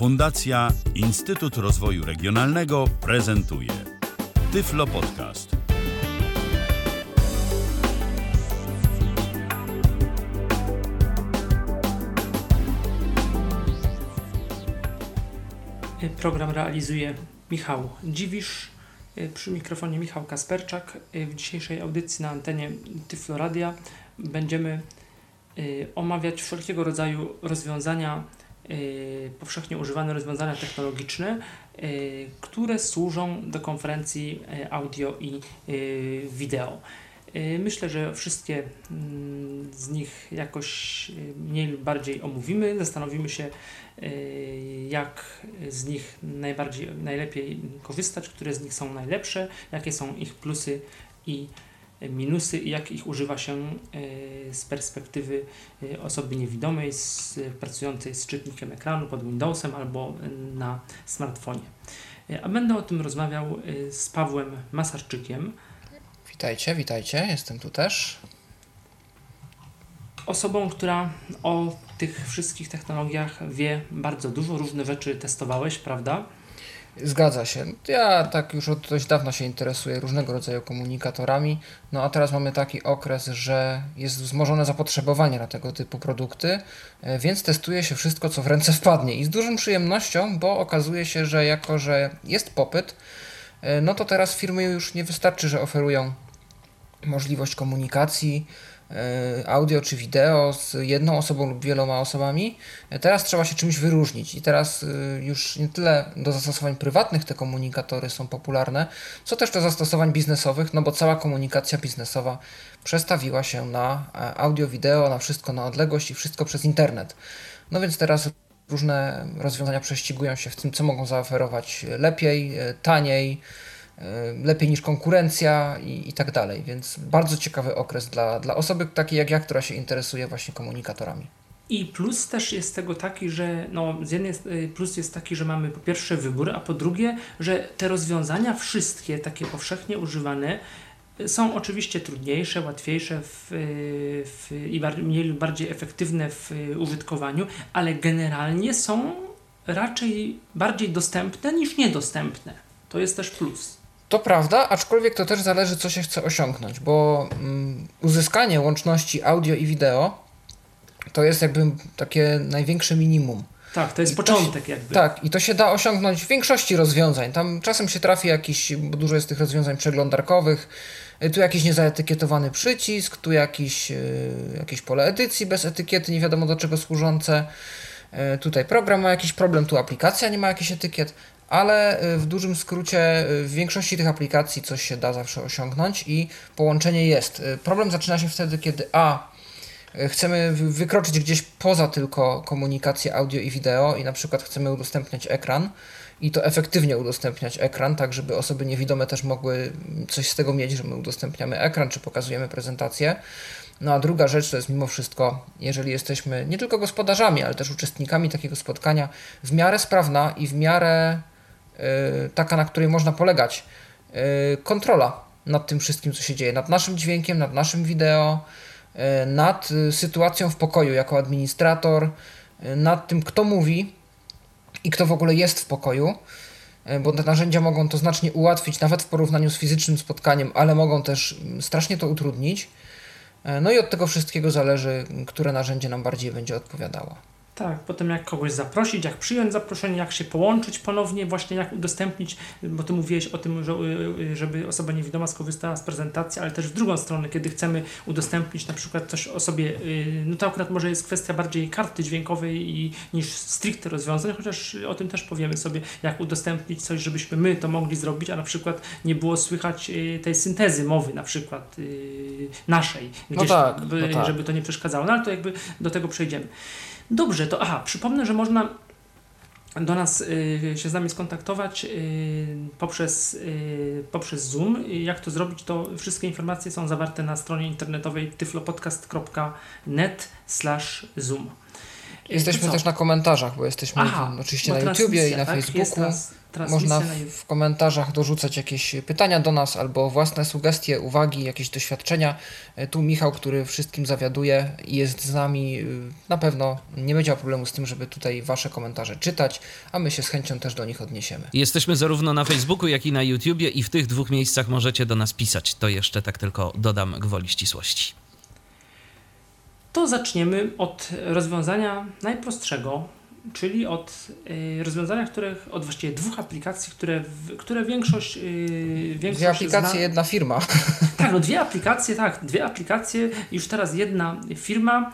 Fundacja Instytut Rozwoju Regionalnego prezentuje Tyflo Podcast. Program realizuje Michał Dziwisz, przy mikrofonie Michał Kasperczak. W dzisiejszej audycji na antenie Tyflo Radia będziemy y, omawiać wszelkiego rodzaju rozwiązania, powszechnie używane rozwiązania technologiczne, y, które służą do konferencji audio i wideo. Myślę, że wszystkie mm, z nich jakoś mniej lub bardziej omówimy. Zastanowimy się, jak z nich najbardziej, najlepiej korzystać, które z nich są najlepsze, jakie są ich plusy i minusy i jak ich używa się e, z perspektywy e, osoby niewidomej, z, pracującej z czytnikiem ekranu pod Windowsem albo na smartfonie. E, a będę o tym rozmawiał z Pawłem Masarczykiem. Witajcie, witajcie, jestem tu też. Osobą, która o tych wszystkich technologiach wie bardzo dużo, różne rzeczy testowałeś, prawda? Zgadza się. Ja tak już od dość dawna się interesuję różnego rodzaju komunikatorami, no a teraz mamy taki okres, że jest wzmożone zapotrzebowanie na tego typu produkty, e, więc testuje się wszystko, co w ręce wpadnie i z dużą przyjemnością, bo okazuje się, że jako, że jest popyt, e, no to teraz firmy już nie wystarczy, że oferują możliwość komunikacji, audio czy wideo z jedną osobą lub wieloma osobami. E, teraz trzeba się czymś wyróżnić i teraz e, już nie tyle do zastosowań prywatnych te komunikatory są popularne, co też do zastosowań biznesowych, no bo cała komunikacja biznesowa przestawiła się na audio, wideo, na wszystko na odległość i wszystko przez internet. No więc teraz różne rozwiązania prześcigują się w tym, co mogą zaoferować lepiej, taniej, E, lepiej niż konkurencja i, i tak dalej. Więc bardzo ciekawy okres dla, dla osoby takiej jak ja, która się interesuje właśnie komunikatorami. I plus też jest tego taki, że no, z jednej y, plus jest taki, że mamy po pierwsze wybór, a po drugie, że te rozwiązania wszystkie takie powszechnie używane y, są oczywiście trudniejsze, łatwiejsze w, y, w, i mniej bardziej efektywne w użytkowaniu, ale generalnie są raczej bardziej dostępne niż niedostępne. To jest też plus. To prawda, aczkolwiek to też zależy, co się chce osiągnąć, bo mm, uzyskanie łączności audio i wideo to jest jakby takie największe minimum. Tak, to jest I początek to, jakby. Tak, i to się da osiągnąć w większości rozwiązań. Tam czasem się trafi jakiś, bo dużo jest tych rozwiązań przeglądarkowych, y, tu jakiś niezaetykietowany przycisk, tu jakiś, y, jakieś pole edycji bez etykiety, nie wiadomo do czego służące. Y, tutaj program ma jakiś problem, tu aplikacja nie ma jakichś etykiet, ale y, w dużym skrócie y, w większości tych aplikacji coś się da zawsze osiągnąć i połączenie jest. Y, problem zaczyna się wtedy, kiedy A chcemy wykroczyć gdzieś poza tylko komunikację audio i wideo i na przykład chcemy udostępniać ekran i to efektywnie udostępniać ekran, tak żeby osoby niewidome też mogły coś z tego mieć, że my udostępniamy ekran czy pokazujemy prezentację. No a druga rzecz to jest mimo wszystko, jeżeli jesteśmy nie tylko gospodarzami, ale też uczestnikami takiego spotkania, w miarę sprawna i w miarę taka, na której można polegać. Y, kontrola nad tym wszystkim, co się dzieje, nad naszym dźwiękiem, nad naszym wideo, y, nad sytuacją w pokoju jako administrator, nad tym, kto mówi i kto w ogóle jest w pokoju, bo te narzędzia mogą to znacznie ułatwić, nawet w porównaniu z fizycznym spotkaniem, ale mogą też mm, strasznie to utrudnić. No i od tego wszystkiego zależy, które narzędzie nam bardziej będzie odpowiadało. Tak, potem jak kogoś zaprosić, jak przyjąć zaproszenie, jak się połączyć ponownie, właśnie jak udostępnić, bo ty mówiłeś o tym, że, y, y, żeby osoba niewidoma skorzystała z prezentacji, ale też w drugą stronę, kiedy chcemy udostępnić na przykład coś osobie, y, no to akurat może jest kwestia bardziej karty dźwiękowej i, niż stricte rozwiązań, chociaż o tym też powiemy sobie, jak udostępnić coś, żebyśmy my to mogli zrobić, a na przykład nie było słychać tej syntezy mowy na przykład naszej, no gdzieś, no tak, no tak. żeby to nie przeszkadzało, no ale to jakby do tego przejdziemy. Dobrze, to aha, przypomnę, że można do nas y, się z nami skontaktować y, poprzez, y, poprzez Zoom. Jak to zrobić, to wszystkie informacje są zawarte na stronie internetowej tyflopodcast.net zoom. Jesteśmy też na komentarzach, bo jesteśmy Aha, w, oczywiście na YouTubie i na tak? Facebooku. trans- transmisja Można na w, komentarzach dorzucać jakieś pytania do nas albo własne sugestie, uwagi, jakieś doświadczenia. E, Tu Michał, który wszystkim zawiaduje i jest z nami, y, na pewno nie będzie miał problemu z tym, żeby tutaj Wasze komentarze czytać, a my się z chęcią też do nich odniesiemy. Jesteśmy zarówno na Facebooku, jak i na YouTubie i w tych dwóch miejscach możecie do nas pisać. To jeszcze tak tylko dodam gwoli ścisłości. To zaczniemy od rozwiązania najprostszego, czyli od y, rozwiązania, których, od właściwie dwóch aplikacji, które, w, które większość, y, większość Dwie aplikacje, zna. jedna firma. Tak, no dwie aplikacje, tak, dwie aplikacje, już teraz jedna firma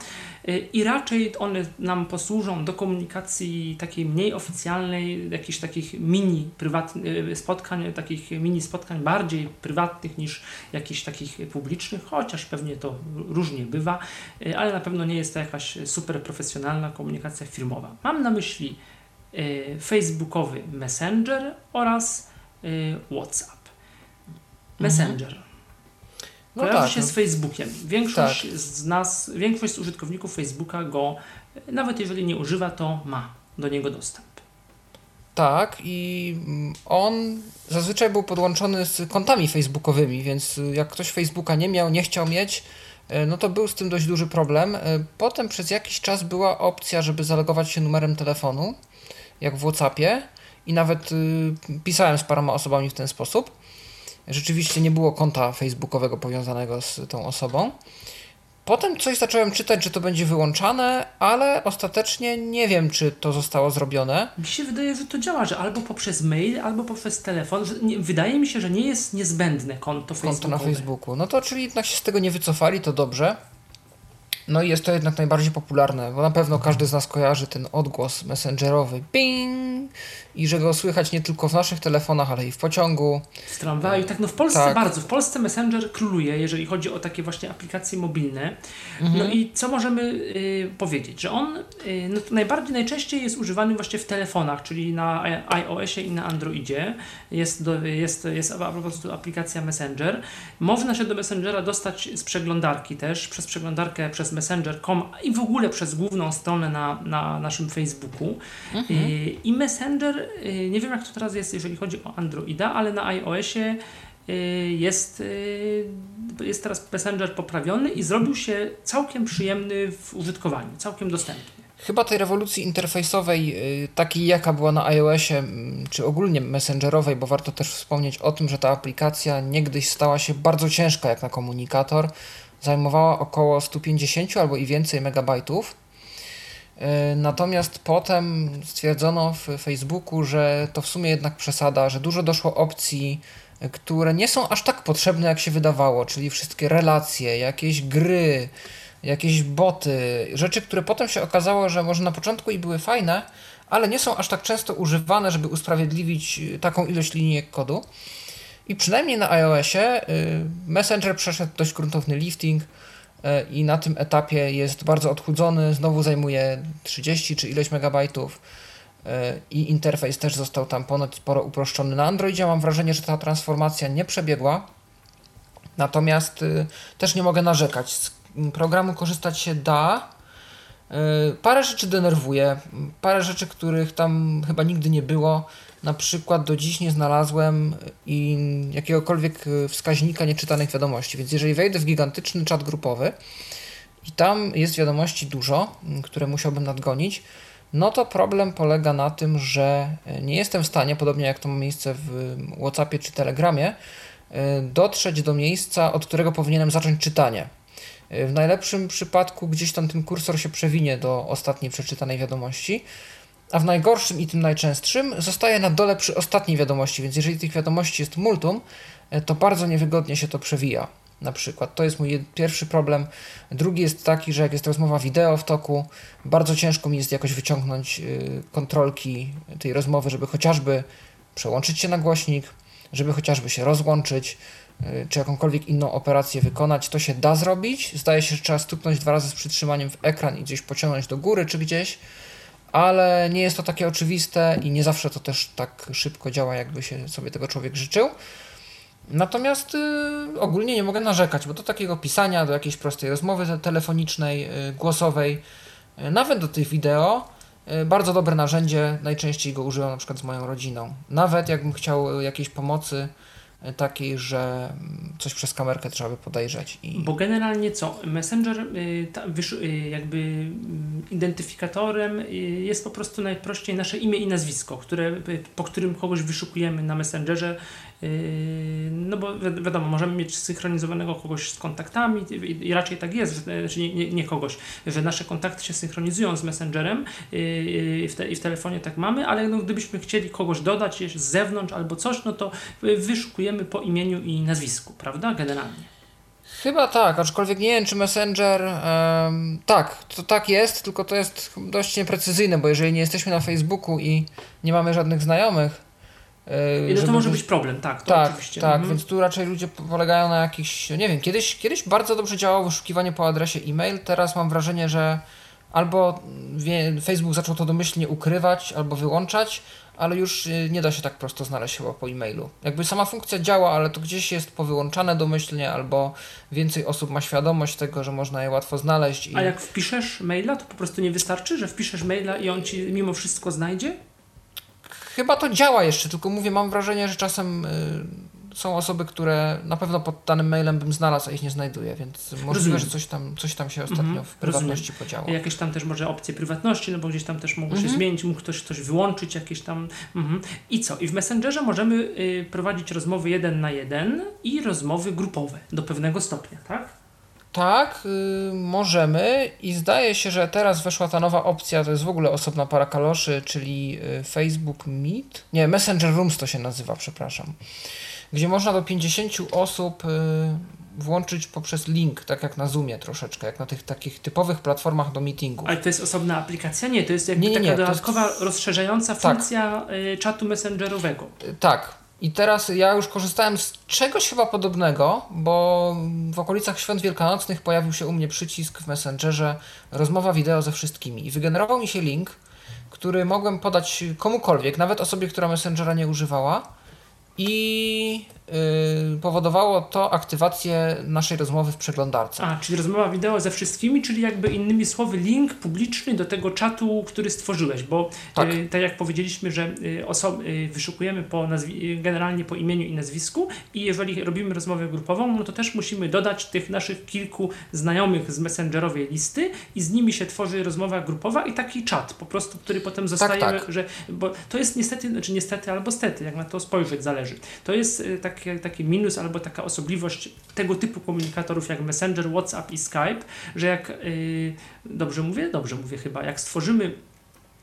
i raczej one nam posłużą do komunikacji takiej mniej oficjalnej, jakichś takich mini prywatnych spotkań, takich mini spotkań bardziej prywatnych niż jakichś takich publicznych, chociaż pewnie to różnie bywa, y, ale na pewno nie jest to jakaś super profesjonalna komunikacja firmowa. Mam na myśli y, facebookowy Messenger oraz y, WhatsApp. Messenger. No Kojarzy tak, się no. z Facebookiem. Większość z nas, większość z użytkowników Facebooka go, nawet jeżeli nie używa, to ma do niego dostęp. Tak, i mm, on zazwyczaj był podłączony z kontami facebookowymi, więc y, jak ktoś Facebooka nie miał, nie chciał mieć, y, no to był z tym dość duży problem. Y, Potem przez jakiś czas była opcja, żeby zalogować się numerem telefonu, jak w WhatsAppie, i nawet pisałem z paroma osobami w ten sposób. Rzeczywiście nie było konta facebookowego powiązanego z tą osobą. Potem coś zacząłem czytać, że to będzie wyłączane, ale ostatecznie nie wiem, czy to zostało zrobione. Mi się wydaje, że to działa, że albo poprzez mail, albo poprzez telefon. Nie, wydaje mi się, że nie jest niezbędne konto konto Facebookowe. na Facebooku. No to czyli jednak się z tego nie wycofali, to dobrze. No i jest to jednak najbardziej popularne, bo na pewno każdy z nas kojarzy ten odgłos messengerowy ping i że go słychać nie tylko w naszych telefonach, ale i w pociągu. W tramwaju, tak, no w Polsce Tak. bardzo. W Polsce Messenger króluje, jeżeli chodzi o takie właśnie aplikacje mobilne. No i co możemy y, powiedzieć? Że on y, no najbardziej, najczęściej jest używany właśnie w telefonach, czyli na iOSie i na Androidzie. Jest, do, jest, jest po prostu aplikacja Messenger. Można się do Messengera dostać z przeglądarki też, przez przeglądarkę, przez messenger.com i w ogóle przez główną stronę na, na naszym Facebooku. Y, I Messenger, y, nie wiem jak to teraz jest, jeżeli chodzi o Androida, ale na iOSie y, jest, jest teraz Messenger poprawiony i zrobił się całkiem przyjemny w użytkowaniu, całkiem dostępny. Chyba tej rewolucji interfejsowej, takiej jaka była na iOSie, mm, czy ogólnie messengerowej, bo warto też wspomnieć o tym, że ta aplikacja niegdyś stała się bardzo ciężka jak na komunikator. Zajmowała około 150 albo i więcej megabajtów. Y, Natomiast potem stwierdzono w Facebooku, że to w sumie jednak przesada, że dużo doszło opcji, które nie są aż tak potrzebne, jak się wydawało, czyli wszystkie relacje, jakieś gry, jakieś boty, rzeczy, które potem się okazało, że może na początku i były fajne, ale nie są aż tak często używane, żeby usprawiedliwić taką ilość linijek kodu. I przynajmniej na iOSie y, Messenger przeszedł dość gruntowny lifting y, i na tym etapie jest bardzo odchudzony, znowu zajmuje 30 czy ileś megabajtów y, i interfejs też został tam ponad sporo uproszczony. Na Androidzie mam wrażenie, że ta transformacja nie przebiegła, natomiast też nie mogę narzekać. Z programu korzystać się da. Parę rzeczy denerwuje, parę rzeczy, których tam chyba nigdy nie było. Na przykład do dziś nie znalazłem jakiegokolwiek y, wskaźnika nieczytanych wiadomości, więc jeżeli wejdę w gigantyczny czat grupowy i tam jest wiadomości dużo, y, które musiałbym nadgonić, no to problem polega na tym, że y, nie jestem w stanie, podobnie jak to ma miejsce w WhatsAppie czy Telegramie, y, dotrzeć do miejsca, od którego powinienem zacząć czytanie. W najlepszym przypadku gdzieś tam ten kursor się przewinie do ostatniej przeczytanej wiadomości, a w najgorszym i tym najczęstszym zostaje na dole przy ostatniej wiadomości, więc jeżeli tych wiadomości jest multum, e, to bardzo niewygodnie się to przewija. Na przykład to jest mój pierwszy problem. Drugi jest taki, że jak jest rozmowa wideo w toku, bardzo ciężko mi jest jakoś wyciągnąć y, kontrolki tej rozmowy, żeby chociażby przełączyć się na głośnik, żeby chociażby się rozłączyć, y, czy jakąkolwiek inną operację wykonać. To się da zrobić. Zdaje się, że trzeba stuknąć dwa razy z przytrzymaniem w ekran i gdzieś pociągnąć do góry czy gdzieś, ale nie jest to takie oczywiste i nie zawsze to też tak szybko działa, jakby się sobie tego człowiek życzył. Natomiast y, ogólnie nie mogę narzekać, bo do takiego pisania, do jakiejś prostej rozmowy te- telefonicznej, y, głosowej E, Nawet do tych wideo e, bardzo dobre narzędzie, najczęściej go używam na przykład z moją rodziną. Nawet jakbym chciał e, jakiejś pomocy takiej, że coś przez kamerkę trzeba by podejrzeć. I... Bo generalnie co? Messenger y, y, jakby mm, identyfikatorem y, jest po prostu najprościej nasze imię i nazwisko, które, po którym kogoś wyszukujemy na Messengerze. No bo wi- wiadomo, możemy mieć synchronizowanego kogoś z kontaktami i, i raczej tak jest, że nie, nie, nie kogoś, że nasze kontakty się synchronizują z Messengerem y, w te, i w telefonie tak mamy, ale no, gdybyśmy chcieli kogoś dodać z zewnątrz albo coś, no to y, po imieniu i nazwisku, prawda? Generalnie. Chyba tak, aczkolwiek nie wiem, czy Messenger. em, tak, to tak jest, tylko to jest dość nieprecyzyjne, bo jeżeli nie jesteśmy na Facebooku i nie mamy żadnych znajomych. no to może być problem, tak, to Tak, oczywiście. tak, Mhm. więc tu raczej ludzie po- polegają na jakichś, nie wiem, kiedyś, kiedyś bardzo dobrze działało wyszukiwanie po adresie e-mail, teraz mam wrażenie, że albo wie, Facebook zaczął to domyślnie ukrywać, albo wyłączać, ale już y, nie da się tak prosto znaleźć chyba po e-mailu. Jakby sama funkcja działa, ale to gdzieś jest powyłączane domyślnie, albo więcej osób ma świadomość tego, że można je łatwo znaleźć. I... A jak wpiszesz maila, to po prostu nie wystarczy, że wpiszesz maila i on ci mimo wszystko znajdzie? Chyba to działa jeszcze, tylko mówię, mam wrażenie, że czasem y, są osoby, które na pewno pod danym mailem bym znalazł, a ich nie znajduję, więc możliwe, Rozumiem. że coś tam, coś tam się ostatnio Mhm, w prywatności podziało. Jakieś tam też może opcje prywatności, no bo gdzieś tam też mogło się Mhm. zmienić, mógł ktoś coś wyłączyć, jakieś tam. Mhm. I co? I w Messengerze możemy y, prowadzić rozmowy jeden na jeden i rozmowy grupowe do pewnego stopnia, tak? Tak, y, możemy i zdaje się, że teraz weszła ta nowa opcja, to jest w ogóle osobna para kaloszy, czyli y, Facebook Meet, nie, Messenger Rooms to się nazywa, przepraszam, gdzie można do 50 osób y, włączyć poprzez link, tak jak na Zoomie troszeczkę, jak na tych takich typowych platformach do meetingów. Ale to jest osobna aplikacja? Nie, to jest jakby Nie, nie, taka nie, to jest- dodatkowa, rozszerzająca Tak. funkcja y, czatu messengerowego. Y, Tak. I teraz ja już korzystałem z czegoś chyba podobnego, bo w okolicach świąt wielkanocnych pojawił się u mnie przycisk w Messengerze rozmowa wideo ze wszystkimi i wygenerował mi się link, który mogłem podać komukolwiek, nawet osobie, która Messengera nie używała i yy, powodowało to aktywację naszej rozmowy w przeglądarce. A, czyli rozmowa wideo ze wszystkimi, czyli jakby innymi słowy link publiczny do tego czatu, który stworzyłeś, bo Tak. tak, tak jak powiedzieliśmy, że y, oso- y, wyszukujemy po nazwi- y, generalnie po imieniu i nazwisku i jeżeli robimy rozmowę grupową, no to też musimy dodać tych naszych kilku znajomych z messengerowej listy i z nimi się tworzy rozmowa grupowa i taki czat po prostu, który potem zostaje, tak. że bo to jest niestety, znaczy niestety albo stety, jak na to spojrzeć zależy. To jest y, taki, taki minus albo taka osobliwość tego typu komunikatorów jak Messenger, WhatsApp i Skype, że jak y, dobrze mówię, dobrze mówię chyba, jak stworzymy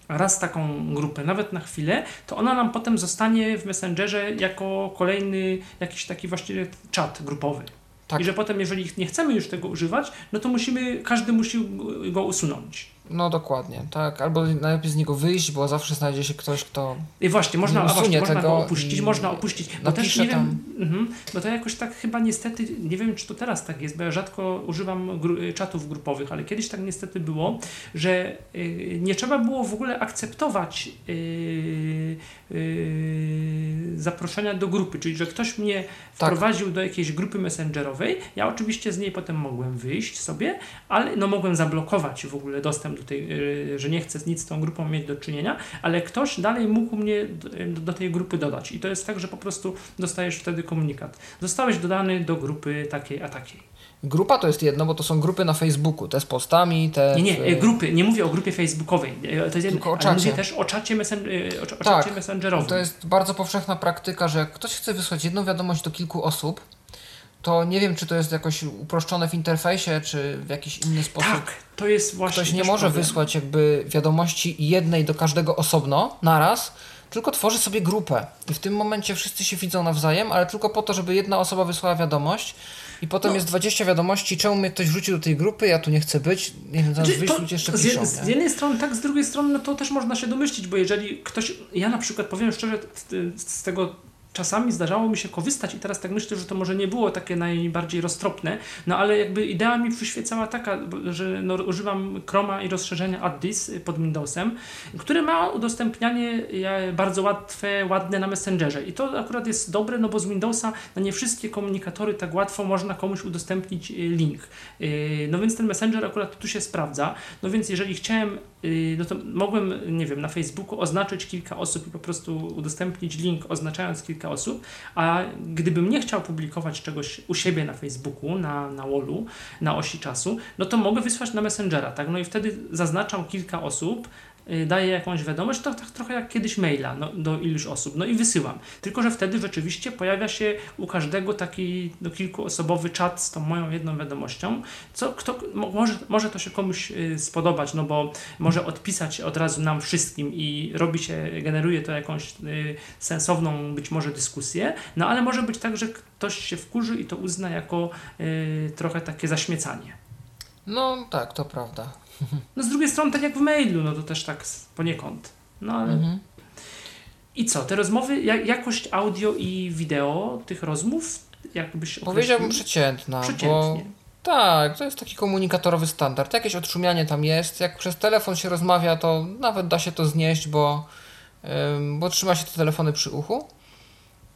raz taką grupę, nawet na chwilę, to ona nam potem zostanie w Messengerze jako kolejny jakiś taki właściwie czat grupowy. Tak. I że potem, jeżeli nie chcemy już tego używać, no to musimy, każdy musi go usunąć. No dokładnie, tak. Albo najlepiej z niego wyjść, bo zawsze znajdzie się ktoś, kto I właśnie, można, a właśnie, można go opuścić, można opuścić. Bo też nie wiem, tam. mhm, bo to jakoś tak chyba niestety, nie wiem czy to teraz tak jest, bo ja rzadko używam gru, czatów grupowych, ale kiedyś tak niestety było, że y, nie trzeba było w ogóle akceptować y, y, zaproszenia do grupy, czyli że ktoś mnie Tak. wprowadził do jakiejś grupy messengerowej, ja oczywiście z niej potem mogłem wyjść sobie, ale no mogłem zablokować w ogóle dostęp do tej, y, że nie chcę nic z tą grupą mieć do czynienia, ale ktoś dalej mógł mnie do, do tej grupy dodać. I to jest tak, że po prostu dostajesz wtedy komunikat. Zostałeś dodany do grupy takiej a takiej. Grupa to jest jedno, bo to są grupy na Facebooku, te z postami, te... Nie, nie, y, grupy, nie mówię o grupie facebookowej, to jest jedno, Tylko o czacie. mówię też o czacie, messen, o, Tak, czacie messengerowym. To jest bardzo powszechna praktyka, że jak ktoś chce wysłać jedną wiadomość do kilku osób, to nie wiem, czy to jest jakoś uproszczone w interfejsie, czy w jakiś inny sposób. tak, to jest właśnie Ktoś nie może wysłać jakby wiadomości jednej do każdego osobno, naraz, tylko tworzy sobie grupę. I w tym momencie wszyscy się widzą nawzajem, ale tylko po to, żeby jedna osoba wysłała wiadomość i potem No. jest 20 wiadomości, czemu mnie ktoś wrzucił do tej grupy, ja tu nie chcę być, nie wiem, zaraz Znaczy, wyjść, ludzie jeszcze z, piszą. z nie? jednej strony tak, z drugiej strony no to też można się domyślić, bo jeżeli ktoś, ja na przykład powiem szczerze, z, z tego czasami zdarzało mi się korzystać i teraz tak myślę, że to może nie było takie najbardziej roztropne, no ale jakby idea mi przyświecała taka, że no, używam Chroma i rozszerzenia Addis pod Windowsem, które ma udostępnianie bardzo łatwe, ładne na Messengerze i to akurat jest dobre, no bo z Windowsa na nie wszystkie komunikatory tak łatwo można komuś udostępnić y, link. Y, no więc ten Messenger akurat tu się sprawdza, no więc jeżeli chciałem no to mogłem, nie wiem, na Facebooku oznaczyć kilka osób i po prostu udostępnić link oznaczając kilka kilka osób, a gdybym nie chciał publikować czegoś u siebie na Facebooku, na, na wallu, na osi czasu, no to mogę wysłać na Messengera, tak? No i wtedy zaznaczam kilka osób, daję jakąś wiadomość, to tak trochę jak kiedyś maila no, do iluś osób, no i wysyłam. Tylko, że wtedy rzeczywiście pojawia się u każdego taki no, kilkuosobowy czat z tą moją jedną wiadomością, co kto, może, może to się komuś y, spodobać, no bo może odpisać od razu nam wszystkim i robi się, generuje to jakąś y, sensowną być może dyskusję, no ale może być tak, że ktoś się wkurzy i to uzna jako y, trochę takie zaśmiecanie. No tak, to prawda. No z drugiej strony, tak jak w mailu, no to też tak poniekąd. No ale. Mhm. I co? Te rozmowy, jakość audio i wideo tych rozmów, jakbyś Powiedziałbym przeciętna. Przeciętnie. Bo... Tak, to jest taki komunikatorowy standard. Jakieś odszumianie tam jest. Jak przez telefon się rozmawia, to nawet da się to znieść, bo, bo trzyma się te telefony przy uchu.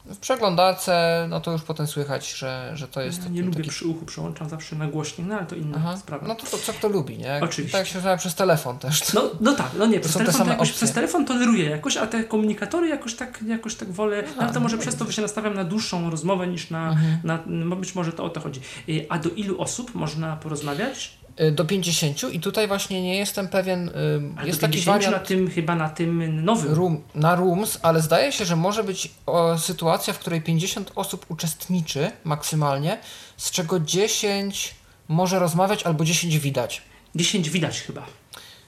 W przeglądarce, no to już potem słychać, że, że to jest. Ja nie taki... lubię przy uchu, przełączam zawsze na głośnik, no ale to inna Aha. sprawa. No to, to co kto lubi, nie? Oczywiście. Tak się nazywa przez telefon też. No, no tak, no nie, przez telefon, to jakoś, przez telefon toleruję jakoś, a te komunikatory jakoś tak, jakoś tak wolę. Aha, no to może no przez to się nastawiam na dłuższą rozmowę niż na, mhm. na, no być może to o to chodzi. Y, a do ilu osób można porozmawiać? Y, do 50 i tutaj właśnie nie jestem pewien. Y, ale jest taki wariant. na tym chyba na tym nowym. Room, na Rooms, ale zdaje się, że może być o, sytuacja, w której 50 osób uczestniczy maksymalnie, z czego 10 może rozmawiać albo 10 widać. 10 widać chyba.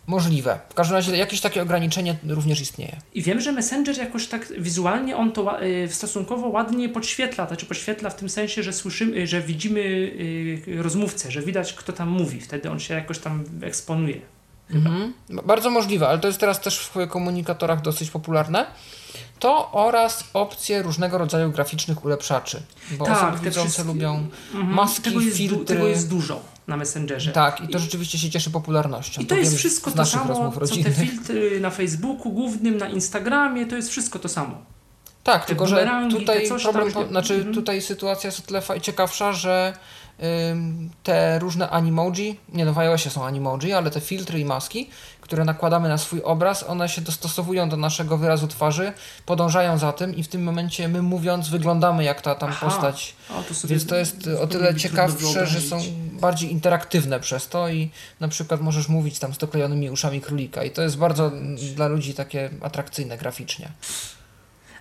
Możliwe. W każdym razie jakieś takie ograniczenie również istnieje. I wiem, że Messenger jakoś tak wizualnie on to y, stosunkowo ładnie podświetla, znaczy podświetla w tym sensie, że słyszymy, y, że widzimy y, rozmówcę, że widać kto tam mówi. Wtedy on się jakoś tam eksponuje. Mhm. Bardzo możliwe, ale to jest teraz też w komunikatorach dosyć popularne. To oraz opcje różnego rodzaju graficznych ulepszaczy. Bo tak, osoby widzące wszystkie... lubią mhm. maski, tego jest filtry. Tego jest dużo na Messengerze. Tak, i to rzeczywiście się cieszy popularnością. I to, to jest wszystko to samo, co te filtry na Facebooku głównym, na Instagramie, to jest wszystko to samo. Tak, te tylko że tutaj problem, tam, znaczy mhm. tutaj sytuacja jest o tyle ciekawsza, że te różne animoji, nie no w iOSie są animoji, ale te filtry i maski, które nakładamy na swój obraz, one się dostosowują do naszego wyrazu twarzy, podążają za tym i w tym momencie my mówiąc wyglądamy jak ta tam Aha. postać. To Więc to jest o tyle ciekawsze, że są bardziej interaktywne przez to i na przykład możesz mówić tam z doklejonymi uszami królika i to jest bardzo dla ludzi takie atrakcyjne graficznie.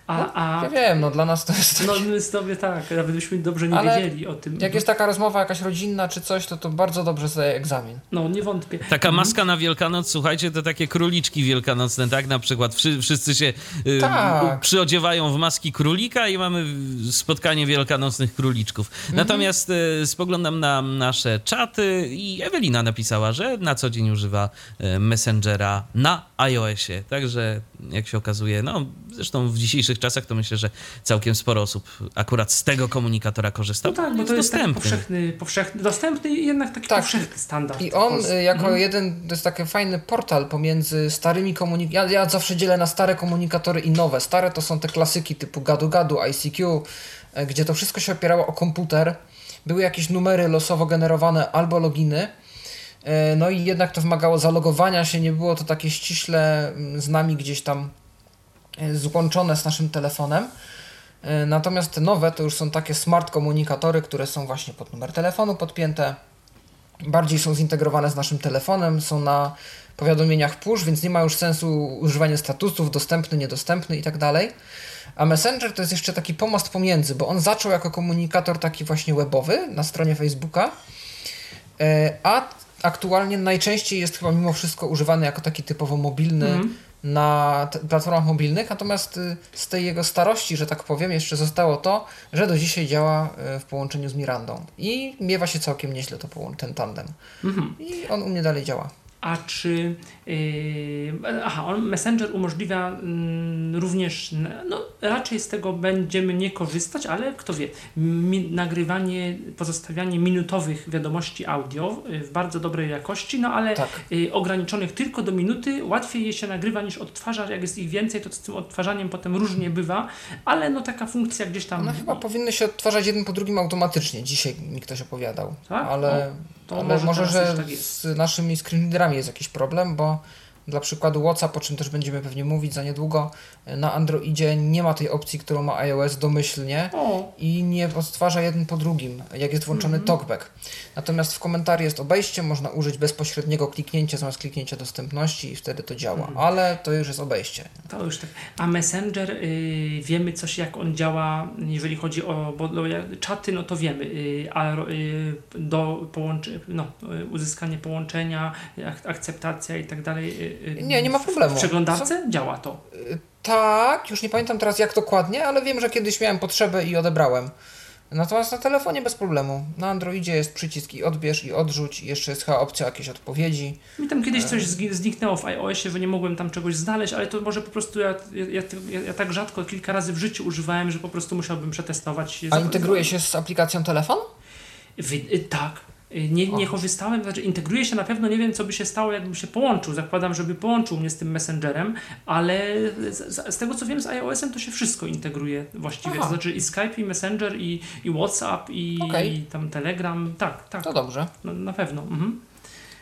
A, no, a, ja wiem, no dla nas to jest. No my sobie tak, nawet byśmy dobrze nie Ale wiedzieli o tym. Jak jest taka rozmowa jakaś rodzinna czy coś, to to bardzo dobrze zdaje egzamin. No, nie wątpię. Taka maska na Wielkanoc, słuchajcie, to takie króliczki wielkanocne, tak? Na przykład wszyscy się y, tak. przyodziewają w maski królika i mamy spotkanie wielkanocnych króliczków. Mhm. Natomiast y, spoglądam na nasze czaty i Ewelina napisała, że na co dzień używa y, Messengera na iOSie. Także jak się okazuje, no zresztą w dzisiejszych czasach to myślę, że całkiem sporo osób akurat z tego komunikatora korzysta. No tak, bo to jest dostępny. powszechny, powszechny, dostępny i jednak taki tak. powszechny standard. I on y, jako mhm. jeden, to jest taki fajny portal pomiędzy starymi komunikatory. Ja, ja zawsze dzielę na stare komunikatory i nowe. Stare to są te klasyki typu gadu gadu, ICQ, y, gdzie to wszystko się opierało o komputer. Były jakieś numery losowo generowane albo loginy. Y, no i jednak to wymagało zalogowania się, nie było to takie ściśle mm, z nami gdzieś tam złączone z naszym telefonem. E, natomiast te nowe to już są takie smart komunikatory, które są właśnie pod numer telefonu podpięte. Bardziej są zintegrowane z naszym telefonem, są na powiadomieniach push, więc nie ma już sensu używania statusów dostępny, niedostępny i tak dalej. A Messenger to jest jeszcze taki pomost pomiędzy, bo on zaczął jako komunikator taki właśnie webowy na stronie Facebooka, e, a aktualnie najczęściej jest chyba mimo wszystko używany jako taki typowo mobilny mm na platformach mobilnych, natomiast y, z tej jego starości, że tak powiem, jeszcze zostało to, że do dzisiaj działa y, w połączeniu z Mirandą i miewa się całkiem nieźle to ten tandem. Mhm. I on u mnie dalej działa. A czy. Yy, aha, on Messenger umożliwia yy, również. No, raczej z tego będziemy nie korzystać, ale kto wie, nagrywanie, pozostawianie minutowych wiadomości audio w bardzo dobrej jakości, no ale tak. yy, ograniczonych tylko do minuty, łatwiej je się nagrywa niż odtwarza. Jak jest ich więcej, to z tym odtwarzaniem potem różnie bywa, ale no taka funkcja gdzieś tam. No chyba powinny się odtwarzać jeden po drugim automatycznie. Dzisiaj mi ktoś opowiadał. Tak? Ale. No to Ale może, może że tak z naszymi screenreaderami jest jakiś problem, bo dla przykładu WhatsApp, o czym też będziemy pewnie mówić za niedługo, na Androidzie nie ma tej opcji, którą ma iOS domyślnie o. i nie odtwarza jeden po drugim, jak jest włączony mm -hmm. talkback. Natomiast w komentarzu jest obejście, można użyć bezpośredniego kliknięcia zamiast kliknięcia dostępności i wtedy to działa, mm -hmm. ale to już jest obejście. To już tak. A Messenger, yy, wiemy coś jak on działa, jeżeli chodzi o bo, do, czaty, no to wiemy, yy, a yy, do połączenia, no, y, uzyskanie połączenia, ak akceptacja i tak dalej. Y, y, nie, nie ma problemu. W przeglądarce Co? działa to. Tak, już nie pamiętam teraz jak dokładnie, ale wiem, że kiedyś miałem potrzebę i odebrałem. Natomiast na telefonie bez problemu. Na Androidzie jest przycisk i odbierz i odrzuć i jeszcze jest chyba opcja jakiejś odpowiedzi. Mi tam kiedyś coś zniknęło w iOSie, że nie mogłem tam czegoś znaleźć, ale to może po prostu ja, ja, ja, ja tak rzadko kilka razy w życiu używałem, że po prostu musiałbym przetestować. A integruje się z aplikacją telefon? Y, tak, Y, nie, nie korzystałem, znaczy integruje się na pewno, nie wiem co by się stało, jakbym się połączył. Zakładam, żeby połączył mnie z tym Messengerem, ale z, z tego co wiem z iOS-em to się wszystko integruje właściwie. Aha. To znaczy i Skype, i Messenger, i, i WhatsApp, i, okay. i tam Telegram. Tak, tak. To dobrze. No, na pewno. Mhm.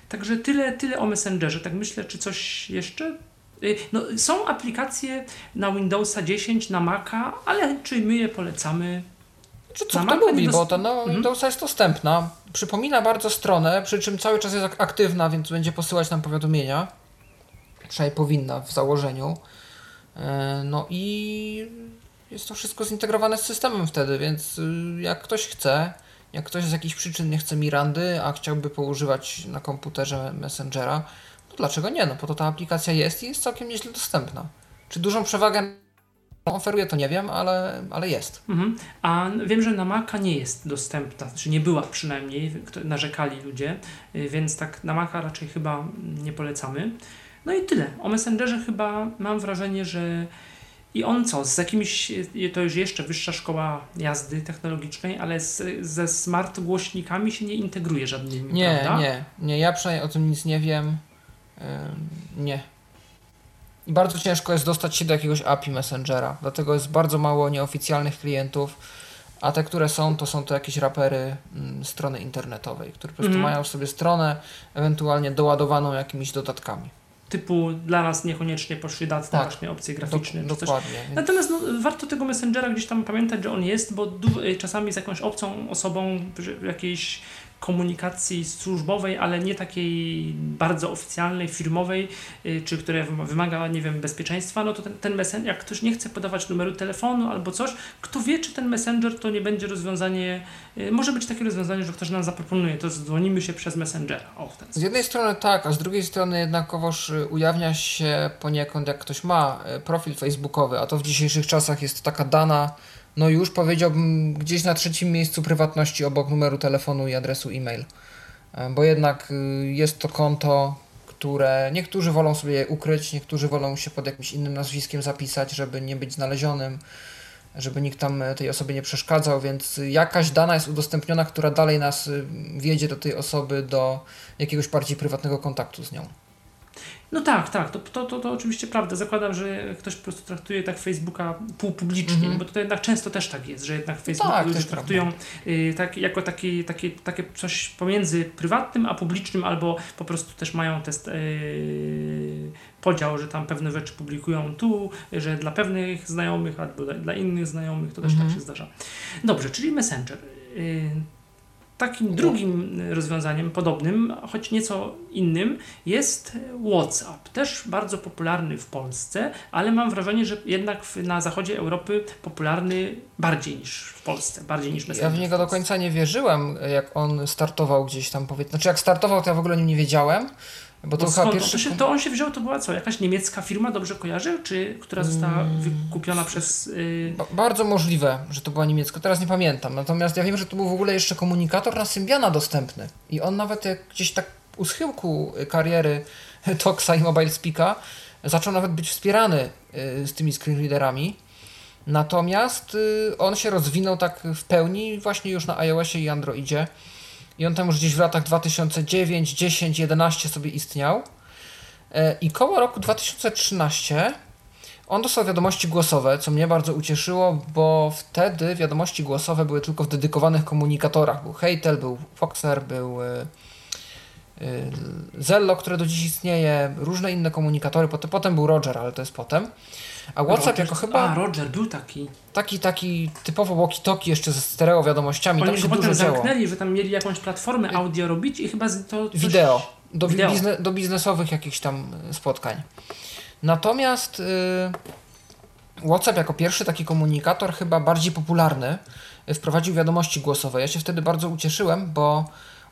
Także tyle, tyle o Messengerze. Tak myślę, czy coś jeszcze? Y, no, są aplikacje na Windowsa 10, na Maca, ale czy my je polecamy? Czy co kto lubi, bo ta no, mhm. jest dostępna. Przypomina bardzo stronę, przy czym cały czas jest aktywna, więc będzie posyłać nam powiadomienia. Przynajmniej powinna w założeniu. E, no i jest to wszystko zintegrowane z systemem wtedy, więc y, jak ktoś chce, jak ktoś z jakichś przyczyn nie chce Mirandy, a chciałby poużywać na komputerze Messengera, to dlaczego nie? No po to ta aplikacja jest i jest całkiem nieźle dostępna. Czy dużą przewagę oferuje, to nie wiem, ale, ale jest. Mhm. A wiem, że na Maca nie jest dostępna, znaczy nie była przynajmniej, narzekali ludzie, y, więc tak na Maca raczej chyba nie polecamy. No i tyle. O Messengerze chyba mam wrażenie, że i on co, z jakimiś, y, to już jeszcze wyższa szkoła jazdy technologicznej, ale z, ze smart głośnikami się nie integruje żadnymi, Nie, prawda? nie, nie, ja przynajmniej o tym nic nie wiem. Nie. I bardzo ciężko jest dostać się do jakiegoś API Messengera, dlatego jest bardzo mało nieoficjalnych klientów, a te, które są, to są to jakieś rapery mm, strony internetowej, które po prostu mm. mają sobie stronę, ewentualnie doładowaną jakimiś dodatkami typu dla nas niekoniecznie pośrednictwo tak, właśnie opcje graficzne. Do, dokładnie. Więc... Natomiast no, warto tego Messengera gdzieś tam pamiętać, że on jest, bo czasami z jakąś obcą osobą jakiejś komunikacji służbowej, ale nie takiej bardzo oficjalnej, firmowej, y, czy które wymaga, nie wiem, bezpieczeństwa, no to ten, ten messenger, jak ktoś nie chce podawać numeru telefonu albo coś, kto wie, czy ten messenger to nie będzie rozwiązanie, y, może być takie rozwiązanie, że ktoś nam zaproponuje, to dzwonimy się przez messengera. O, z jednej strony tak, a z drugiej strony jednakowoż y, ujawnia się poniekąd, jak ktoś ma profil facebookowy, a to w dzisiejszych czasach jest taka dana, no już powiedziałbym gdzieś na trzecim miejscu prywatności obok numeru telefonu i adresu e-mail. E, bo jednak y, jest to konto, które niektórzy wolą sobie ukryć, niektórzy wolą się pod jakimś innym nazwiskiem zapisać, żeby nie być znalezionym, żeby nikt tam e, tej osobie nie przeszkadzał, więc jakaś dana jest udostępniona, która dalej nas y, wiedzie do tej osoby do jakiegoś bardziej prywatnego kontaktu z nią. No tak, tak, to, to, to, to oczywiście prawda. Zakładam, że ktoś po prostu traktuje tak Facebooka półpublicznie, mm -hmm. bo tutaj jednak często też tak jest, że jednak Facebook tak, ludzie traktują y, tak, jako taki, taki, takie coś pomiędzy prywatnym a publicznym, albo po prostu też mają test y, podział, że tam pewne rzeczy publikują tu, że dla pewnych znajomych albo dla, dla innych znajomych, to też mm -hmm. tak się zdarza. Dobrze, czyli Messenger. Y, Takim drugim rozwiązaniem podobnym, choć nieco innym, jest WhatsApp. Też bardzo popularny w Polsce, ale mam wrażenie, że jednak na zachodzie Europy popularny bardziej niż w Polsce, bardziej niż Messenger. Ja w niego do końca nie wierzyłem, jak on startował gdzieś tam, powiedzmy. Znaczy, jak startował, to ja w ogóle o nim nie wiedziałem. Bo to, Bo skąd, pierwszy... to, się, to, on się wziął, to była co? Jakaś niemiecka firma, dobrze kojarzy? Czy która została hmm. wykupiona przez. Yy... Bardzo możliwe, że to była niemiecka, teraz nie pamiętam. Natomiast ja wiem, że to był w ogóle jeszcze komunikator na Symbiana dostępny. I on nawet jak gdzieś tak u schyłku kariery Toxa i Mobile Speaka zaczął nawet być wspierany z tymi screenreaderami. Natomiast on się rozwinął tak w pełni właśnie już na iOSie i Androidzie. I on tam już gdzieś w latach 2009, 10, 11 sobie istniał. I koło roku 2013 on dostał wiadomości głosowe, co mnie bardzo ucieszyło, bo wtedy wiadomości głosowe były tylko w dedykowanych komunikatorach. Był Heitel, był Foxer, był y, y, Zello, które do dziś istnieje, różne inne komunikatory. Potem był Roger, ale to jest potem. A WhatsApp Roger, jako chyba. A, Roger był taki. Taki, taki typowo walkie-talkie jeszcze ze stereo wiadomościami. Oni tam się potem dużo zamknęli, działo. że tam mieli jakąś platformę audio robić i chyba to. Coś... Wideo. Do, Wideo. Bizne, do biznesowych jakichś tam spotkań. Natomiast y, WhatsApp jako pierwszy taki komunikator, chyba bardziej popularny, y, wprowadził wiadomości głosowe. Ja się wtedy bardzo ucieszyłem, bo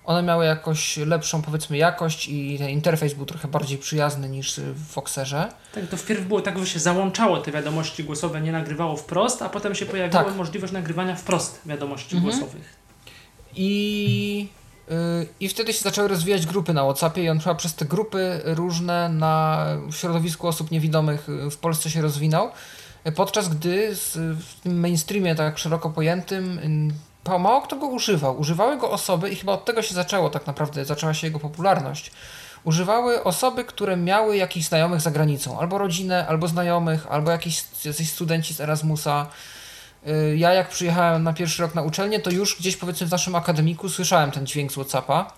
one miały jakoś lepszą, powiedzmy, jakość i ten interfejs był trochę bardziej przyjazny niż w Foxerze. Tak, to wpierw było tak, że się załączało te wiadomości głosowe, nie nagrywało wprost, a potem się pojawiła Tak. możliwość nagrywania wprost wiadomości Mhm. głosowych. I, yy, I wtedy się zaczęły rozwijać grupy na WhatsAppie i on chyba przez te grupy różne na w środowisku osób niewidomych y, w Polsce się rozwinął. Podczas gdy w tym mainstreamie tak szeroko pojętym y, mało kto go używał. Używały go osoby i chyba od tego się zaczęło tak naprawdę, zaczęła się jego popularność. Używały osoby, które miały jakichś znajomych za granicą, albo rodzinę, albo znajomych, albo jakiś, jacyś studenci z Erasmusa. Y, Ja jak przyjechałem na pierwszy rok na uczelnię, to już gdzieś powiedzmy w naszym akademiku słyszałem ten dźwięk z Whatsappa,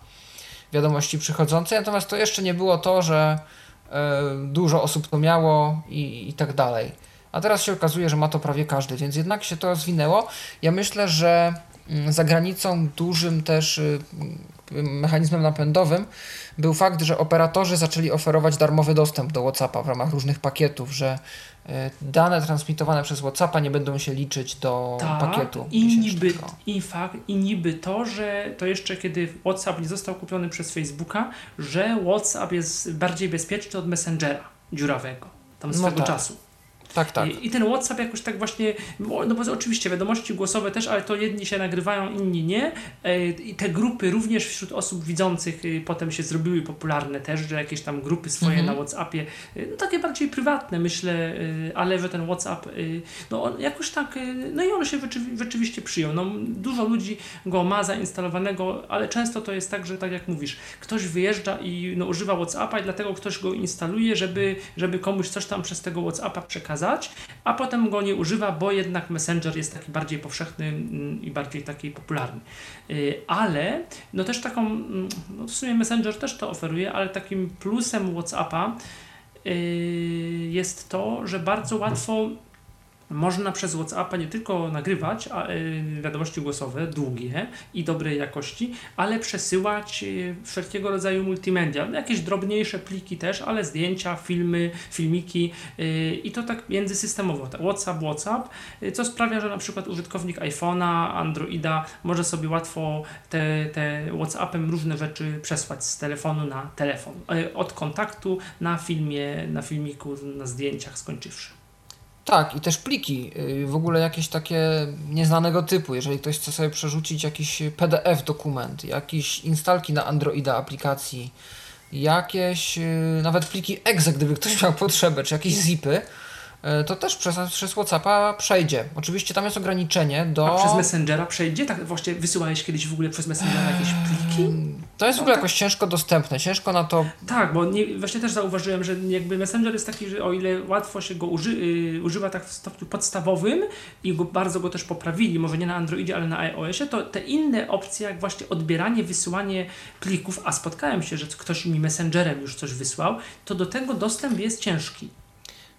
wiadomości przychodzące, natomiast to jeszcze nie było to, że y, dużo osób to miało i, i tak dalej. A teraz się okazuje, że ma to prawie każdy, więc jednak się to rozwinęło. Ja myślę, że za granicą dużym też y, mm, mechanizmem napędowym był fakt, że operatorzy zaczęli oferować darmowy dostęp do WhatsAppa w ramach różnych pakietów, że y, dane transmitowane przez WhatsAppa nie będą się liczyć do Tak, pakietu. i niby, i, fakt, i niby to, że to jeszcze kiedy WhatsApp nie został kupiony przez Facebooka, że WhatsApp jest bardziej bezpieczny od Messengera dziurawego, tam No swego tak. czasu. Tak, tak. I, I ten WhatsApp jakoś tak właśnie, no bo oczywiście wiadomości głosowe też, ale to jedni się nagrywają, inni nie. E, I te grupy również wśród osób widzących y, potem się zrobiły popularne też, że jakieś tam grupy swoje Mhm. na WhatsAppie, y, no takie bardziej prywatne myślę, y, ale że ten WhatsApp, no on jakoś tak, no i on się rzeczywi- rzeczywiście przyjął. No, dużo ludzi go ma zainstalowanego, ale często to jest tak, że tak jak mówisz, ktoś wyjeżdża i no, używa WhatsAppa i dlatego ktoś go instaluje, żeby, żeby komuś coś tam przez tego WhatsAppa przekazać, a potem go nie używa, bo jednak Messenger jest taki bardziej powszechny mm, i bardziej taki popularny. Y, Ale no też taką, mm, no w sumie Messenger też to oferuje, ale takim plusem WhatsAppa y, jest to, że bardzo łatwo można przez WhatsAppa nie tylko nagrywać y, wiadomości głosowe, długie i dobrej jakości, ale przesyłać y, wszelkiego rodzaju multimedia. Jakieś drobniejsze pliki też, ale zdjęcia, filmy, filmiki y, i to tak międzysystemowo. Tak, WhatsApp, WhatsApp, co sprawia, że na przykład użytkownik iPhone'a, Androida może sobie łatwo te, te WhatsAppem różne rzeczy przesłać z telefonu na telefon. Od kontaktu na filmie, na filmiku, na zdjęciach skończywszy. Tak, i też pliki, y, w ogóle jakieś takie nieznanego typu. Jeżeli ktoś chce sobie przerzucić jakiś PDF dokument, jakieś instalki na Androida aplikacji, jakieś y, nawet pliki exe, gdyby ktoś miał potrzebę, czy jakieś zipy, to też przez, przez WhatsAppa przejdzie. Oczywiście tam jest ograniczenie do. A przez Messengera przejdzie? Tak właśnie wysyłałeś kiedyś w ogóle przez Messengera jakieś pliki? To jest w ogóle jakoś ciężko dostępne, ciężko na to. Tak, bo nie, właśnie też zauważyłem, że jakby Messenger jest taki, że o ile łatwo się go uży, y, używa tak w stopniu podstawowym i go, bardzo go też poprawili, może nie na Androidzie, ale na iOSie, to te inne opcje, jak właśnie odbieranie, wysyłanie plików, a spotkałem się, że ktoś mi Messengerem już coś wysłał, to do tego dostęp jest ciężki.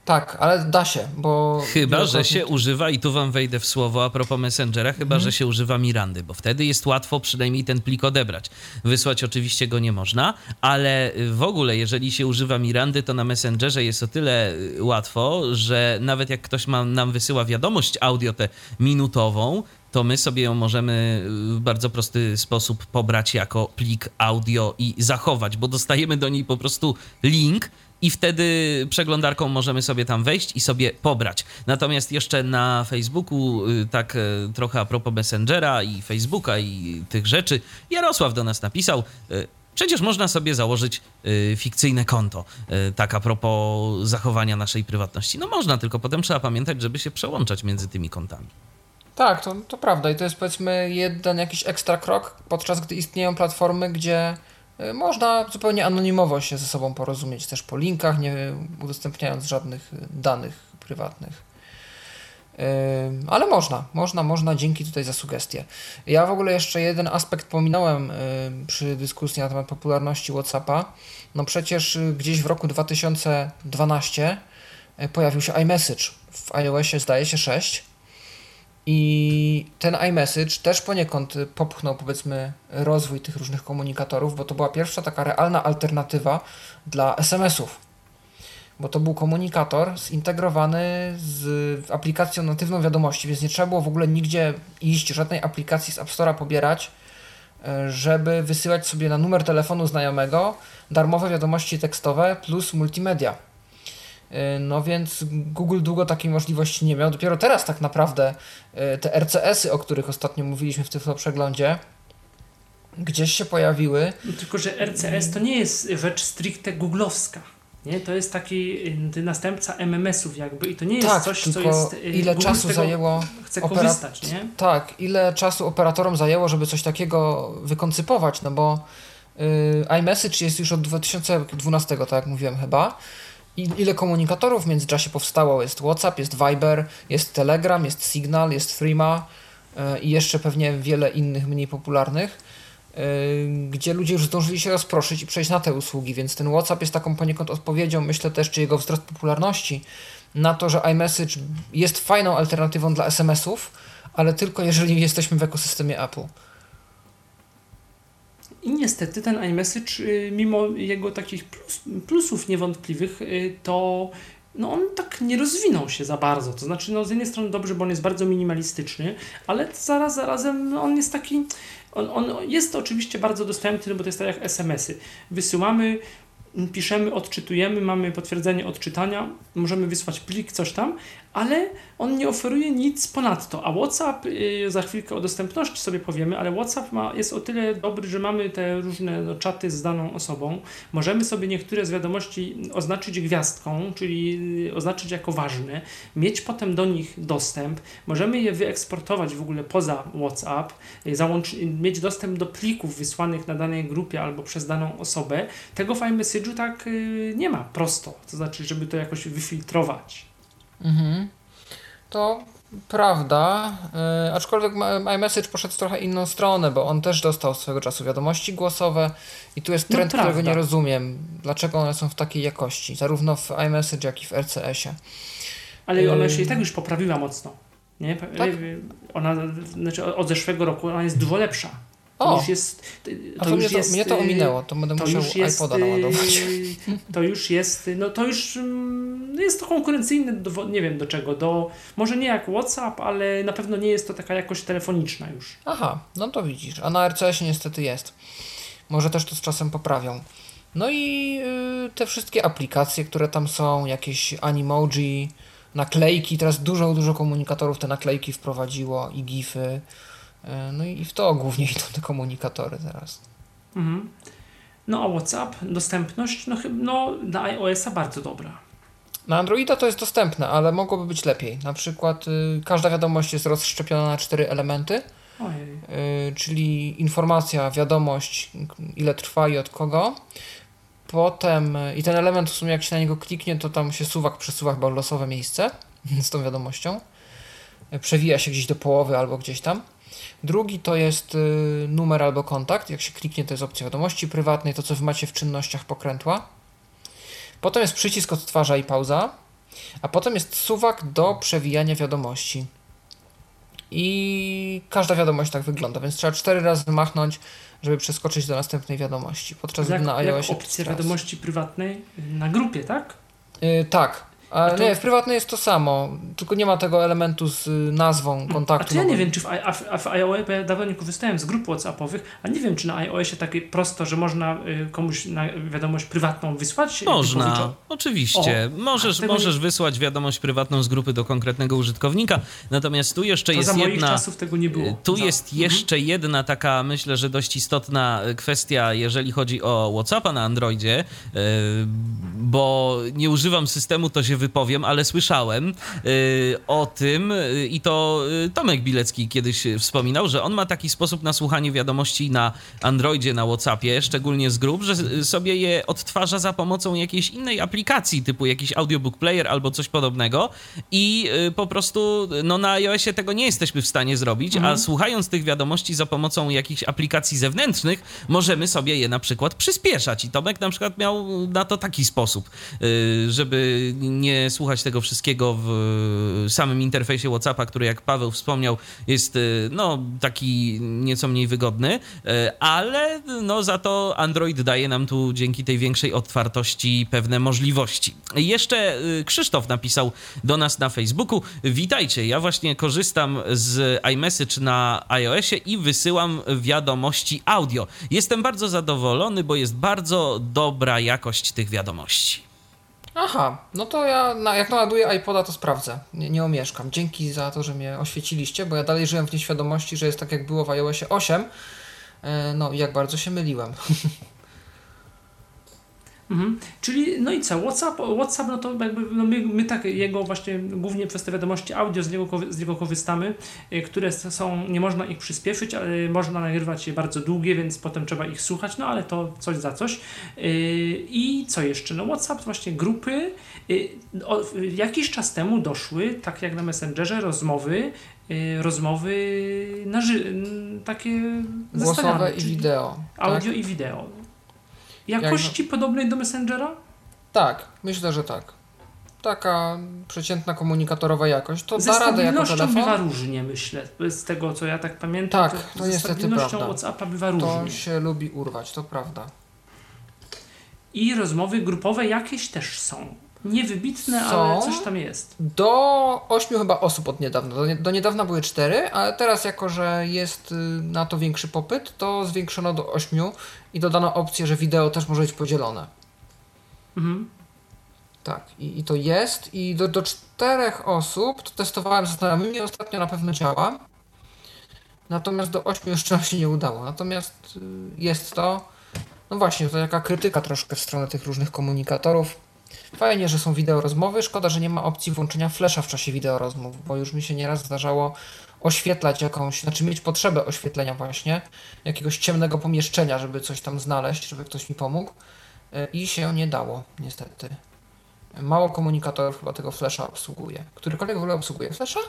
Tak, ale da się, bo. Chyba, że się używa, i tu wam wejdę w słowo a propos Messengera, chyba, Mhm. że się używa Mirandy, bo wtedy jest łatwo przynajmniej ten plik odebrać. Wysłać oczywiście go nie można, ale w ogóle, jeżeli się używa Mirandy, to na Messengerze jest o tyle y, łatwo, że nawet jak ktoś ma, nam wysyła wiadomość audio tę minutową, to my sobie ją możemy w bardzo prosty sposób pobrać jako plik audio i zachować, bo dostajemy do niej po prostu link i wtedy przeglądarką możemy sobie tam wejść i sobie pobrać. Natomiast jeszcze na Facebooku, y, tak e, trochę a propos Messengera i Facebooka i tych rzeczy, Jarosław do nas napisał. y, Przecież można sobie założyć y, fikcyjne konto, y, tak a propos zachowania naszej prywatności. No można, tylko potem trzeba pamiętać, żeby się przełączać między tymi kontami. Tak, to, to prawda i to jest powiedzmy jeden jakiś ekstra krok, podczas gdy istnieją platformy, gdzie można zupełnie anonimowo się ze sobą porozumieć, też po linkach, nie udostępniając żadnych danych prywatnych. Ale można, można, można, dzięki tutaj za sugestie. Ja w ogóle jeszcze jeden aspekt pominąłem przy dyskusji na temat popularności WhatsAppa. No przecież gdzieś w roku 2012 y, pojawił się iMessage w iOSie zdaje się 6 i ten iMessage też poniekąd popchnął powiedzmy rozwój tych różnych komunikatorów, bo to była pierwsza taka realna alternatywa dla SMS-ów bo to był komunikator zintegrowany z aplikacją natywną wiadomości, więc nie trzeba było w ogóle nigdzie iść, żadnej aplikacji z App Store'a pobierać, żeby wysyłać sobie na numer telefonu znajomego darmowe wiadomości tekstowe plus multimedia. E, no więc Google długo takiej możliwości nie miał. Dopiero teraz tak naprawdę e, te RCS-y, o których ostatnio mówiliśmy w Tyflo Przeglądzie, gdzieś się pojawiły. No, tylko, że RCS to nie jest rzecz stricte googlowska. Nie? To jest taki y, następca MMS-ów jakby i to nie jest tak, coś, co jest... Y, ile Google czasu zajęło... Chce korzystać, nie? Tak, ile czasu operatorom zajęło, żeby coś takiego wykoncypować, no bo y, iMessage jest już od 2012, tak jak mówiłem chyba. I ile komunikatorów w międzyczasie powstało? Jest WhatsApp, jest Viber, jest Telegram, jest Signal, jest Threema y, i jeszcze pewnie wiele innych mniej popularnych gdzie ludzie już zdążyli się rozproszyć i przejść na te usługi, więc ten WhatsApp jest taką poniekąd odpowiedzią, myślę też, czy jego wzrost popularności na to, że iMessage jest fajną alternatywą dla SMS-ów, ale tylko jeżeli jesteśmy w ekosystemie Apple. I niestety ten iMessage, y, mimo jego takich plus, plusów niewątpliwych, y, to no on tak nie rozwinął się za bardzo. To znaczy, no z jednej strony dobrze, bo on jest bardzo minimalistyczny, ale zaraz zarazem on jest taki on, on jest oczywiście bardzo dostępny, bo to jest tak jak SMS-y. Wysyłamy, piszemy, odczytujemy, mamy potwierdzenie odczytania, możemy wysłać plik, coś tam, ale on nie oferuje nic ponadto. A WhatsApp, y, za chwilkę o dostępności sobie powiemy, ale WhatsApp ma, jest o tyle dobry, że mamy te różne no, czaty z daną osobą. Możemy sobie niektóre z wiadomości oznaczyć gwiazdką, czyli y, oznaczyć jako ważne, mieć potem do nich dostęp. Możemy je wyeksportować w ogóle poza WhatsApp, y, załącz, mieć dostęp do plików wysłanych na danej grupie albo przez daną osobę. Tego w iMessage'u tak nie ma prosto, to znaczy, żeby to jakoś wyfiltrować. Mhm. To prawda, yy, aczkolwiek iMessage poszedł w trochę inną stronę, bo on też dostał swego czasu wiadomości głosowe i tu jest no trend, no, którego nie rozumiem. Dlaczego one są w takiej jakości, zarówno w iMessage, jak i w RCS-ie. Ale ona się i tak już poprawiła mocno. Nie? Tak? Ona, znaczy od zeszłego roku ona jest dużo lepsza. To o, już jest. To, to, już mnie, to jest, mnie to ominęło, to będę to musiał już jest, iPoda naładować. To już jest, no to już mm, no jest to konkurencyjne, do, nie wiem do czego, do, może nie jak WhatsApp, ale na pewno nie jest to taka jakość telefoniczna już. Aha, no to widzisz, a na RCS niestety jest. Może też to z czasem poprawią. No i y, te wszystkie aplikacje, które tam są, jakieś Animoji, naklejki, teraz dużo, dużo komunikatorów te naklejki wprowadziło i gify. E, no i w to głównie idą te komunikatory teraz. Mhm. No a WhatsApp, dostępność, no, no na iOS-a bardzo dobra. Na Androida to jest dostępne, ale mogłoby być lepiej. Na przykład y, każda wiadomość jest rozszczepiona na cztery elementy, y, czyli informacja, wiadomość, ile trwa i od kogo. Potem, y, i ten element w sumie jak się na niego kliknie, to tam się suwak przesuwa chyba losowe miejsce z tą wiadomością. Y, przewija się gdzieś do połowy albo gdzieś tam. Drugi to jest y, numer albo kontakt. Jak się kliknie, to jest opcja wiadomości prywatnej, to co wy macie w czynnościach pokrętła. Potem jest przycisk odtwarza i pauza, a potem jest suwak do przewijania wiadomości. I każda wiadomość tak wygląda, więc trzeba cztery razy machnąć, żeby przeskoczyć do następnej wiadomości. Podczas jak, gdy na iOSie. opcja wiadomości prywatnej na grupie, tak? Yy, tak. A to... Nie, w prywatnej jest to samo, tylko nie ma tego elementu z y, nazwą kontaktu. A to ja nie wiem, czy w, w, w iOS, bo ja dawno nie korzystałem z grup WhatsAppowych, a nie wiem, czy na iOSie takie prosto, że można y, komuś na wiadomość prywatną wysłać. Można, oczywiście. O, możesz możesz nie... wysłać wiadomość prywatną z grupy do konkretnego użytkownika, natomiast tu jeszcze to jest za jedna... czasów tego nie było. Tu no. jest mhm. jeszcze jedna taka, myślę, że dość istotna kwestia, jeżeli chodzi o WhatsAppa na Androidzie, bo nie używam systemu, to się wypowiem, ale słyszałem y, o tym y, i to y, Tomek Bilecki kiedyś wspominał, że on ma taki sposób na słuchanie wiadomości na Androidzie, na Whatsappie, szczególnie z grup, że sobie je odtwarza za pomocą jakiejś innej aplikacji, typu jakiś audiobook player albo coś podobnego i po prostu no na iOSie tego nie jesteśmy w stanie zrobić, mhm. a słuchając tych wiadomości za pomocą jakichś aplikacji zewnętrznych, możemy sobie je na przykład przyspieszać i Tomek na przykład miał na to taki sposób, żeby nie słuchać tego wszystkiego w samym interfejsie WhatsAppa, który jak Paweł wspomniał jest y, no taki nieco mniej wygodny, y, ale no za to Android daje nam tu dzięki tej większej otwartości pewne możliwości. Jeszcze y, Krzysztof napisał do nas na Facebooku: Witajcie, ja właśnie korzystam z iMessage na iOSie i wysyłam wiadomości audio. Jestem bardzo zadowolony, bo jest bardzo dobra jakość tych wiadomości. Aha, no to ja na, jak naładuję iPoda, to sprawdzę. Nie, nie omieszkam. Dzięki za to, że mnie oświeciliście, bo ja dalej żyłem w nieświadomości, że jest tak jak było w iOSie 8. E, no i jak bardzo się myliłem. Mhm. Czyli, no i co, WhatsApp, WhatsApp no to jakby, no my, my tak jego właśnie głównie przez te wiadomości audio z niego, z niego korzystamy, y, które są, nie można ich przyspieszyć, ale można nagrywać je bardzo długie, więc potem trzeba ich słuchać, no ale to coś za coś. Y, I co jeszcze? No WhatsApp właśnie grupy, y, jakiś czas temu doszły, tak jak na Messengerze, rozmowy, rozmowy na ży- takie głosowe i wideo. Audio tak? i wideo. Jakości Jak... podobnej do Messengera? Tak, myślę, że tak. Taka przeciętna komunikatorowa jakość. To Ze da radę jako telefon. bywa różnie, myślę. Z tego, co ja tak pamiętam. Tak, to, to niestety prawda. WhatsAppa bywa różnie. To się lubi urwać, to prawda. I rozmowy grupowe jakieś też są. Niewybitne, są ale coś tam jest. Do ośmiu chyba osób od niedawna. Do, do niedawna były cztery, ale teraz jako, że jest y, na to większy popyt, to zwiększono do ośmiu i dodano opcję, że wideo też może być podzielone. Mhm. Tak, i, i to jest. I do, do czterech osób, to testowałem z znajomymi, ostatnio na pewno działa. Natomiast do ośmiu jeszcze się nie udało. Natomiast y, jest to, no właśnie, to jaka krytyka troszkę w stronę tych różnych komunikatorów Fajnie, że są wideo rozmowy. Szkoda, że nie ma opcji włączenia flesza w czasie wideo rozmów, bo już mi się nieraz zdarzało oświetlać jakąś, znaczy mieć potrzebę oświetlenia właśnie jakiegoś ciemnego pomieszczenia, żeby coś tam znaleźć, żeby ktoś mi pomógł e, i się nie dało, niestety. Mało komunikatorów chyba tego flasha obsługuje. Którykolwiek w ogóle obsługuje flasha?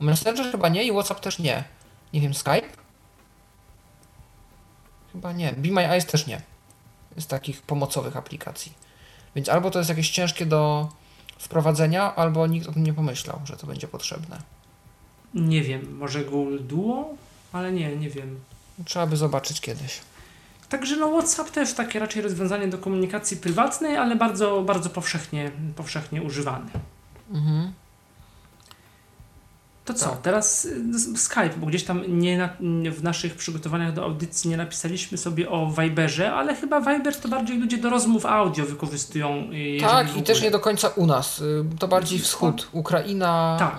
Messenger chyba nie i WhatsApp też nie. Nie wiem, Skype? Chyba nie. Be My Eyes też nie. Z takich pomocowych aplikacji. Więc albo to jest jakieś ciężkie do wprowadzenia, albo nikt o tym nie pomyślał, że to będzie potrzebne. Nie wiem, może Google Duo? Ale nie, nie wiem. Trzeba by zobaczyć kiedyś. Także no WhatsApp też takie raczej rozwiązanie do komunikacji prywatnej, ale bardzo, bardzo powszechnie, powszechnie używane. Mhm. To co, tak. teraz y, Skype, bo gdzieś tam nie na, w naszych przygotowaniach do audycji nie napisaliśmy sobie o Viberze, ale chyba Viber to bardziej ludzie do rozmów audio wykorzystują. Y, tak, i też nie do końca u nas. Y, to bardziej wschód. Ukraina, tak.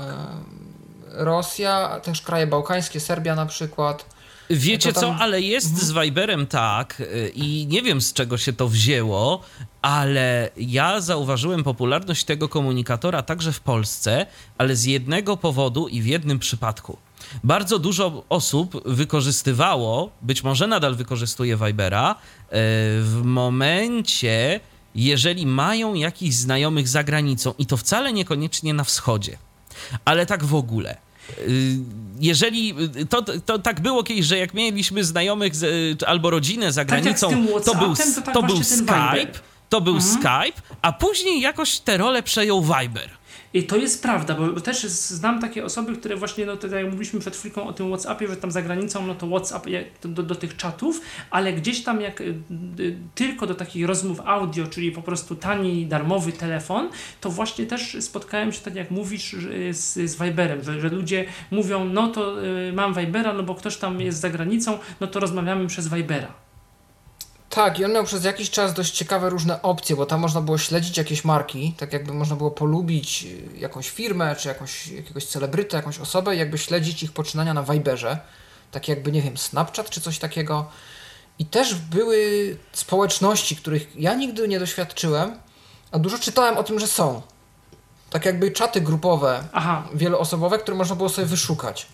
Rosja, też kraje bałkańskie, Serbia na przykład. Wiecie tam... co, ale jest mhm. z Viberem tak i nie wiem z czego się to wzięło, ale ja zauważyłem popularność tego komunikatora także w Polsce, ale z jednego powodu i w jednym przypadku. Bardzo dużo osób wykorzystywało, być może nadal wykorzystuje Vibera, e, w momencie, jeżeli mają jakichś znajomych za granicą i to wcale niekoniecznie na wschodzie, ale tak w ogóle. Y, jeżeli to, to tak było kiedyś, że jak mieliśmy znajomych z, albo rodzinę za tak granicą, to był, to, tak to był Skype, to był mhm. Skype, a później jakoś tę rolę przejął Viber. I to jest prawda, bo też znam takie osoby, które właśnie, no to tak jak mówiliśmy przed chwilką o tym WhatsAppie, że tam za granicą, no to WhatsApp do, do tych czatów, ale gdzieś tam jak y, y, tylko do takich rozmów audio, czyli po prostu tani, darmowy telefon, to właśnie też spotkałem się, tak jak mówisz, z, z Viberem, że, że ludzie mówią, no to y, mam Vibera, no bo ktoś tam jest za granicą, no to rozmawiamy przez Vibera. Tak, i on miał przez jakiś czas dość ciekawe różne opcje, bo tam można było śledzić jakieś marki, tak jakby można było polubić y, jakąś firmę, czy jakąś, jakiegoś celebrytę, jakąś osobę i jakby śledzić ich poczynania na Viberze. Tak jakby, nie wiem, Snapchat czy coś takiego. I też były społeczności, których ja nigdy nie doświadczyłem, a dużo czytałem o tym, że są. Tak jakby czaty grupowe, Aha. wieloosobowe, które można było sobie wyszukać.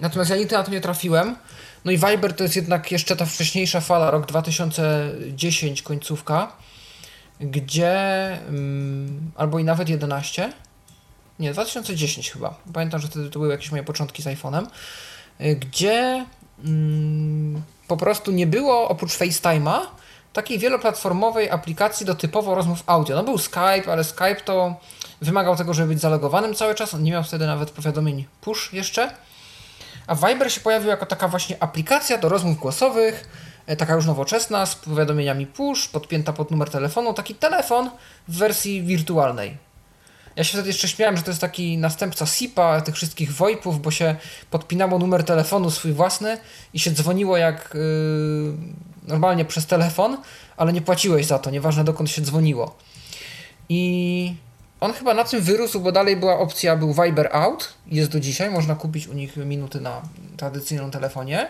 Natomiast ja nigdy na to nie trafiłem. No i Viber to jest jednak jeszcze ta wcześniejsza fala, rok 2010, końcówka, gdzie mm, albo i nawet 11. Nie, 2010 chyba. Pamiętam, że wtedy to były jakieś moje początki z iPhone'em, gdzie mm, po prostu nie było oprócz FaceTime'a takiej wieloplatformowej aplikacji do typowo rozmów audio. No był Skype, ale Skype to wymagał tego, żeby być zalogowanym cały czas. On nie miał wtedy nawet powiadomień push jeszcze. A Viber się pojawił jako taka właśnie aplikacja do rozmów głosowych, e, taka już nowoczesna, z powiadomieniami push, podpięta pod numer telefonu, taki telefon w wersji wirtualnej. Ja się wtedy jeszcze śmiałem, że to jest taki następca SIP-a, tych wszystkich VoIPów, bo się podpinało numer telefonu swój własny i się dzwoniło jak yy, normalnie przez telefon, ale nie płaciłeś za to, nieważne dokąd się dzwoniło. I on chyba na tym wyrósł, bo dalej była opcja, był Viber Out, jest do dzisiaj, można kupić u nich minuty na tradycyjnym telefonie.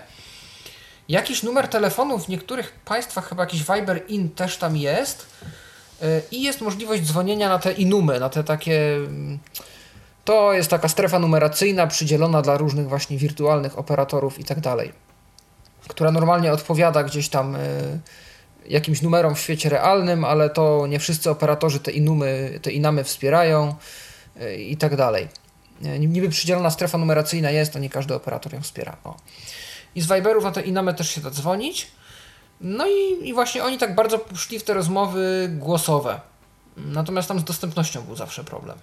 Jakiś numer telefonu w niektórych państwach, chyba jakiś Viber In też tam jest. Y, I jest możliwość dzwonienia na te inumy, na te takie. Mm, to jest taka strefa numeracyjna przydzielona dla różnych właśnie wirtualnych operatorów i tak dalej, która normalnie odpowiada gdzieś tam y, jakimś numerom w świecie realnym, ale to nie wszyscy operatorzy te inumy, te inamy wspierają y, i tak dalej. Niby przydzielona strefa numeracyjna jest, a nie każdy operator ją wspiera. O. I z Viberów na te inamy też się da dzwonić. No i, i właśnie oni tak bardzo szli w te rozmowy głosowe. Natomiast tam z dostępnością był zawsze problem.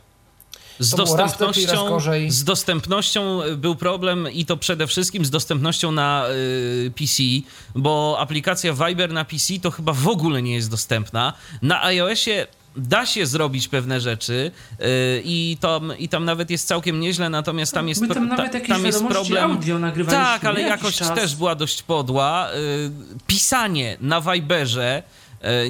Z dostępnością, z dostępnością był problem i to przede wszystkim z dostępnością na y, PC, bo aplikacja Viber na PC to chyba w ogóle nie jest dostępna. Na iOSie da się zrobić pewne rzeczy yy, i, tam, i tam nawet jest całkiem nieźle, natomiast tam jest, My tam, pro, ta, tam jest problem. Audio tak, ale jakość czas. też była dość podła. Yy, pisanie na Viberze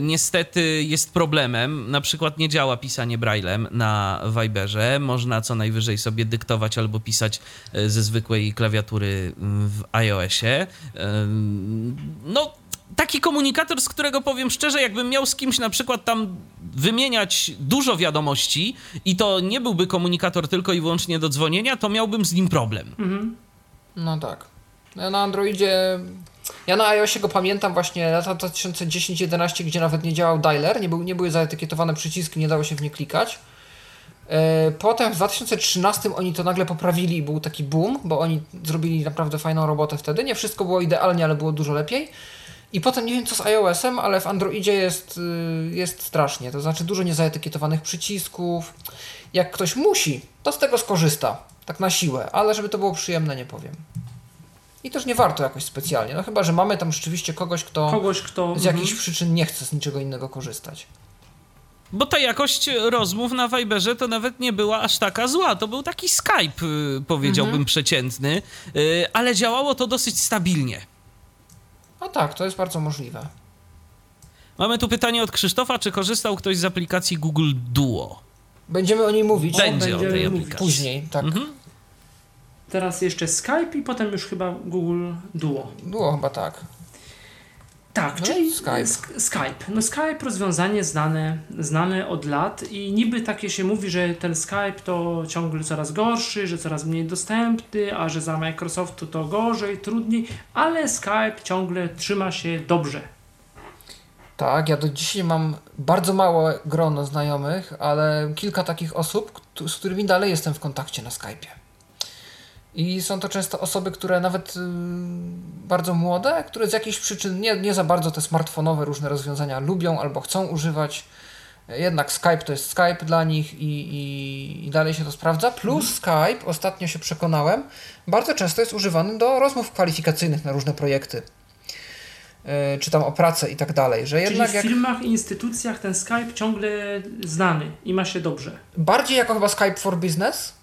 niestety jest problemem. Na przykład nie działa pisanie braillem na Viberze. Można co najwyżej sobie dyktować albo pisać yy, ze zwykłej klawiatury w iOSie. Yy, no taki komunikator, z którego powiem szczerze, jakbym miał z kimś na przykład tam wymieniać dużo wiadomości i to nie byłby komunikator tylko i wyłącznie do dzwonienia, to miałbym z nim problem. Mhm. No tak. Na Androidzie, ja na iOSie go pamiętam właśnie lata 2010-11, gdzie nawet nie działał dialer, nie, był, nie były zaetykietowane przyciski, nie dało się w nie klikać. E, potem w 2013 oni to nagle poprawili był taki boom, bo oni zrobili naprawdę fajną robotę wtedy. Nie wszystko było idealnie, ale było dużo lepiej. I potem nie wiem co z iOS-em, ale w Androidzie jest, y, jest strasznie. To znaczy dużo niezaetykietowanych przycisków. Jak ktoś musi, to z tego skorzysta. Tak na siłę, ale żeby to było przyjemne, nie powiem. I też nie warto jakoś specjalnie. No chyba, że mamy tam rzeczywiście kogoś, kto, kogoś, kto... z jakichś mm. przyczyn nie chce z niczego innego korzystać. Bo ta jakość rozmów na Viberze to nawet nie była aż taka zła. To był taki Skype, y, powiedziałbym, mhm. przeciętny, y, ale działało to dosyć stabilnie. No tak, to jest bardzo możliwe. Mamy tu pytanie od Krzysztofa, czy korzystał ktoś z aplikacji Google Duo? Będziemy o niej mówić. Będzie o, tej aplikacji. Później, tak. Mhm. Teraz jeszcze Skype i potem już chyba Google Duo. Duo chyba tak. Tak, no czyli Skype. Skype. No Skype rozwiązanie znane, znane od lat i niby takie się mówi, że ten Skype to ciągle coraz gorszy, że coraz mniej dostępny, a że za Microsoftu to gorzej, trudniej, ale Skype ciągle trzyma się dobrze. Tak, ja do dzisiaj mam bardzo małe grono znajomych, ale kilka takich osób, z którymi dalej jestem w kontakcie na Skype'ie. I są to często osoby, które nawet y, bardzo młode, które z jakichś przyczyn nie, nie za bardzo te smartfonowe różne rozwiązania lubią albo chcą używać. Jednak Skype to jest Skype dla nich i, i, i dalej się to sprawdza. Plus Skype, ostatnio się przekonałem, bardzo często jest używany do rozmów kwalifikacyjnych na różne projekty. Yy, czy tam o pracę i tak dalej. Że jednak Czyli w jak... firmach i instytucjach ten Skype ciągle znany i ma się dobrze. Bardziej jako chyba Skype for Business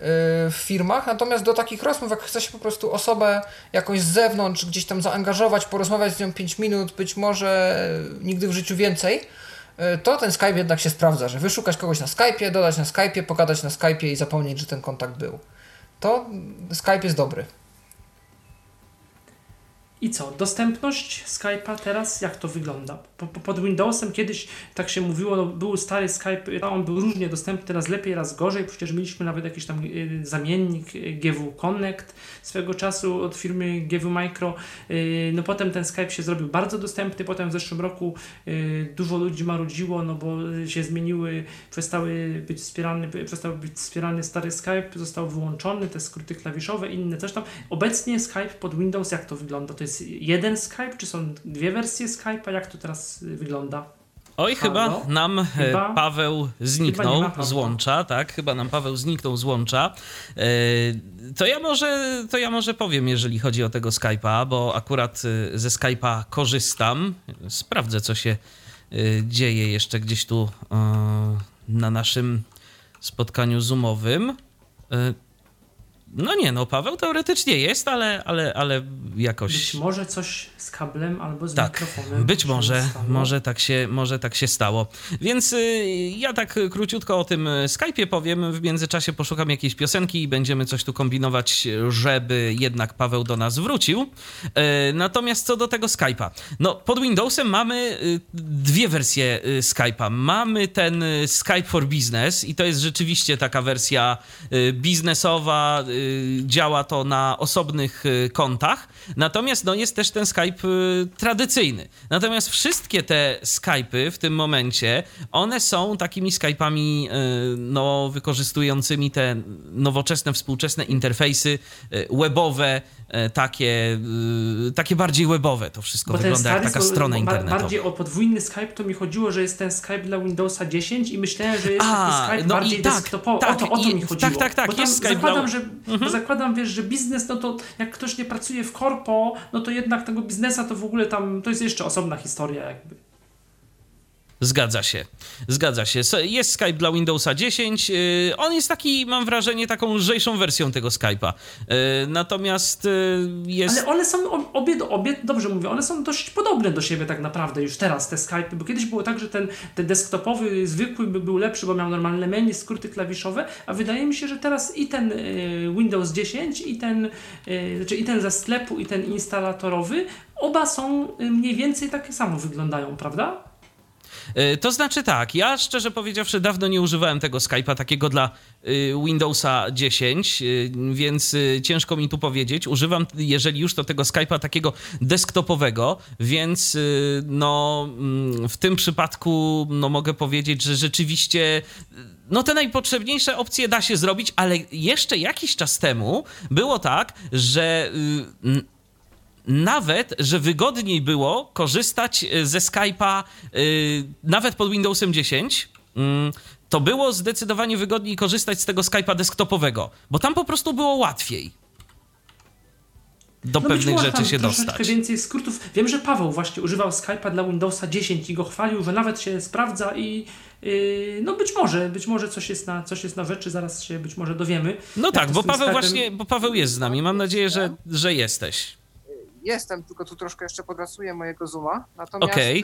w firmach, natomiast do takich rozmów, jak chce się po prostu osobę jakoś z zewnątrz gdzieś tam zaangażować, porozmawiać z nią 5 minut, być może nigdy w życiu więcej, yy, to ten Skype jednak się sprawdza, że wyszukać kogoś na Skype'ie, dodać na Skype'ie, pogadać na Skype'ie i zapomnieć, że ten kontakt był. To Skype jest dobry. I co? Dostępność Skype'a teraz jak to wygląda? Po, po, pod Windowsem kiedyś tak się mówiło, no, był stary Skype, on był różnie dostępny, teraz lepiej, raz gorzej. Przecież mieliśmy nawet jakiś tam y, zamiennik y, GW Connect swego czasu od firmy GW Micro. Y, no potem ten Skype się zrobił bardzo dostępny, potem w zeszłym roku y, dużo ludzi marudziło, no bo się zmieniły, przestały być wspierany, przestał być wspierany stary Skype, został wyłączony, te skróty klawiszowe, inne coś tam. Obecnie Skype pod Windows jak to wygląda? To jest jeden Skype, czy są dwie wersje Skype'a? Jak to teraz wygląda? Oj, chyba nam e, chyba, Paweł zniknął z łącza, tak? Chyba nam Paweł zniknął z łącza. E, to ja może, to ja może powiem, jeżeli chodzi o tego Skype'a, bo akurat e, ze Skype'a korzystam. Sprawdzę, co się dzieje jeszcze gdzieś tu na naszym spotkaniu zoomowym. No nie, no Paweł teoretycznie jest, ale, ale, ale jakoś... Być może coś z kablem albo z tak, mikrofonem. Być może, może tak, się, może tak się stało. Więc y, ja tak króciutko o tym Skype'ie powiem. W międzyczasie poszukam jakiejś piosenki i będziemy coś tu kombinować, żeby jednak Paweł do nas wrócił. Y, natomiast co do tego Skype'a. No, pod Windowsem mamy y, dwie wersje y, Skype'a. Mamy ten y, Skype for Business i to jest rzeczywiście taka wersja y, biznesowa, Y, działa to na osobnych y, kontach. Natomiast no, jest też ten Skype y, tradycyjny. Natomiast wszystkie te Skype'y w tym momencie, one są takimi Skype'ami no, wykorzystującymi te nowoczesne, współczesne interfejsy webowe, takie, takie bardziej webowe. To wszystko Bo wygląda jak taka strona internetowa. Bardziej o podwójny Skype to mi chodziło, że jest ten Skype dla Windowsa 10 i myślałem, że jest A, taki Skype no bardziej tak, desktopowy. Tak, o to, o to mi chodziło. Tak, tak, tak. jest Skype zakładam, dla... że Mhm. Bo zakładam, wiesz, że biznes, no to jak ktoś nie pracuje w korpo, no to jednak tego biznesa to w ogóle tam, to jest jeszcze osobna historia jakby. Zgadza się, zgadza się. Jest Skype dla Windowsa 10. Y, on jest taki, mam wrażenie, taką lżejszą wersją tego Skype'a. Y, natomiast y, jest. Ale one są obie, obie, dobrze mówię, one są dość podobne do siebie tak naprawdę już teraz, te Skype'y, bo kiedyś było tak, że ten, ten desktopowy, zwykły by był lepszy, bo miał normalne menu, skróty klawiszowe, a wydaje mi się, że teraz i ten Windows 10, i ten, znaczy i ten ze sklepu, i ten instalatorowy, oba są mniej więcej takie samo wyglądają, prawda? E, to znaczy tak, ja szczerze powiedziawszy dawno nie używałem tego Skype'a takiego dla y, Windowsa 10, y, więc ciężko mi tu powiedzieć. Używam, jeżeli już, to tego Skype'a takiego desktopowego, więc no mm, w tym przypadku no mogę powiedzieć, że rzeczywiście no te najpotrzebniejsze opcje da się zrobić, ale jeszcze jakiś czas temu było tak, że nawet, że wygodniej było korzystać e, ze Skype'a yy, nawet pod Windowsem 10. Yy, mm, to było zdecydowanie wygodniej korzystać z tego Skype'a desktopowego, bo tam po prostu było łatwiej do no pewnych rzeczy się dostać. więcej skrótów. Wiem, że Paweł właśnie używał Skype'a dla Windowsa 10 i go chwalił, że nawet się sprawdza i yy, no być może, być może coś jest, na, coś jest na rzeczy, zaraz się być może dowiemy. No tak, bo Paweł Skype'em... właśnie, bo Paweł jest z nami. Mam nadzieję, że, że jesteś jestem, tylko tu troszkę jeszcze podrasuję mojego Zooma. Natomiast okay.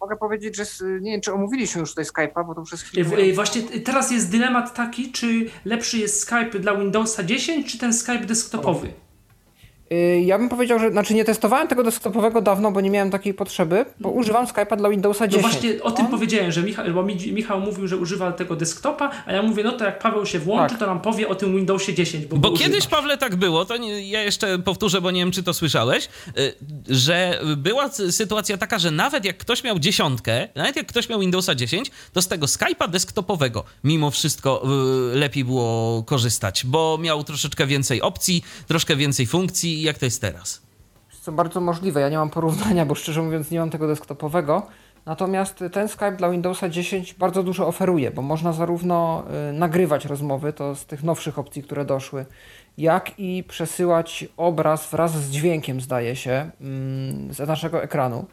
mogę powiedzieć, że nie wiem, czy omówiliśmy już tutaj Skype'a, bo to przez chwilę... Właśnie teraz jest dylemat taki, czy lepszy jest Skype dla Windowsa 10, czy ten Skype desktopowy? Y, ja bym powiedział, że znaczy nie testowałem tego desktopowego dawno, bo nie miałem takiej potrzeby, bo używam Skype'a dla Windowsa 10. No właśnie o tym powiedziałem, że Michał, bo Michał mówił, że używa tego desktopa, a ja mówię, no to jak Paweł się włączy, tak. to nam powie o tym Windowsie 10. Bo, bo kiedyś, Pawle, tak było, to nie, ja jeszcze powtórzę, bo nie wiem, czy to słyszałeś, y, że była sytuacja taka, że nawet jak ktoś miał dziesiątkę, nawet jak ktoś miał Windowsa 10, to z tego Skype'a desktopowego mimo wszystko y, lepiej było korzystać, bo miał troszeczkę więcej opcji, troszkę więcej funkcji jak to jest teraz? Co bardzo możliwe, ja nie mam porównania, bo szczerze mówiąc nie mam tego desktopowego. Natomiast ten Skype dla Windowsa 10 bardzo dużo oferuje, bo można zarówno y, nagrywać rozmowy, to z tych nowszych opcji, które doszły, jak i przesyłać obraz wraz z dźwiękiem, zdaje się, mm, z naszego ekranu.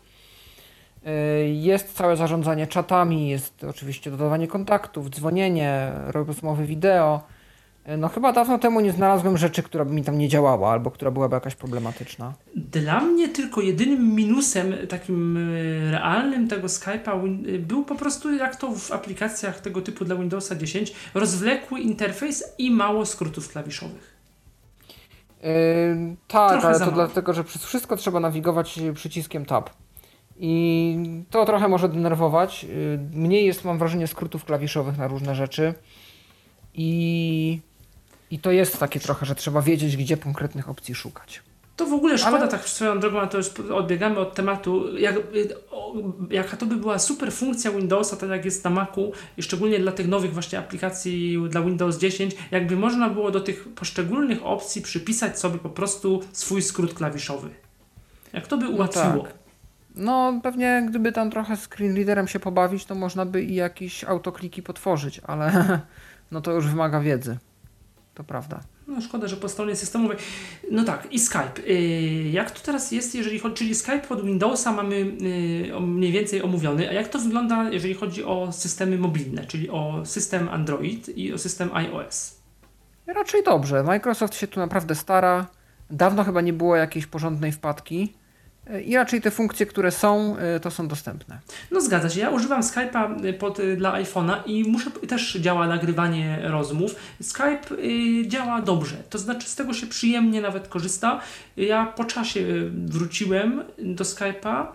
Y, jest całe zarządzanie czatami, jest oczywiście dodawanie kontaktów, dzwonienie, rozmowy wideo. Y, no chyba dawno temu nie znalazłem rzeczy, która by mi tam nie działała albo która byłaby jakaś problematyczna. Dla mnie tylko jedynym minusem takim y, realnym tego Skype'a był po prostu jak to w aplikacjach tego typu dla Windowsa 10 rozwlekły interfejs i mało skrótów klawiszowych. Yy, tak, Trochę ale to dlatego, że przez wszystko trzeba nawigować przyciskiem Tab. I to trochę może denerwować. Mniej jest, mam wrażenie, skrótów klawiszowych na różne rzeczy. I, I to jest takie trochę, że trzeba wiedzieć, gdzie konkretnych opcji szukać. To w ogóle szkoda, Ale... tak swoją drogą, a to już odbiegamy od tematu, jak, jaka to by była super funkcja Windowsa, tak jak jest na Macu, i szczególnie dla tych nowych właśnie aplikacji dla Windows 10, jakby można było do tych poszczególnych opcji przypisać sobie po prostu swój skrót klawiszowy. Jak to by ułatwiło. No tak. No, pewnie gdyby tam trochę screen readerem się pobawić, to można by i jakieś autokliki potworzyć, ale no to już wymaga wiedzy. To prawda. No szkoda, że po stronie systemowej. No tak, i Skype. Y, jak to teraz jest, jeżeli chodzi, czyli Skype pod Windowsa mamy y, mniej więcej omówiony, a jak to wygląda, jeżeli chodzi o systemy mobilne, czyli o system Android i o system iOS? Raczej dobrze. Microsoft się tu naprawdę stara. Dawno chyba nie było jakiejś porządnej wpadki. I raczej te funkcje, które są, y, to są dostępne. No zgadza się. Ja używam Skype'a y, pod, y, dla iPhone'a i muszę też działa nagrywanie rozmów. Skype y, działa dobrze, to znaczy z tego się przyjemnie nawet korzysta. Ja po czasie wróciłem do Skype'a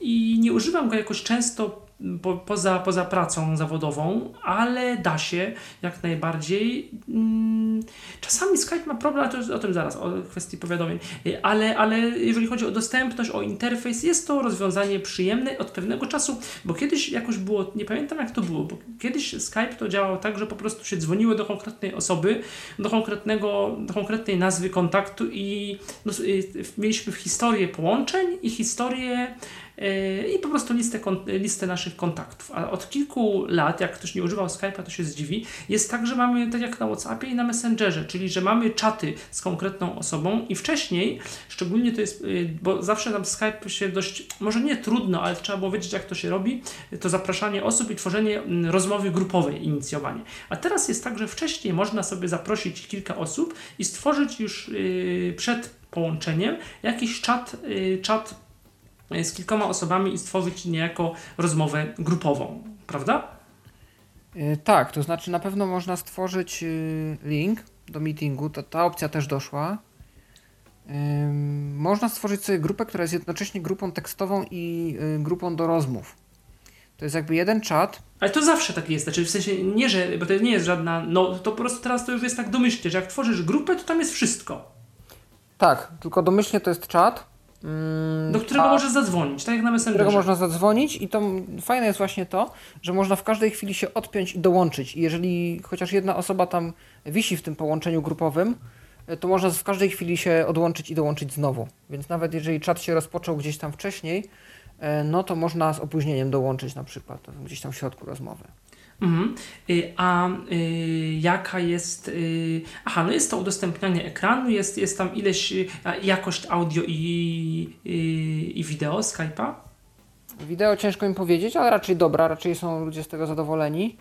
i nie używam go jakoś często po, poza, poza pracą zawodową, ale da się jak najbardziej. Mm, czasami Skype ma problem, ale to o tym zaraz, o kwestii powiadomień, ale, ale jeżeli chodzi o dostępność, o interfejs, jest to rozwiązanie przyjemne od pewnego czasu, bo kiedyś jakoś było, nie pamiętam jak to było, bo kiedyś Skype to działało tak, że po prostu się dzwoniło do konkretnej osoby, do konkretnego, do konkretnej nazwy kontaktu i no, mieliśmy historię połączeń i historię i po prostu listę, listę naszych kontaktów. A od kilku lat, jak ktoś nie używał Skype'a, to się zdziwi, jest tak, że mamy tak jak na WhatsAppie i na Messengerze, czyli że mamy czaty z konkretną osobą i wcześniej, szczególnie to jest, yy, bo zawsze tam Skype się dość, może nie trudno, ale trzeba było wiedzieć, jak to się robi, to zapraszanie osób i tworzenie mm, rozmowy grupowej, inicjowanie. A teraz jest tak, że wcześniej można sobie zaprosić kilka osób i stworzyć już yy, przed połączeniem jakiś czat, czat z kilkoma osobami i stworzyć niejako rozmowę grupową, prawda? Yy, tak, to znaczy na pewno można stworzyć yy, link do meetingu, to ta opcja też doszła. Można stworzyć sobie grupę, która jest jednocześnie grupą tekstową i grupą do rozmów. To jest jakby jeden czat. Ale to zawsze tak jest, znaczy w sensie nie, że, bo to nie jest żadna, no to po prostu teraz to już jest tak domyślnie, że jak tworzysz grupę, to tam jest wszystko. Tak, tylko domyślnie to jest czat do którego możesz zadzwonić, tak jak na Messengerze. Do którego można zadzwonić i to fajne jest właśnie to, że można w każdej chwili się odpiąć i dołączyć. I jeżeli chociaż jedna osoba tam wisi w tym połączeniu grupowym, to można w każdej chwili się odłączyć i dołączyć znowu. Więc nawet jeżeli czat się rozpoczął gdzieś tam wcześniej, e, no to można z opóźnieniem dołączyć na przykład gdzieś tam w środku rozmowy. Mhm. Y, a y, jaka jest. Y, aha, no jest to udostępnianie ekranu, jest, jest tam ileś y, jakość audio i, i, i wideo Skype'a? Wideo ciężko mi powiedzieć, ale raczej dobra, raczej są ludzie z tego zadowoleni.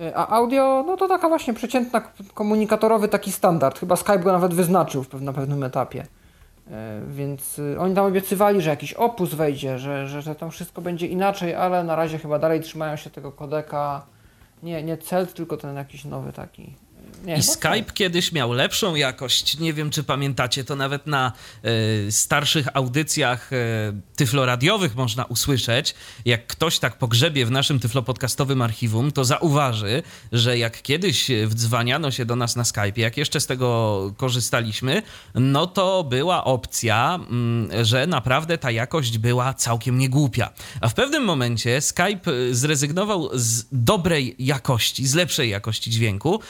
Y, a audio, no to taka właśnie przeciętna komunikatorowy taki standard. Chyba Skype go nawet wyznaczył na pewnym etapie. Y, więc oni tam obiecywali, że jakiś opus wejdzie, że, że, że tam wszystko będzie inaczej, ale na razie chyba dalej trzymają się tego kodeka nie, nie CELT, tylko ten jakiś nowy taki nie, I Skype tak. kiedyś miał lepszą jakość. Nie wiem, czy pamiętacie, to nawet na y, starszych audycjach y, tyfloradiowych można usłyszeć. Jak ktoś tak pogrzebie w naszym tyflopodcastowym archiwum, to zauważy, że jak kiedyś wdzwaniano się do nas na Skype, jak jeszcze z tego korzystaliśmy, no to była opcja, y, że naprawdę ta jakość była całkiem niegłupia. A w pewnym momencie Skype zrezygnował z dobrej jakości, z lepszej jakości dźwięku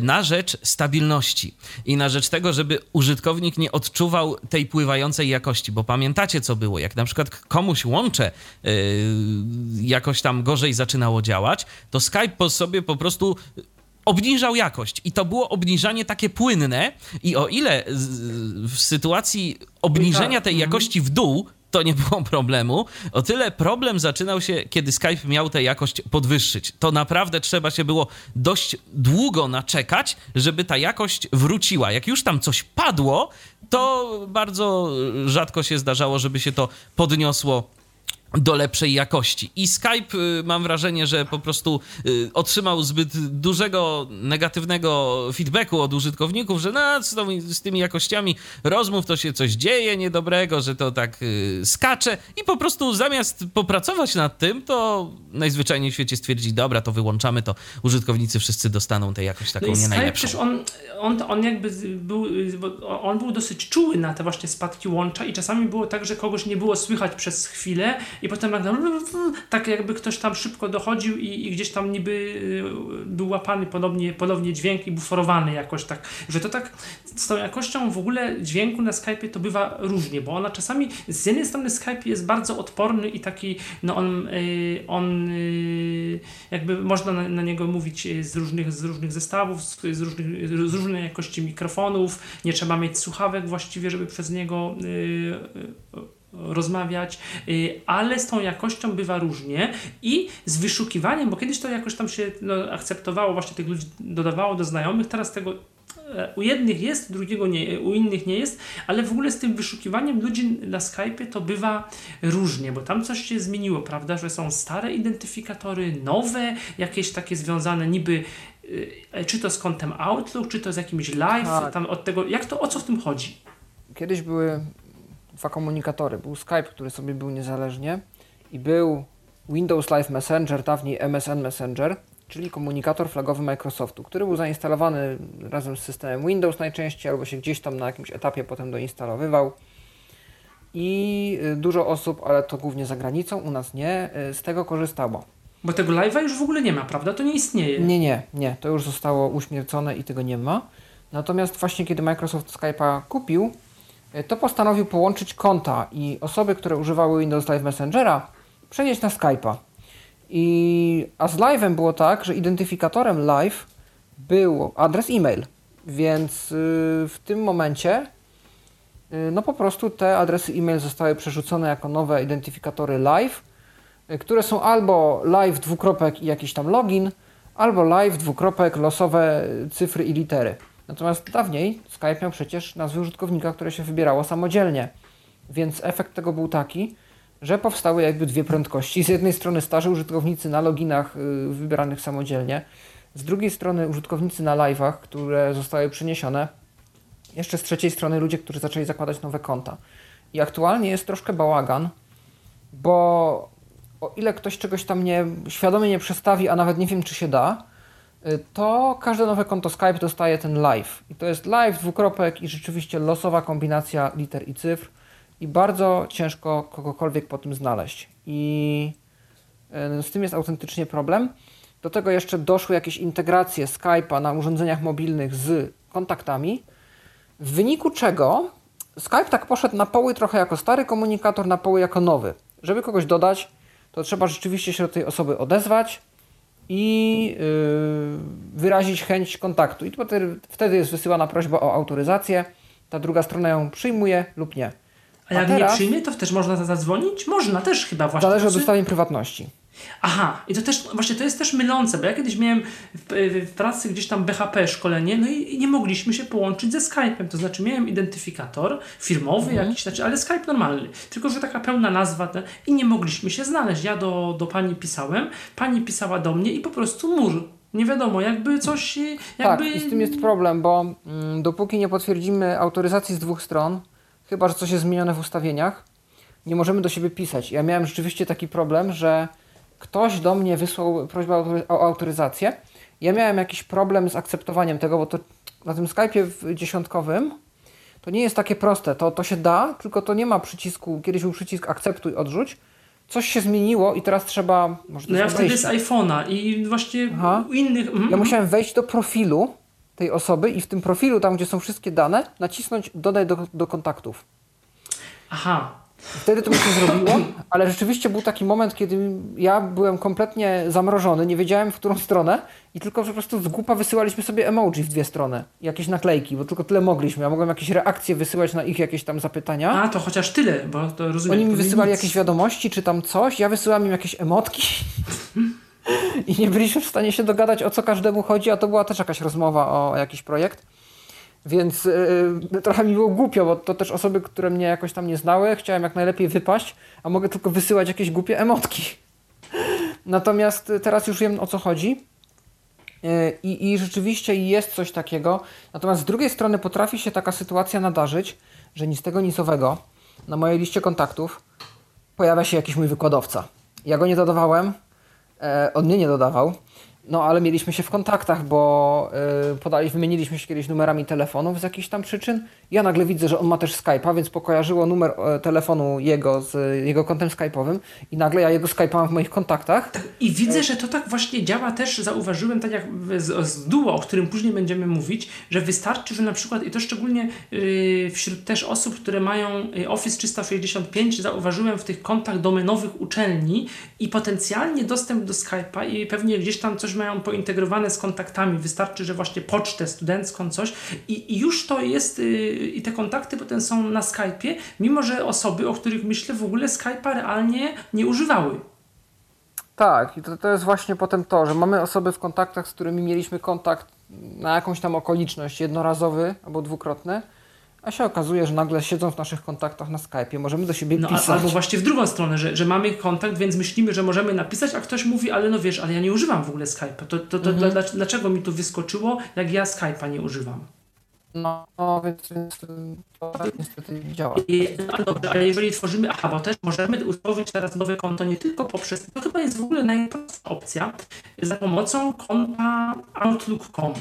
na rzecz stabilności i na rzecz tego, żeby użytkownik nie odczuwał tej pływającej jakości, bo pamiętacie co było, jak na przykład komuś łącze jakoś tam gorzej zaczynało działać, to Skype po sobie po prostu obniżał jakość i to było obniżanie takie płynne i o ile w sytuacji obniżenia tej mhm. jakości w dół to nie było problemu. O tyle problem zaczynał się, kiedy Skype miał tę jakość podwyższyć. To naprawdę trzeba się było dość długo naczekać, żeby ta jakość wróciła. Jak już tam coś padło, to bardzo rzadko się zdarzało, żeby się to podniosło do lepszej jakości. I Skype, y, mam wrażenie, że po prostu y, otrzymał zbyt dużego negatywnego feedbacku od użytkowników, że no, z, tymi jakościami rozmów to się coś dzieje niedobrego, że to tak y, skacze i po prostu zamiast popracować nad tym, to najzwyczajniej w świecie stwierdzi, dobra, to wyłączamy, to użytkownicy wszyscy dostaną tę jakość taką no nie najlepszą. Przecież on, on, on jakby był, on był dosyć czuły na te właśnie spadki łącza i czasami było tak, że kogoś nie było słychać przez chwilę i potem tak jakby ktoś tam szybko dochodził i, i gdzieś tam niby y, był łapany ponownie, ponownie dźwięk i buforowany jakoś tak, że to tak z tą jakością w ogóle dźwięku na Skype to bywa różnie, bo ona czasami z jednej strony Skype jest bardzo odporny i taki, no on, y, on y, jakby można na, na niego mówić z różnych, z różnych zestawów, z, różnych, z różnej jakości mikrofonów, nie trzeba mieć słuchawek właściwie, żeby przez niego rozmawiać, y, ale z tą jakością bywa różnie i z wyszukiwaniem, bo kiedyś to jakoś tam się no, akceptowało, właśnie tych ludzi dodawało do znajomych, teraz tego e, u jednych jest, drugiego nie, u innych nie jest, ale w ogóle z tym wyszukiwaniem ludzi na Skype to bywa różnie, bo tam coś się zmieniło, prawda, że są stare identyfikatory, nowe, jakieś takie związane niby y, czy to z kontem Outlook, czy to z jakimś live, tak. tam od tego, jak to, o co w tym chodzi? Kiedyś były dwa komunikatory. Był Skype, który sobie był niezależnie i był Windows Live Messenger, dawniej MSN Messenger, czyli komunikator flagowy Microsoftu, który był zainstalowany razem z systemem Windows najczęściej, albo się gdzieś tam na jakimś etapie potem doinstalowywał. I y, dużo osób, ale to głównie za granicą, u nas nie, y, z tego korzystało. Bo tego live'a już w ogóle nie ma, prawda? To nie istnieje. Nie, nie, nie. To już zostało uśmiercone i tego nie ma. Natomiast właśnie kiedy Microsoft Skype'a kupił, to postanowił połączyć konta i osoby, które używały Windows Live Messengera, przenieść na Skype'a. I, a z live'em było tak, że identyfikatorem live był adres e-mail, więc yy, w tym momencie yy, no po prostu te adresy e-mail zostały przerzucone jako nowe identyfikatory live, yy, które są albo live dwukropek i jakiś tam login, albo live dwukropek losowe cyfry i litery. Natomiast dawniej Skype miał przecież nazwy użytkownika, które się wybierało samodzielnie. Więc efekt tego był taki, że powstały jakby dwie prędkości. Z jednej strony starzy użytkownicy na loginach y, wybieranych samodzielnie, z drugiej strony użytkownicy na live'ach, które zostały przeniesione, jeszcze z trzeciej strony ludzie, którzy zaczęli zakładać nowe konta. I aktualnie jest troszkę bałagan, bo o ile ktoś czegoś tam nie, świadomie nie przestawi, a nawet nie wiem, czy się da, to każde nowe konto Skype dostaje ten live. I to jest live, dwukropek i rzeczywiście losowa kombinacja liter i cyfr i bardzo ciężko kogokolwiek po tym znaleźć. I y, z tym jest autentycznie problem. Do tego jeszcze doszły jakieś integracje Skype'a na urządzeniach mobilnych z kontaktami, w wyniku czego Skype tak poszedł na poły trochę jako stary komunikator, na poły jako nowy. Żeby kogoś dodać, to trzeba rzeczywiście się do tej osoby odezwać, i yy, wyrazić chęć kontaktu. I wtedy, wtedy jest wysyłana prośba o autoryzację. Ta druga strona ją przyjmuje lub nie. A, A jak teraz, nie przyjmie, to też można zadzwonić? Można też chyba właśnie. Zależy od ustawień prywatności. Aha, i to też, właśnie to jest też mylące, bo ja kiedyś miałem w, w pracy gdzieś tam BHP szkolenie, no i, i, nie mogliśmy się połączyć ze Skype'em, to znaczy miałem identyfikator firmowy mhm. jakiś, znaczy, ale Skype normalny, tylko że taka pełna nazwa te, i nie mogliśmy się znaleźć. Ja do, do pani pisałem, pani pisała do mnie i po prostu mur. Nie wiadomo, jakby coś... Jakby... Tak, i z tym jest problem, bo mm, dopóki nie potwierdzimy autoryzacji z dwóch stron, chyba, że coś jest zmienione w ustawieniach, nie możemy do siebie pisać. Ja miałem rzeczywiście taki problem, że ktoś do mnie wysłał prośbę o autoryzację. Ja miałem jakiś problem z akceptowaniem tego, bo to na tym Skype'ie dziesiątkowym to nie jest takie proste. To, to się da, tylko to nie ma przycisku. Kiedyś był przycisk akceptuj, odrzuć. Coś się zmieniło i teraz trzeba. Może no ja wtedy z iPhone'a i właśnie Aha. u innych. Mm, ja musiałem wejść do profilu tej osoby i w tym profilu, tam gdzie są wszystkie dane, nacisnąć dodaj do, do kontaktów. Aha. Wtedy to mi się zrobiło, ale rzeczywiście był taki moment, kiedy ja byłem kompletnie zamrożony, nie wiedziałem w którą stronę i tylko po prostu z głupa wysyłaliśmy sobie emoji w dwie strony, jakieś naklejki, bo tylko tyle mogliśmy. Ja mogłem jakieś reakcje wysyłać na ich jakieś tam zapytania. A, to chociaż tyle, bo to rozumiem. Oni mi wysyłali nic. jakieś wiadomości czy tam coś, ja wysyłam im jakieś emotki. I nie byliśmy w stanie się dogadać, o co każdemu chodzi, a to była też jakaś rozmowa o jakiś projekt. Więc yy, trochę mi było głupio, bo to też osoby, które mnie jakoś tam nie znały, chciałem jak najlepiej wypaść, a mogę tylko wysyłać jakieś głupie emotki. Natomiast teraz już wiem o co chodzi. Yy, I rzeczywiście jest coś takiego. Natomiast z drugiej strony potrafi się taka sytuacja nadarzyć, że nic tego nic owego na mojej liście kontaktów pojawia się jakiś mój wykładowca. Ja go nie dodawałem, e, on mnie nie dodawał. No, ale mieliśmy się w kontaktach, bo yy, podali, wymieniliśmy się kiedyś numerami telefonów z jakichś tam przyczyn. Ja nagle widzę, że on ma też Skype'a, więc pokojarzyło numer e, telefonu jego z jego kontem Skype'owym i nagle ja jego Skype'a mam w moich kontaktach. Tak, I widzę, że to tak właśnie działa też, zauważyłem, tak jak z, z Duo, o którym później będziemy mówić, że wystarczy, że na przykład, i to szczególnie yy, wśród też osób, które mają Office 365, zauważyłem w tych kontach domenowych uczelni i potencjalnie dostęp do Skype'a i pewnie gdzieś tam coś mają pointegrowane z kontaktami. Wystarczy, że właśnie pocztę studencką, coś i, i już to jest yy, i te kontakty potem są na Skype'ie, mimo że osoby, o których myślę, w ogóle Skype'a realnie nie używały. Tak, i to, to jest właśnie potem to, że mamy osoby w kontaktach, z którymi mieliśmy kontakt na jakąś tam okoliczność jednorazowy albo dwukrotny, a się okazuje, że nagle siedzą w naszych kontaktach na Skype'ie, możemy do siebie no, pisać. Albo właśnie w drugą stronę, że, że mamy kontakt, więc myślimy, że możemy napisać, a ktoś mówi, ale no wiesz, ale ja nie używam w ogóle Skype'a. To, to, to mhm. dla, dlaczego mi tu wyskoczyło, jak ja Skype'a nie używam? No, no więc, więc to tak niestety działa. I, no dobrze, ale jeżeli tworzymy, aha, bo też możemy utworzyć teraz nowe konto nie tylko poprzez, to chyba jest w ogóle najprostsza opcja, za pomocą konta Outlook.com.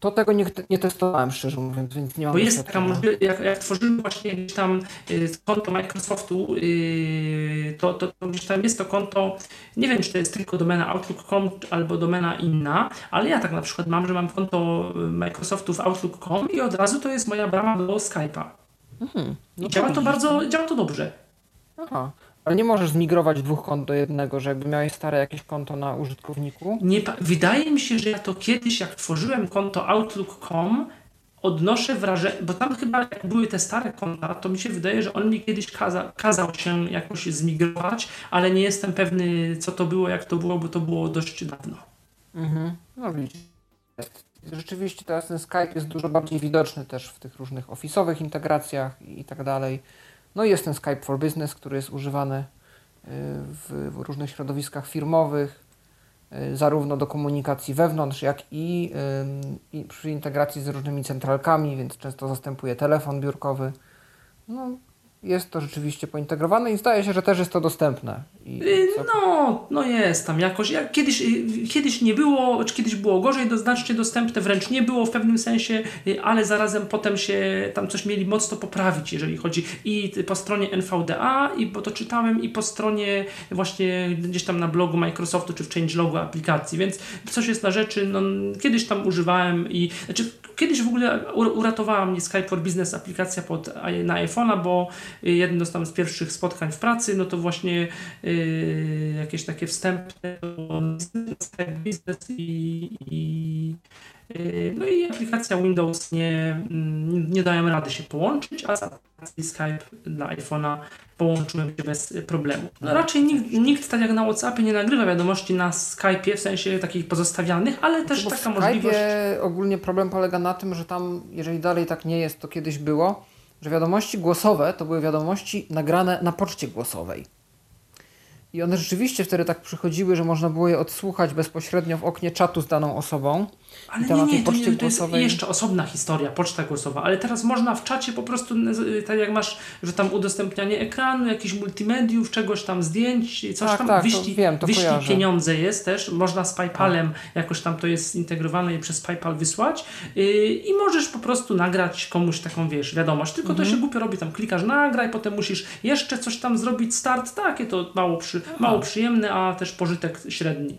To tego nie, nie testowałem, szczerze mówiąc, więc nie mam Bo jest taka możliwość, jak, jak tworzymy właśnie gdzieś tam y, konto Microsoftu, y, to, to, to gdzieś tam jest to konto, nie wiem, czy to jest tylko domena Outlook.com albo domena inna, ale ja tak na przykład mam, że mam konto Microsoftu w Outlook.com i od razu to jest moja brama do Skype'a. Mhm, no działa to bardzo, działa to dobrze. Aha. Ale nie możesz zmigrować dwóch kont do jednego, że jakby miałeś stare jakieś konto na użytkowniku? Nie, wydaje mi się, że ja to kiedyś, jak tworzyłem konto Outlook.com, odnoszę wrażenie, bo tam chyba jak były te stare konta, to mi się wydaje, że on mi kiedyś kaza, kazał się jakoś zmigrować, ale nie jestem pewny, co to było, jak to było, bo to było dość dawno. Mhm. No widzisz. Rzeczywiście teraz ten Skype jest dużo bardziej widoczny też w tych różnych ofisowych integracjach i tak dalej. No i jest ten Skype for Business, który jest używany y, w, różnych środowiskach firmowych, y, zarówno do komunikacji wewnątrz, jak i, i przy integracji z różnymi centralkami, więc często zastępuje telefon biurkowy. No, jest to rzeczywiście pointegrowane i zdaje się, że też jest to dostępne. I y, no, no jest tam jakoś. Jak kiedyś, y, kiedyś nie było, czy kiedyś było gorzej, to znacznie dostępne, wręcz nie było w pewnym sensie, y, ale zarazem potem się tam coś mieli mocno poprawić, jeżeli chodzi i po stronie NVDA, i bo to czytałem, i po stronie właśnie gdzieś tam na blogu Microsoftu, czy w changelogu aplikacji, więc coś jest na rzeczy, no kiedyś tam używałem i, znaczy kiedyś w ogóle uratowała mnie Skype for Business aplikacja pod, na iPhone'a, bo jedno z tam z pierwszych spotkań w pracy, no to właśnie y, jakieś takie wstępne Business i, i y, no i aplikacja Windows nie, mm, nie dałem rady się połączyć, a z aplikacji Skype dla iPhone'a połączyłem się bez problemu. No raczej nikt, nikt tak jak na WhatsAppie nie nagrywa wiadomości na Skype'ie, w sensie takich pozostawionych, ale też Bo taka w możliwość. ogólnie problem polega na tym, że tam, jeżeli dalej tak nie jest, to kiedyś było, że wiadomości głosowe to były wiadomości nagrane na poczcie głosowej. I one rzeczywiście wtedy tak przychodziły, że można było je odsłuchać bezpośrednio w oknie czatu z daną osobą. Ale nie, nie, to, nie, to jest jeszcze osobna historia, poczta głosowa, ale teraz można w czacie po prostu, tak jak masz, że tam udostępnianie ekranu, jakichś multimediów, czegoś tam zdjęć, coś tak, tam, tak, wyślij, to wiem, to wyślij pieniądze jest też, można z PayPalem, tak. jakoś tam to jest zintegrowane i przez PayPal wysłać yy, i możesz po prostu nagrać komuś taką, wiesz, wiadomość, tylko mhm. to się głupio robi, tam klikasz nagraj, potem musisz jeszcze coś tam zrobić, start, takie to mało, przy, mało przyjemne, a też pożytek średni.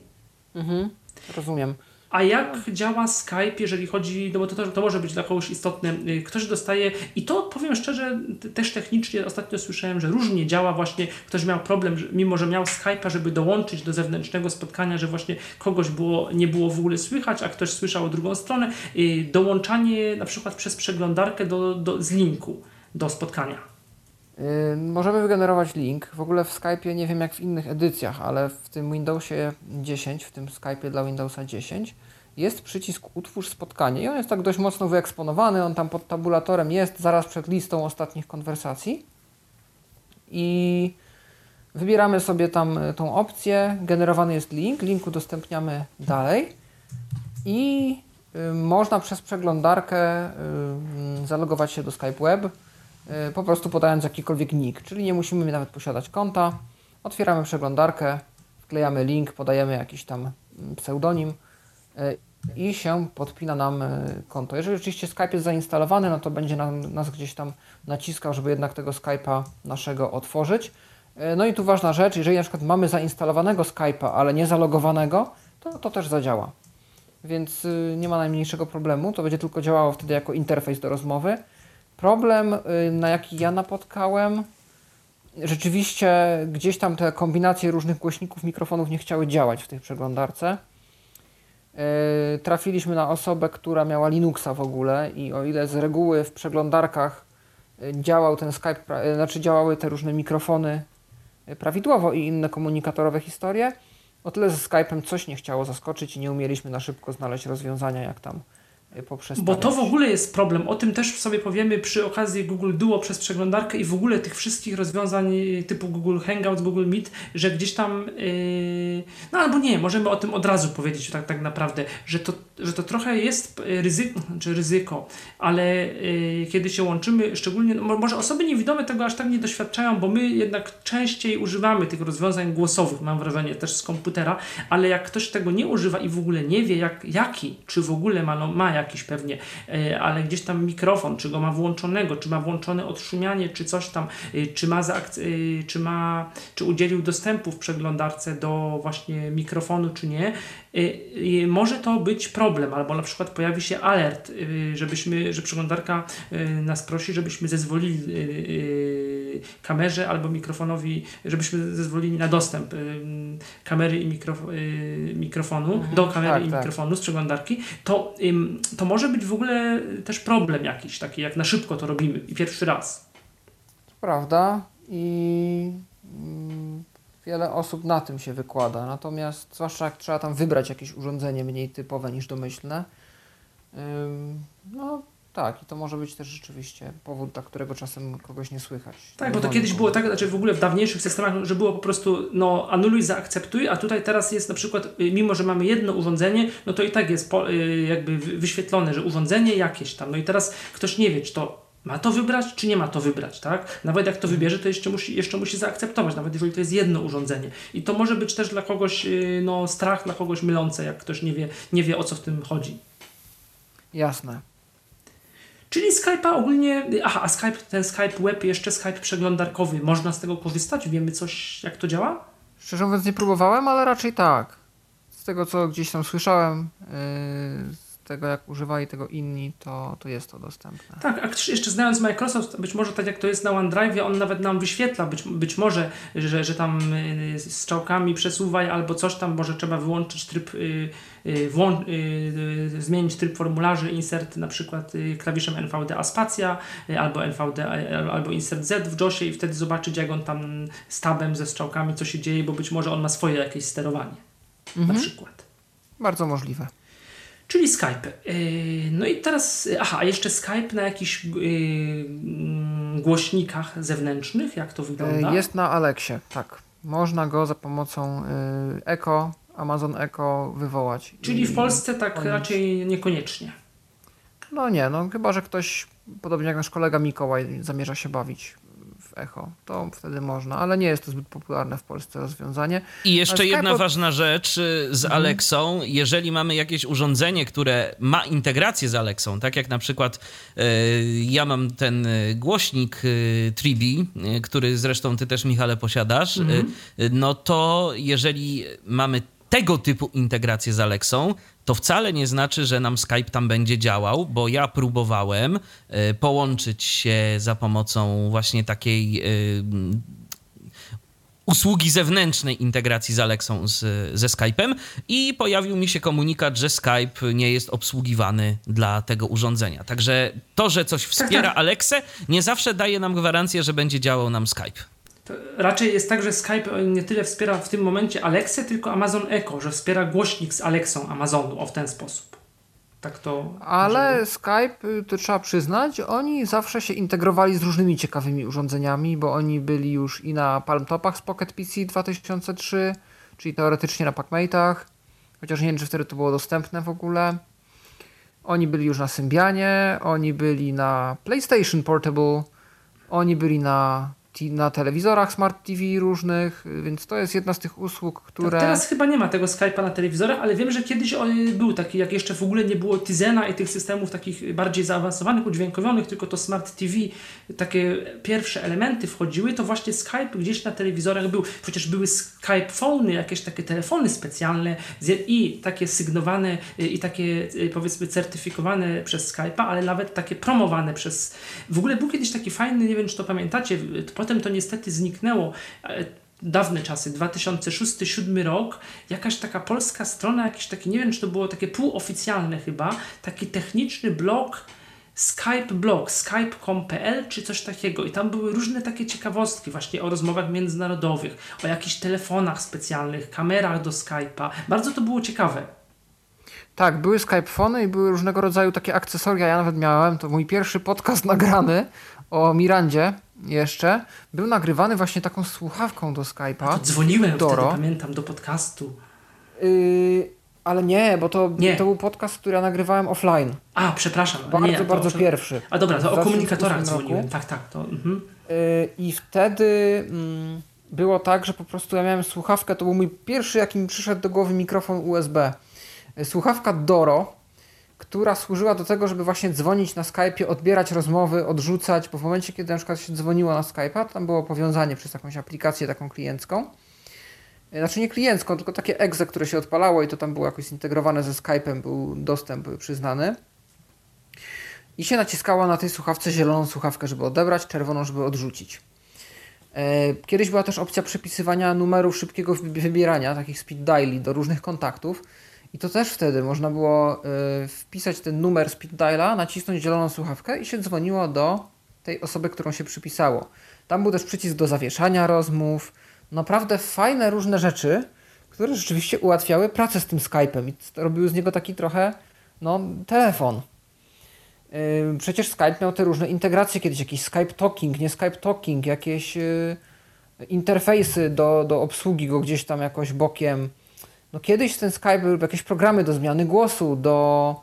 Mhm, rozumiem. A jak działa Skype, jeżeli chodzi, no bo to, to może być dla kogoś istotne, y, ktoś dostaje, i to powiem szczerze, też technicznie ostatnio słyszałem, że różnie działa właśnie, ktoś miał problem, że, mimo że miał Skype'a, żeby dołączyć do zewnętrznego spotkania, że właśnie kogoś było, nie było w ogóle słychać, a ktoś słyszał drugą stronę, y, dołączanie na przykład przez przeglądarkę do, do, z linku do spotkania. Yy, możemy wygenerować link. W ogóle w Skype'ie, nie wiem jak w innych edycjach, ale w tym Windowsie 10, w tym Skype'ie dla Windowsa 10 jest przycisk utwórz spotkanie i on jest tak dość mocno wyeksponowany, on tam pod tabulatorem jest zaraz przed listą ostatnich konwersacji. I wybieramy sobie tam y, tą opcję, generowany jest link, link udostępniamy dalej. I y, można przez przeglądarkę y, zalogować się do Skype Web, po prostu podając jakikolwiek nick, czyli nie musimy nawet posiadać konta. Otwieramy przeglądarkę, wklejamy link, podajemy jakiś tam mm, pseudonim y, i się podpina nam y, konto. Jeżeli oczywiście Skype jest zainstalowany, no to będzie nam, nas gdzieś tam naciskał, żeby jednak tego Skype'a naszego otworzyć. No i tu ważna rzecz, jeżeli na przykład mamy zainstalowanego Skype'a, ale nie zalogowanego, to to też zadziała. Więc nie ma najmniejszego problemu, to będzie tylko działało wtedy jako interfejs do rozmowy. Problem, y, na jaki ja napotkałem, rzeczywiście gdzieś tam te kombinacje różnych głośników, mikrofonów nie chciały działać w tej przeglądarce. Y, trafiliśmy na osobę, która miała Linuxa w ogóle i o ile z reguły w przeglądarkach y, działał ten Skype, znaczy działały te różne mikrofony prawidłowo i inne komunikatorowe historie, o tyle ze Skype'em coś nie chciało zaskoczyć i nie umieliśmy na szybko znaleźć rozwiązania, jak tam bo to w ogóle jest problem. O tym też sobie powiemy przy okazji Google Duo przez przeglądarkę i w ogóle tych wszystkich rozwiązań typu Google Hangouts, Google Meet, że gdzieś tam, yy, no albo nie, możemy o tym od razu powiedzieć tak, tak naprawdę, że to, że to trochę jest ryzyko, czy ryzyko, ale yy, kiedy się łączymy, szczególnie, no, może osoby niewidome tego aż tak nie doświadczają, bo my jednak częściej używamy tych rozwiązań głosowych, mam wrażenie, też z komputera, ale jak ktoś tego nie używa i w ogóle nie wie, jak, jaki, czy w ogóle ma, no, ma jakiś pewnie, e, ale gdzieś tam mikrofon, czy go ma włączonego, czy ma włączone odszumianie, czy coś tam, e, czy ma, e, czy ma, czy udzielił dostępu w przeglądarce do właśnie mikrofonu, czy nie, może to być problem, albo na przykład pojawi się alert, żebyśmy, że przeglądarka nas prosi, żebyśmy zezwolili kamerze albo mikrofonowi, żebyśmy zezwolili na dostęp kamery i mikrof mikrofonu, mhm, do kamery tak, i tak. mikrofonu z przeglądarki, to, to może być w ogóle też problem jakiś, taki jak na szybko to robimy i pierwszy raz. Prawda i mm, wiele osób na tym się wykłada. Natomiast zwłaszcza jak trzeba tam wybrać jakieś urządzenie mniej typowe niż domyślne, no tak, i to może być też rzeczywiście powód, dla którego czasem kogoś nie słychać. Tak, bo to kiedyś było tak, znaczy w ogóle w dawniejszych systemach, że było po prostu no anuluj, zaakceptuj, a tutaj teraz jest na przykład, y, mimo że mamy jedno urządzenie, no to i tak jest po, y, jakby wyświetlone, że urządzenie jakieś tam, no i teraz ktoś nie wie, czy to ma to wybrać, czy nie ma to wybrać, tak? Nawet jak to wybierze, to jeszcze musi, jeszcze musi zaakceptować, nawet jeżeli to jest jedno urządzenie. I to może być też dla kogoś y, no, strach, dla kogoś mylące, jak ktoś nie wie, nie wie o co w tym chodzi. Jasne. Czyli Skype'a ogólnie, aha, a Skype, ten Skype web, jeszcze Skype przeglądarkowy, można z tego korzystać? Wiemy coś, jak to działa? Szczerze mówiąc nie próbowałem, ale raczej tak. Z tego, co gdzieś tam słyszałem, yy, tego, jak używali tego inni, to, to jest to dostępne. Tak, a jeszcze znając Microsoft, być może tak jak to jest na OneDrive, on nawet nam wyświetla, być, być może, że, że tam y, z czałkami przesuwaj albo coś tam, może trzeba wyłączyć tryb, y, y, włą- zmienić tryb formularzy, insert na przykład klawiszem NVDA spacja, albo NVDA, albo insert Z w JOSie i wtedy zobaczyć, jak on tam z tabem, ze strzałkami, co się dzieje, bo być może on ma swoje jakieś sterowanie. Mhm. Na przykład. Bardzo możliwe. Czyli Skype. Yy, no i teraz, aha, a jeszcze Skype na jakichś yy, mm, głośnikach zewnętrznych, jak to wygląda? Jest na Alexie, tak. Można go za pomocą Echo, Amazon Echo wywołać. Czyli w Polsce tak raczej niekoniecznie. No nie, no chyba, że ktoś, podobnie jak nasz kolega Mikołaj, zamierza się bawić Echo. To wtedy można, ale nie jest to zbyt popularne w Polsce rozwiązanie. I jeszcze jedna ważna rzecz y, z mhm. Alexą. Jeżeli mamy jakieś urządzenie, które ma integrację z Alexą, tak jak na przykład y, ja mam ten y, głośnik Tribi, który zresztą ty też, Michale, posiadasz, mhm. no to jeżeli mamy tego typu integrację z Alexą, to wcale nie znaczy, że nam Skype tam będzie działał, bo ja próbowałem y, połączyć się za pomocą właśnie takiej y, usługi zewnętrznej integracji z Alexą z, ze Skype'em i pojawił mi się komunikat, że Skype nie jest obsługiwany dla tego urządzenia. Także to, że coś wspiera tak, tak. Alexę, nie zawsze daje nam gwarancję, że będzie działał nam Skype. To raczej jest tak, że Skype nie tyle wspiera w tym momencie Alexę, tylko Amazon Echo, że wspiera głośnik z Alexą Amazonu o w ten sposób. Tak to. Ale Skype, y, to trzeba przyznać, oni zawsze się integrowali z różnymi ciekawymi urządzeniami, bo oni byli już i na Palmtopach z Pocket PC 2003, czyli teoretycznie na PacMate'ach, chociaż nie wiem, czy wtedy to było dostępne w ogóle. Oni byli już na Symbianie, oni byli na PlayStation Portable, oni byli na na telewizorach Smart TV różnych, więc to jest jedna z tych usług, które... Tak, teraz chyba nie ma tego Skype'a na telewizorach, ale wiem, że kiedyś był taki, jak jeszcze w ogóle nie było Tizena i tych systemów takich bardziej zaawansowanych, udźwiękowionych, tylko to Smart TV, takie pierwsze elementy wchodziły, to właśnie Skype gdzieś na telewizorach był. Przecież były Skype phony, jakieś takie telefony specjalne i takie sygnowane i takie powiedzmy certyfikowane przez Skype'a, ale nawet takie promowane przez... W ogóle był kiedyś taki fajny, nie wiem czy to pamiętacie, Potem to niestety zniknęło e, dawne czasy, 2006-2007 rok, jakaś taka polska strona, jakiś taki, nie wiem czy to było takie półoficjalne chyba, taki techniczny blog, Skype blog, skype.com.pl czy coś takiego i tam były różne takie ciekawostki właśnie o rozmowach międzynarodowych, o jakichś telefonach specjalnych, kamerach do Skype'a. Bardzo to było ciekawe. Tak, były Skype'fony i były różnego rodzaju takie akcesoria. Ja nawet miałem, to mój pierwszy podcast nagrany o Mirandzie jeszcze, był nagrywany właśnie taką słuchawką do Skype'a. dzwoniłem Doro. wtedy, pamiętam, do podcastu. Yy, ale nie, bo to, nie. to był podcast, który ja nagrywałem offline. A, przepraszam. Bardzo, nie, bardzo to, pierwszy. A dobra, to o komunikatorach dzwoniłem. Tak, tak. To, mhm. yy, I wtedy yy, było tak, że po prostu ja miałem słuchawkę, to był mój pierwszy, jaki mi przyszedł do głowy mikrofon USB. Yy, słuchawka Doro, która służyła do tego, żeby właśnie dzwonić na Skype'ie, odbierać rozmowy, odrzucać, bo w momencie, kiedy na przykład się dzwoniło na Skype'a, tam było powiązanie przez jakąś aplikację taką kliencką. E, znaczy nie kliencką, tylko takie exe, które się odpalało i to tam było jakoś zintegrowane ze Skype'em, był dostęp przyznany. I się naciskało na tej słuchawce zieloną słuchawkę, żeby odebrać, czerwoną, żeby odrzucić. E, kiedyś była też opcja przepisywania numerów szybkiego wybierania, takich speed diali do różnych kontaktów. I to też wtedy można było y, wpisać ten numer speed diala, nacisnąć zieloną słuchawkę i się dzwoniło do tej osoby, którą się przypisało. Tam był też przycisk do zawieszania rozmów. Naprawdę fajne różne rzeczy, które rzeczywiście ułatwiały pracę z tym Skype'em i robiły z niego taki trochę no, telefon. Yy, przecież Skype miał te różne integracje kiedyś, jakiś Skype Talking, nie Skype Talking, jakieś yy, interfejsy do, do obsługi go gdzieś tam jakoś bokiem no kiedyś ten Skype był jakieś programy do zmiany głosu, do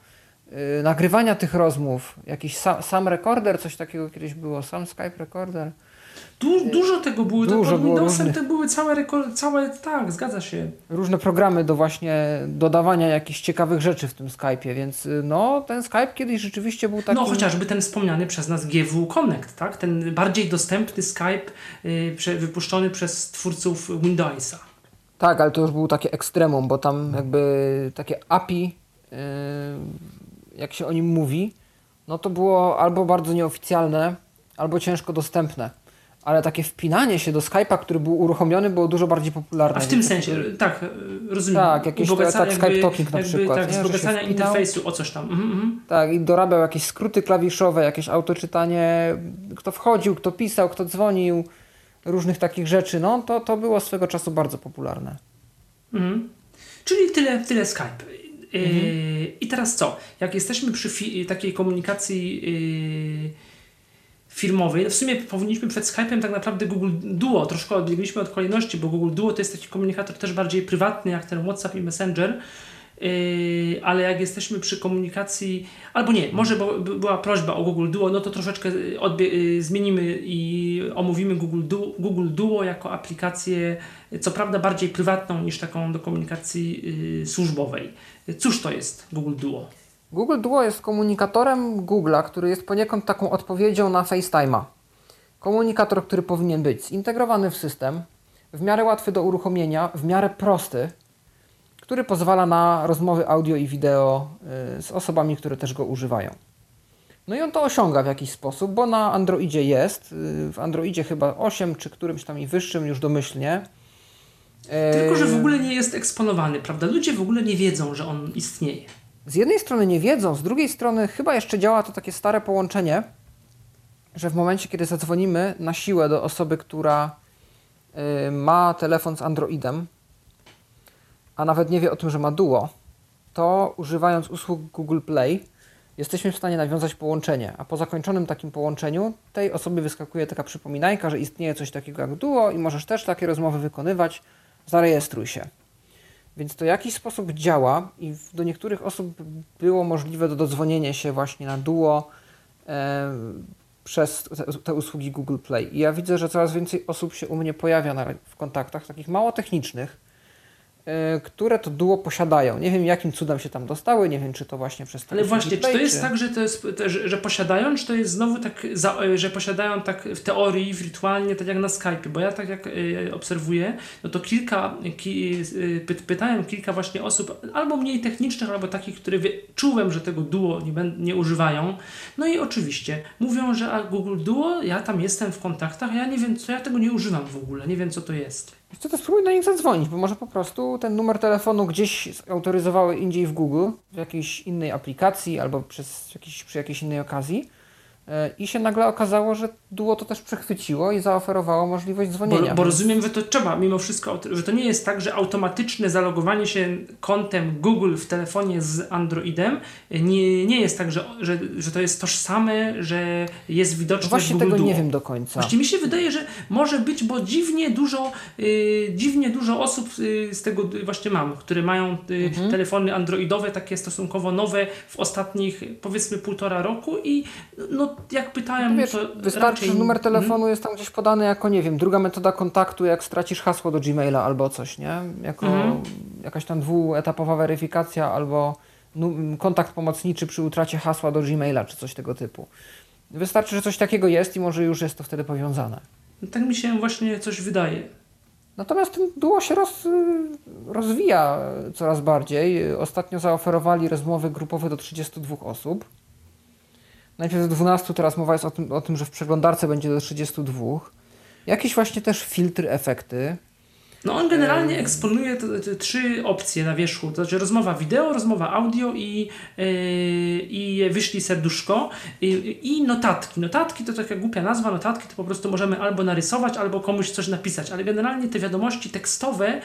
yy, nagrywania tych rozmów, jakiś sam, sam recorder, coś takiego kiedyś było, sam Skype recorder. Du dużo tego było, dużo to było Windowsem różnych... to były całe, całe, tak, zgadza się. Różne programy do właśnie dodawania jakichś ciekawych rzeczy w tym Skype'ie, więc y, no, ten Skype kiedyś rzeczywiście był taki... No, chociażby ten wspomniany przez nas GW Connect, tak? Ten bardziej dostępny Skype yy, wypuszczony przez twórców Windowsa. Tak, ale to już był takie ekstremum, bo tam jakby takie API, yy, jak się o nim mówi, no to było albo bardzo nieoficjalne, albo ciężko dostępne. Ale takie wpinanie się do Skype'a, który był uruchomiony, było dużo bardziej popularne. A w tym sensie, tak, rozumiem. Tak, jakieś to, tak, Skype Talking na przykład. Tak, wzbogacania interfejsu o coś tam. Mhm, mhm. Tak, i dorabiał jakieś skróty klawiszowe, jakieś autoczytanie, kto wchodził, kto pisał, kto dzwonił różnych takich rzeczy, no to, to było swego czasu bardzo popularne. Mhm. Czyli tyle, tyle Skype. Yy, mhm. I teraz co? Jak jesteśmy przy takiej komunikacji yy, firmowej, w sumie powinniśmy przed Skype'em tak naprawdę Google Duo, troszkę odbiegliśmy od kolejności, bo Google Duo to jest taki komunikator też bardziej prywatny jak ten WhatsApp i Messenger, ale jak jesteśmy przy komunikacji, albo nie, może była prośba o Google Duo, no to troszeczkę yy, zmienimy i omówimy Google Duo, Google Duo jako aplikację, co prawda bardziej prywatną niż taką do komunikacji yy, służbowej. Cóż to jest Google Duo? Google Duo jest komunikatorem Google'a, który jest poniekąd taką odpowiedzią na FaceTime'a. Komunikator, który powinien być zintegrowany w system, w miarę łatwy do uruchomienia, w miarę prosty, który pozwala na rozmowy audio i wideo y, z osobami, które też go używają. No i on to osiąga w jakiś sposób, bo na Androidzie jest, y, w Androidzie chyba 8 czy którymś tam i wyższym już domyślnie. Tylko, że w ogóle nie jest eksponowany, prawda? Ludzie w ogóle nie wiedzą, że on istnieje. Z jednej strony nie wiedzą, z drugiej strony chyba jeszcze działa to takie stare połączenie, że w momencie, kiedy zadzwonimy na siłę do osoby, która y, ma telefon z Androidem, a nawet nie wie o tym, że ma Duo, to używając usług Google Play jesteśmy w stanie nawiązać połączenie, a po zakończonym takim połączeniu tej osobie wyskakuje taka przypominajka, że istnieje coś takiego jak Duo i możesz też takie rozmowy wykonywać, zarejestruj się. Więc to w jakiś sposób działa i do niektórych osób było możliwe do dodzwonienia się właśnie na Duo e, przez te, te, usługi Google Play. I ja widzę, że coraz więcej osób się u mnie pojawia na, w kontaktach takich mało technicznych, które to duo posiadają. Nie wiem, jakim cudem się tam dostały, nie wiem, czy to właśnie przez Ale właśnie, czy to jest czy... tak, że, to jest, że, że, posiadają, czy to jest znowu tak, za, e, że posiadają tak w teorii, wirtualnie, tak jak na Skype? Bo ja tak jak y, obserwuję, no to kilka, ki, py, pytałem kilka właśnie osób, albo mniej technicznych, albo takich, które wie, czułem, że tego duo nie, nie używają. No i oczywiście mówią, że a Google Duo, ja tam jestem w kontaktach, ja nie wiem, co ja tego nie używam w ogóle, nie wiem, co to jest. Co to spróbuj na nich zadzwonić, bo może po prostu ten numer telefonu gdzieś autoryzowały indziej w Google, w jakiejś innej aplikacji albo przez jakiś, przy jakiejś innej okazji I się nagle okazało, że duo to też przechwyciło i zaoferowało możliwość dzwonienia. Bo, bo rozumiem, że to trzeba mimo wszystko, że to nie jest tak, że automatyczne zalogowanie się kontem Google w telefonie z Androidem nie, nie jest tak, że, że, że to jest tożsame, że jest widoczne Właśnie Google tego Duo. nie wiem do końca. Właściwie mi się wydaje, że może być, bo dziwnie dużo, yy, dziwnie dużo osób yy, z tego właśnie mam, które mają yy, mhm. telefony androidowe, takie stosunkowo nowe w ostatnich powiedzmy półtora roku i no jak pytałem, wiesz, to wystarczy, raczej... że numer telefonu jest tam gdzieś podany jako, nie wiem, druga metoda kontaktu, jak stracisz hasło do Gmaila albo coś, nie? Jako mhm. jakaś tam dwuetapowa weryfikacja albo kontakt pomocniczy przy utracie hasła do Gmaila czy coś tego typu. Wystarczy, że coś takiego jest i może już jest to wtedy powiązane. Tak mi się właśnie coś wydaje. Natomiast duo się roz, rozwija coraz bardziej. Ostatnio zaoferowali rozmowy grupowe do 32 osób. Najpierw do 12, teraz mowa jest o tym, o tym, że w przeglądarce będzie do 32. Jakieś właśnie też filtry, efekty. No on generalnie eksponuje te, te, trzy opcje na wierzchu, to znaczy rozmowa wideo, rozmowa audio i, yy, i wyszli serduszko i, i notatki. Notatki to taka głupia nazwa, notatki to po prostu możemy albo narysować, albo komuś coś napisać, ale generalnie te wiadomości tekstowe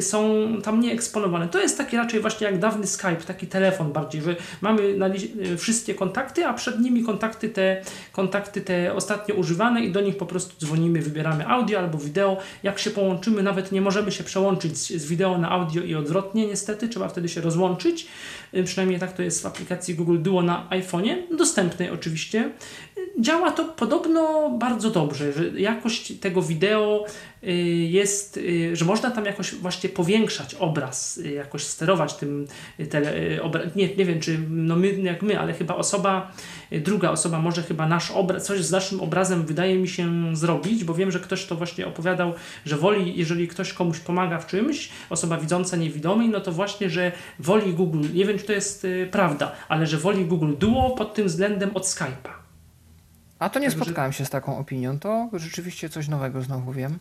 są tam nie eksponowane. To jest taki raczej właśnie jak dawny Skype, taki telefon bardziej, że mamy na wszystkie kontakty, a przed nimi kontakty te, kontakty te ostatnio używane i do nich po prostu dzwonimy, wybieramy audio albo wideo. Jak się połączymy nawet nie możemy się przełączyć z wideo na audio i odwrotnie niestety, trzeba wtedy się rozłączyć. Y, przynajmniej tak to jest w aplikacji Google Duo na iPhone'ie, dostępnej oczywiście. Działa to podobno bardzo dobrze, że jakość tego wideo y, jest, y, że można tam jakoś właśnie powiększać obraz, jakoś sterować tym tele, nie, nie wiem czy no my jak my, ale chyba osoba druga osoba może chyba nasz obraz, coś z naszym obrazem wydaje mi się zrobić, bo wiem, że ktoś to właśnie opowiadał, że woli, jeżeli ktoś komuś pomaga w czymś, osoba widząca niewidomej, no to właśnie, że woli Google, nie wiem czy to jest y, prawda, ale że woli Google Duo pod tym względem od Skype'a. A to nie Także... spotkałem się z taką opinią, to rzeczywiście coś nowego znowu wiem.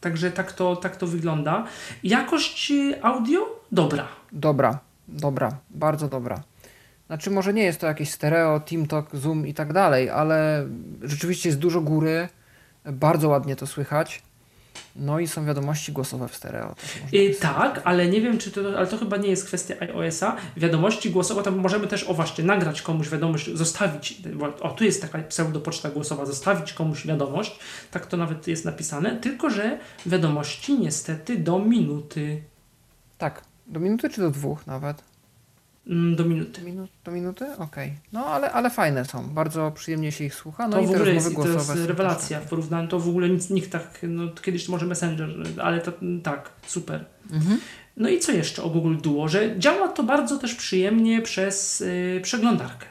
Także tak to, tak to wygląda. Jakość y, audio? Dobra. Dobra, dobra, bardzo dobra. Znaczy, może nie jest to jakieś stereo, TeamTalk, Zoom i tak dalej, ale rzeczywiście jest dużo góry, bardzo ładnie to słychać. No i są wiadomości głosowe w stereo. I, tak, ale nie wiem, czy to, ale to chyba nie jest kwestia iOS-a. Wiadomości głosowe, tam możemy też, o właśnie, nagrać komuś wiadomość, zostawić, o tu jest taka pseudopoczta głosowa, zostawić komuś wiadomość, tak to nawet jest napisane, tylko że wiadomości niestety do minuty. Tak, do minuty czy do dwóch nawet? Mm, do minuty. Minu do minuty? Okej. Okay. No ale, ale fajne są. Bardzo przyjemnie się ich słucha. No to i w ogóle jest, to jest rewelacja w porównaniu. To w ogóle nic, nikt tak, no kiedyś może Messenger, ale to tak, super. Mhm. No i co jeszcze o Google Duo? Że działa to bardzo też przyjemnie przez yy, przeglądarkę.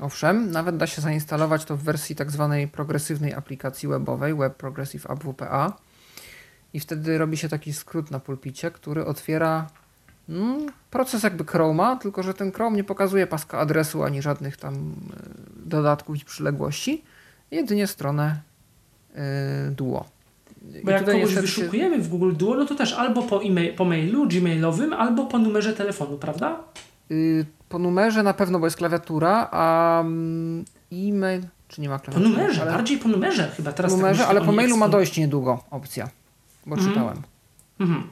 Owszem, nawet da się zainstalować to w wersji tak zwanej progresywnej aplikacji webowej, Web Progressive App WPA. i wtedy robi się taki skrót na pulpicie, który otwiera mm, proces jakby Chroma, tylko że ten Chrome nie pokazuje paska adresu ani żadnych tam y, dodatków i przyległości, jedynie stronę y, Duo. Bo jak kogoś wyszukujemy w Google Duo, no to też albo po, e-mail, po mailu gmailowym, albo po numerze telefonu, prawda? Y, po numerze na pewno, bo jest klawiatura, a mm, e-mail, czy nie ma klawiatury? Po numerze, ale... bardziej po numerze chyba teraz. Po tak numerze, tak ale po mailu ma dojść niedługo opcja, bo mm. czytałem. Mhm.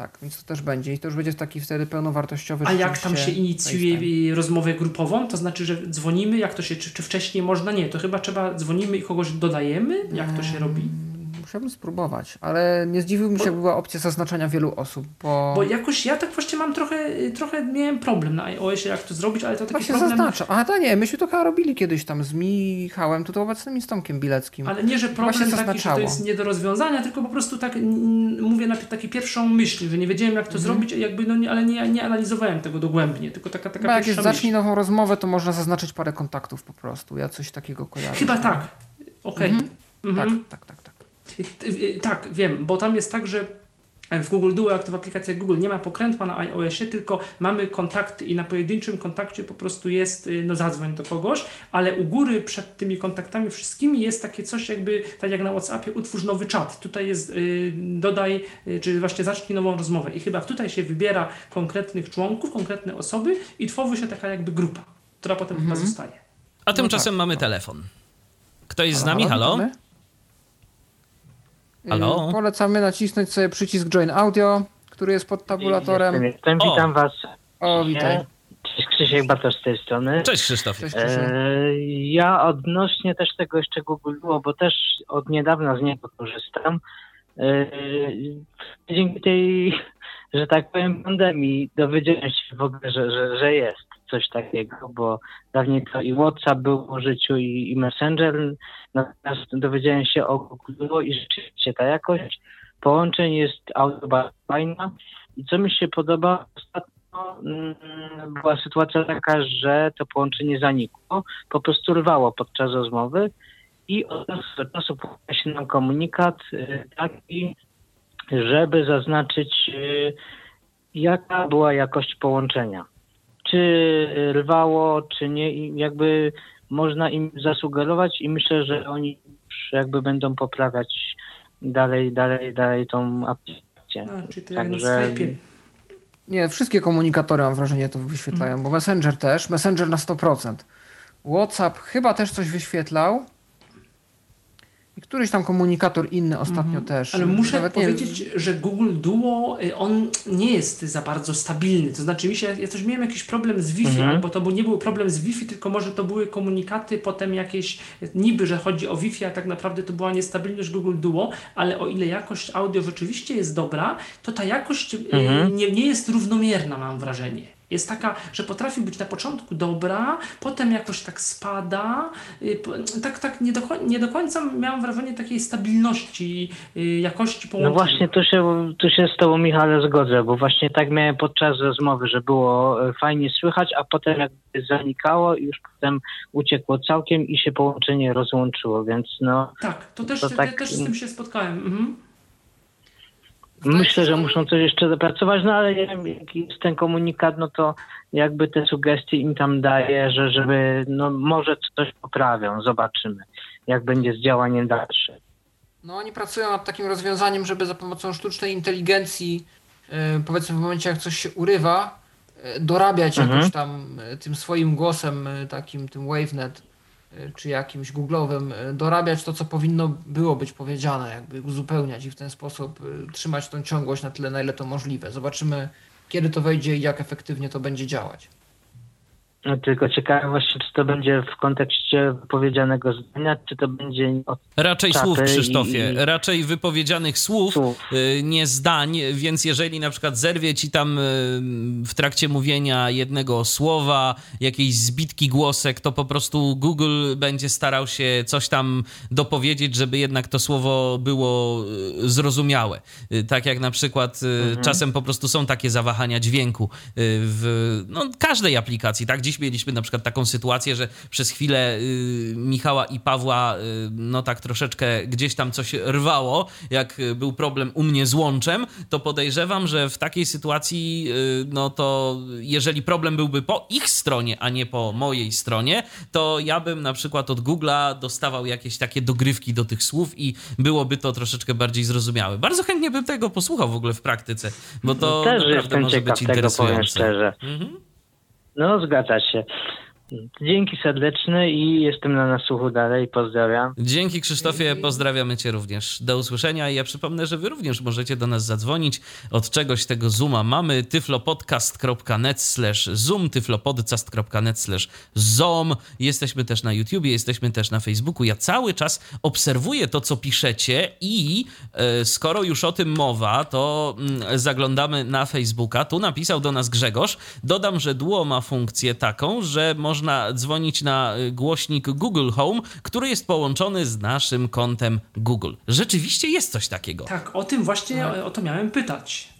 Tak, więc to też będzie i to już będzie taki wtedy pełnowartościowy. A jak tam się inicjuje rozmowę grupową? To znaczy, że dzwonimy, jak to się, czy, czy wcześniej można? Nie, to chyba trzeba dzwonimy i kogoś dodajemy? Jak to się robi? Musiałbym spróbować, ale nie zdziwiłbym się, bo, jakby była opcja zaznaczania wielu osób, bo... Bo jakoś ja tak właśnie mam trochę, trochę miałem problem na iOSie, jak to zrobić, ale to taki właśnie problem... zaznacza. A to nie, myśmy to chyba robili kiedyś tam z Michałem, to obecnym z Tomkiem Bileckim. Ale nie, że problem taki, że to jest nie do rozwiązania, tylko po prostu tak mówię na taki pierwszą myśl, że nie wiedziałem jak to mhm. zrobić, jakby, no nie, ale nie, nie analizowałem tego dogłębnie, tylko taka, taka Bo jak jest zacznij nową rozmowę, to można zaznaczyć parę kontaktów po prostu, ja coś takiego kojarzę. Chyba tak, okej. Okay. Mhm. Mhm. Tak, tak, tak, tak. Wiem, bo tam jest tak, że w Google Duo, jak to w aplikacji Google, nie ma pokrętła na iOSie, tylko mamy kontakty i na pojedynczym kontakcie po prostu jest, y, no zadzwoń do kogoś, ale u góry przed tymi kontaktami wszystkimi jest takie coś jakby, tak jak na Whatsappie, utwórz nowy czat. Tutaj jest yy, dodaj, yy, czy właśnie zacznij nową rozmowę. I chyba tutaj się wybiera konkretnych członków, konkretne osoby i tworzy się taka jakby grupa, która potem mhm. chyba zostaje. A tymczasem no tak, mamy no. telefon. Kto jest z nami? Halo? halo? Halo? Y, polecamy nacisnąć sobie przycisk Join Audio, który jest pod tabulatorem. Jestem, jestem. witam o. Was. O, witaj. Cześć Krzysiek Bartosz z tej strony. Cześć Krzysztof. Cześć, e, ja odnośnie też tego jeszcze Google było, bo też od niedawna z niego korzystam. E, dzięki tej, że tak powiem, pandemii dowiedziałem się w ogóle, że, że, że jest coś takiego, bo dawniej to i WhatsApp był w użyciu i, i Messenger, natomiast dowiedziałem się o Google i rzeczywiście ta jakość połączeń jest fajna i co mi się podoba ostatnio mm, była sytuacja taka, że to połączenie zanikło, po prostu rwało podczas rozmowy i od czasu do czasu pojawia się nam komunikat y, taki, żeby zaznaczyć y, jaka była jakość połączenia czy rwało, czy nie, i jakby można im zasugerować i myślę, że oni już jakby będą poprawiać dalej, dalej, dalej tą aplikację. A, czyli to Także... Nie, wszystkie komunikatory mam wrażenie to wyświetlają, hmm. bo Messenger też, Messenger na 100%. WhatsApp chyba też coś wyświetlał, i któryś tam komunikator inny ostatnio mm, też. Ale muszę Nawet powiedzieć, nie... że Google Duo, y, on nie jest za bardzo stabilny. To znaczy mi się, ja coś miałem jakiś problem z Wi-Fi, -hmm. albo to nie był problem z Wi-Fi, tylko może to były komunikaty, potem jakieś, niby, że chodzi o Wi-Fi, a tak naprawdę to była niestabilność Google Duo, ale o ile jakość audio rzeczywiście jest dobra, to ta jakość mm -hmm. nie, nie jest równomierna, mam wrażenie jest taka, że potrafi być na początku dobra, potem jakoś tak spada. Y, tak, tak nie do, nie do końca miałam wrażenie takiej stabilności y, jakości połączenia. No właśnie, tu się, tu się z Tobą, Michale, zgodzę, bo właśnie tak miałem podczas rozmowy, że było e, fajnie słychać, a potem jakby zanikało i już potem uciekło całkiem i się połączenie rozłączyło, więc no... Tak, to też, to tak... też z tym się spotkałem. Mhm. Myślę, że muszą coś jeszcze dopracować, no ale jaki jest ten komunikat, no to jakby te sugestie im tam daje, że żeby, no może coś poprawią, zobaczymy, jak będzie z działaniem dalszym. No oni pracują nad takim rozwiązaniem, żeby za pomocą sztucznej inteligencji, yy, powiedzmy w momencie jak coś się urywa, yy, dorabiać mhm. jakoś tam yy, tym swoim głosem, takim tym WaveNet, Y, czy jakimś googlowym y, dorabiać to, co powinno było być powiedziane, jakby uzupełniać i w ten sposób y, trzymać tą ciągłość na tyle, na ile to możliwe. Zobaczymy, kiedy to wejdzie i jak efektywnie to będzie działać. No, tylko ciekawe właśnie, czy to będzie w kontekście wypowiedzianego zdania, czy to będzie... Raczej słów, Krzysztofie. I... Raczej wypowiedzianych słów, słów, y, nie zdań, więc jeżeli na przykład zerwie ci tam y, w trakcie mówienia jednego słowa, jakiejś zbitki głosek, to po prostu Google będzie starał się coś tam dopowiedzieć, żeby jednak to słowo było y, zrozumiałe. Tak jak na przykład mhm. czasem po prostu są takie zawahania dźwięku w no, każdej aplikacji, tak? Dziś mieliśmy na przykład taką sytuację, że przez chwilę y, Michała i Pawła y, no tak troszeczkę gdzieś tam coś rwało, jak był problem u mnie z łączem, to podejrzewam, że w takiej sytuacji y, no to jeżeli problem byłby po ich stronie, a nie po mojej stronie, to ja bym na przykład od Google'a dostawał jakieś takie dogrywki do tych słów i byłoby to troszeczkę bardziej zrozumiałe. Bardzo chętnie bym tego posłuchał w ogóle w praktyce, bo to Też naprawdę może być tego, interesujące. powiem szczerze. Mhm. No, zgadza się. Dzięki serdeczne i jestem na nasłuchu dalej. Pozdrawiam. Dzięki Krzysztofie, pozdrawiamy Cię również. Do usłyszenia i ja przypomnę, że Wy również możecie do nas zadzwonić. Od czegoś tego Zooma mamy tyflopodcast.net slash zoom, tyflopodcast.net slash zoom. Jesteśmy też na YouTubie, jesteśmy też na Facebooku. Ja cały czas obserwuję to, co piszecie i e, skoro już o tym mowa, to mm, zaglądamy na Facebooka. Tu napisał do nas Grzegorz. Dodam, że Duo ma funkcję taką, że można dzwonić na y, głośnik Google Home, który jest połączony z naszym kontem Google. Rzeczywiście jest coś takiego. Tak, o tym właśnie, o, o to miałem pytać.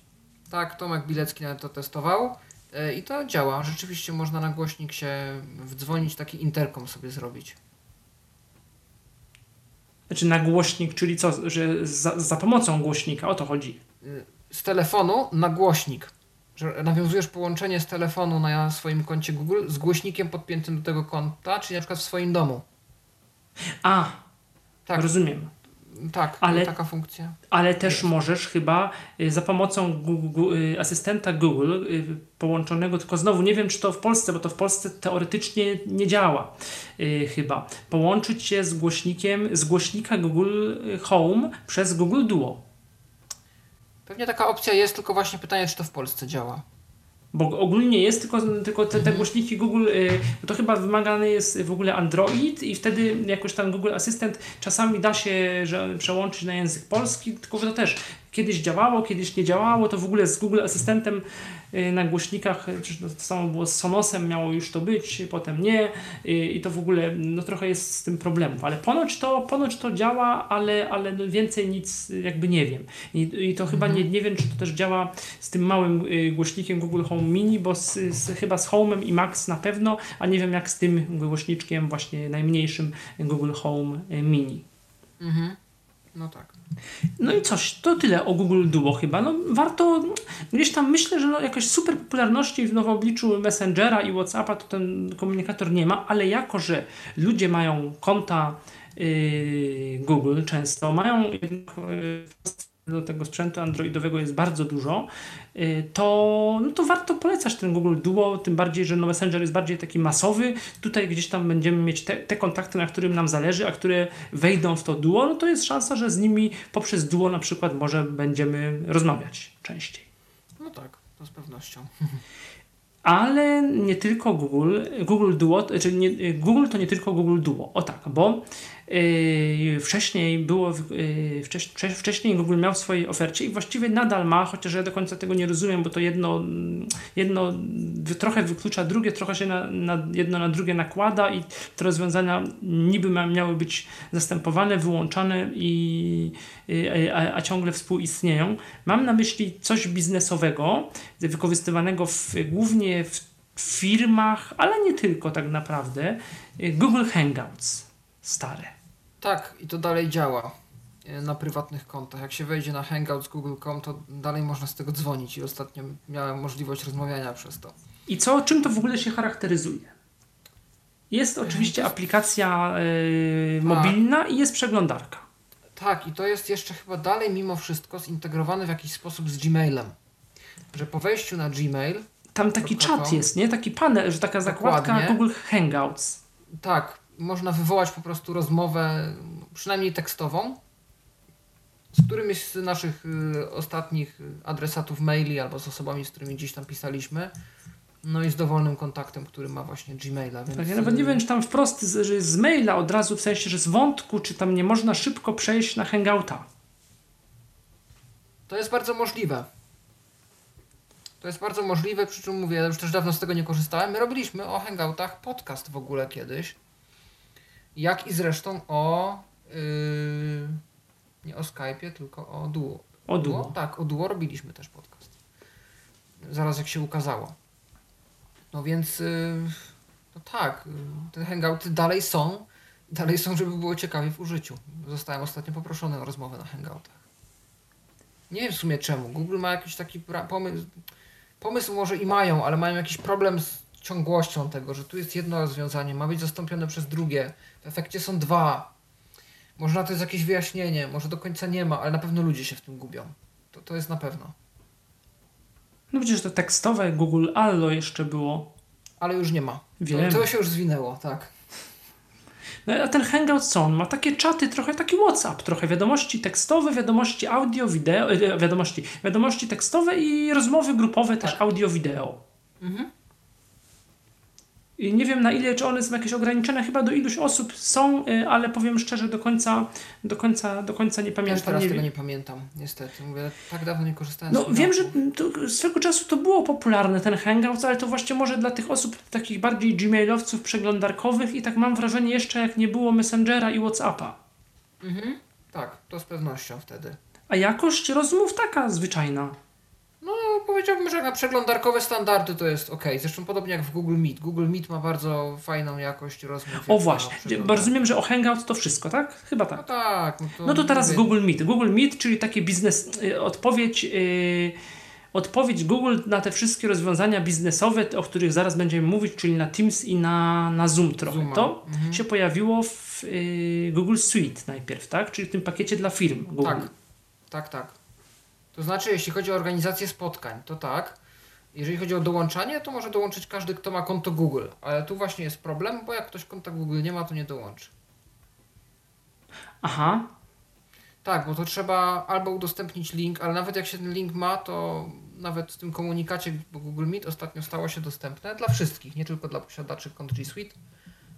Tak, Tomek Bilecki nawet to testował e, i to działa. Rzeczywiście można na głośnik się wdzwonić, taki interkom sobie zrobić. Znaczy na głośnik, czyli co, że za, za pomocą głośnika, o to chodzi. Z telefonu na głośnik. Że nawiązujesz połączenie z telefonu na swoim koncie Google z głośnikiem podpiętym do tego konta, czyli na przykład w swoim domu. A, Tak, rozumiem. tak, Ale- taka funkcja. Ale też możesz chyba y, za pomocą Google, y, asystenta Google y, połączonego, tylko znowu nie wiem, czy to w Polsce, bo to w Polsce teoretycznie nie działa chyba. Połączyć się z głośnikiem, z głośnika Google Home przez Google Duo. Pewnie taka opcja jest, tylko właśnie pytanie, czy to w Polsce działa. Bo ogólnie jest, tylko, tylko te, te głośniki Google, y, to chyba wymagany jest w ogóle Android i wtedy jakoś tam Google Assistant czasami da się że przełączyć na język polski, tylko to też kiedyś działało, kiedyś nie działało, to w ogóle z Google Asystentem y, na głośnikach, y, to samo było z Sonosem, miało już to być, potem nie y, i to w ogóle no trochę jest z tym problemów, ale ponoć to, ponoć to działa, ale, ale no więcej nic jakby nie wiem. I, i to chyba nie, nie wiem, czy to też działa z tym małym głośnikiem Google Home Mini, bo z, z, chyba z Home'em i Max na pewno, a nie wiem jak z tym głośniczkiem właśnie najmniejszym Google Home Mini. Mhm. No tak. No i coś, to tyle o Google Duo chyba. No warto, gdzieś tam myślę, że no jakoś super popularności w nowym obliczu Messengera i Whatsappa to ten komunikator nie ma, ale jako, że ludzie mają konta yy, Google często, mają yy, do tego sprzętu androidowego jest bardzo dużo, yy, to, no to warto polecać ten Google Duo, tym bardziej, że no Messenger jest bardziej taki masowy. Tutaj gdzieś tam będziemy mieć te, te kontakty, na którym nam zależy, a które wejdą w to Duo, no to jest szansa, że z nimi poprzez Duo na przykład może będziemy rozmawiać częściej. No tak, to z pewnością. Ale nie tylko Google, Google Duo, czy nie, Google to nie tylko Google Duo. O tak, bo wcześniej było, yy, wcześ, wcześ, wcześniej Google miał w swojej ofercie i właściwie nadal ma, chociaż ja do końca tego nie rozumiem, bo to jedno, jedno trochę wyklucza drugie, trochę się na, na jedno na drugie nakłada i te rozwiązania niby miały być zastępowane, wyłączane i, yy, a, a ciągle współistnieją. Mam na myśli coś biznesowego, wykorzystywanego w, głównie w firmach, ale nie tylko tak naprawdę. Google Hangouts stare. Tak, i to dalej działa e, na prywatnych kontach. Jak się wejdzie na Hangouts Google.com, to dalej można z tego dzwonić i ostatnio miałem możliwość rozmawiania przez to. I co, czym to w ogóle się charakteryzuje? Jest oczywiście aplikacja y, mobilna i jest przeglądarka. Tak, i to jest jeszcze chyba dalej mimo wszystko zintegrowane w jakiś sposób z Gmailem. Że po wejściu na Gmail, Tam taki czat jest, nie? Taki panel, że taka zakładka Dokładnie. Google Hangouts. tak, można wywołać po prostu rozmowę, przynajmniej tekstową, z którymś z naszych y, ostatnich adresatów maili albo z osobami, z którymi gdzieś tam pisaliśmy. No i z dowolnym kontaktem, który ma właśnie Gmaila. Więc, Tak, ja nawet nie y, wiem, czy tam wprost, z- że z maila od razu, w sensie, że z wątku, czy tam nie można szybko przejść na Hangouta. To jest bardzo możliwe. To jest bardzo możliwe, przy czym mówię, ja już też dawno z tego nie korzystałem. My robiliśmy o hangoutach podcast w ogóle kiedyś. Jak i zresztą o. Yy, nie o Skype'ie, tylko o Duo. O Duo. Tak, o Duo robiliśmy też podcast. Zaraz jak się ukazało. No więc yy, No tak, te hangouty dalej są, dalej są, żeby było ciekawie w użyciu. Zostałem ostatnio poproszony o rozmowę na hangoutach. Nie wiem w sumie czemu. Google ma jakiś taki pomysł, pomysł może i mają, ale mają jakiś problem z ciągłością tego, że tu jest jedno rozwiązanie, ma być zastąpione przez drugie. W efekcie są dwa. Może na to jest jakieś wyjaśnienie, może do końca nie ma, ale na pewno ludzie się w tym gubią. To, to jest na pewno. No przecież to tekstowe Google Allo jeszcze było. Ale już nie ma. Wiem. To, to się już zwinęło, tak. No, a ten Hangout co on ma? Takie czaty, trochę taki WhatsApp, trochę wiadomości tekstowe, wiadomości audio, wideo, e, wiadomości, wiadomości tekstowe i rozmowy grupowe tak. też audio, wideo. Mhm. I nie wiem na ile, czy one są jakieś ograniczone, chyba do iluś osób są, y, ale powiem szczerze, do końca, do końca, do końca nie pamiętam. Ja teraz nie tego nie pamiętam, niestety. Mówię, tak dawno nie korzystałem no, z No wiem, że to, swego czasu to było popularne, ten Hangout, ale to właśnie może dla tych osób, takich bardziej gmailowców, przeglądarkowych i tak mam wrażenie jeszcze jak nie było Messengera i Whatsappa. Mhm, tak, to z pewnością wtedy. A jakość rozmów taka zwyczajna. Powiedziałbym, że na przeglądarkowe standardy to jest ok. Zresztą podobnie jak w Google Meet. Google Meet ma bardzo fajną jakość rozmów. O właśnie, bo rozumiem, że o Hangout to wszystko, tak? Chyba tak. No tak. No to, no to teraz Google Meet. Google Meet, czyli taki biznes, y, odpowiedź... Yy, odpowiedź Google na te wszystkie rozwiązania biznesowe, o których zaraz będziemy mówić, czyli na Teams i na, na Zoom trochę. Zooma. To mhm. się pojawiło w y, Google Suite najpierw, tak? Czyli w tym pakiecie dla firm Google. Tak, tak, tak. To znaczy, jeśli chodzi o organizację spotkań, to tak. Jeżeli chodzi o dołączanie, to może dołączyć każdy, kto ma konto Google. Ale tu właśnie jest problem, bo jak ktoś konta Google nie ma, to nie dołączy. Aha. Tak, bo to trzeba albo udostępnić link, ale nawet jak się ten link ma, to nawet w tym komunikacie, Google Meet ostatnio stało się dostępne dla wszystkich, nie tylko dla posiadaczy kont G Suite,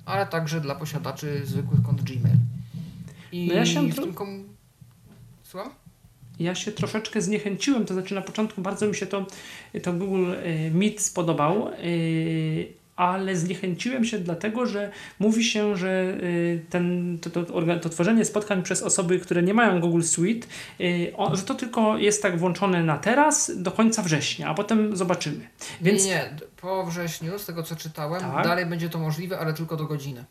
ale także dla posiadaczy zwykłych kont Gmail. I no ja się w tym. Słucham? Ja się troszeczkę zniechęciłem, to znaczy na początku bardzo mi się to, to Google e, Meet spodobał, e, ale zniechęciłem się dlatego, że mówi się, że e, ten, to, to, to tworzenie spotkań przez osoby, które nie mają Google Suite, że to tylko jest tak włączone na teraz do końca września, a potem zobaczymy. Więc... Nie, nie, po wrześniu, z tego co czytałem, tak? dalej będzie to możliwe, ale tylko do godziny.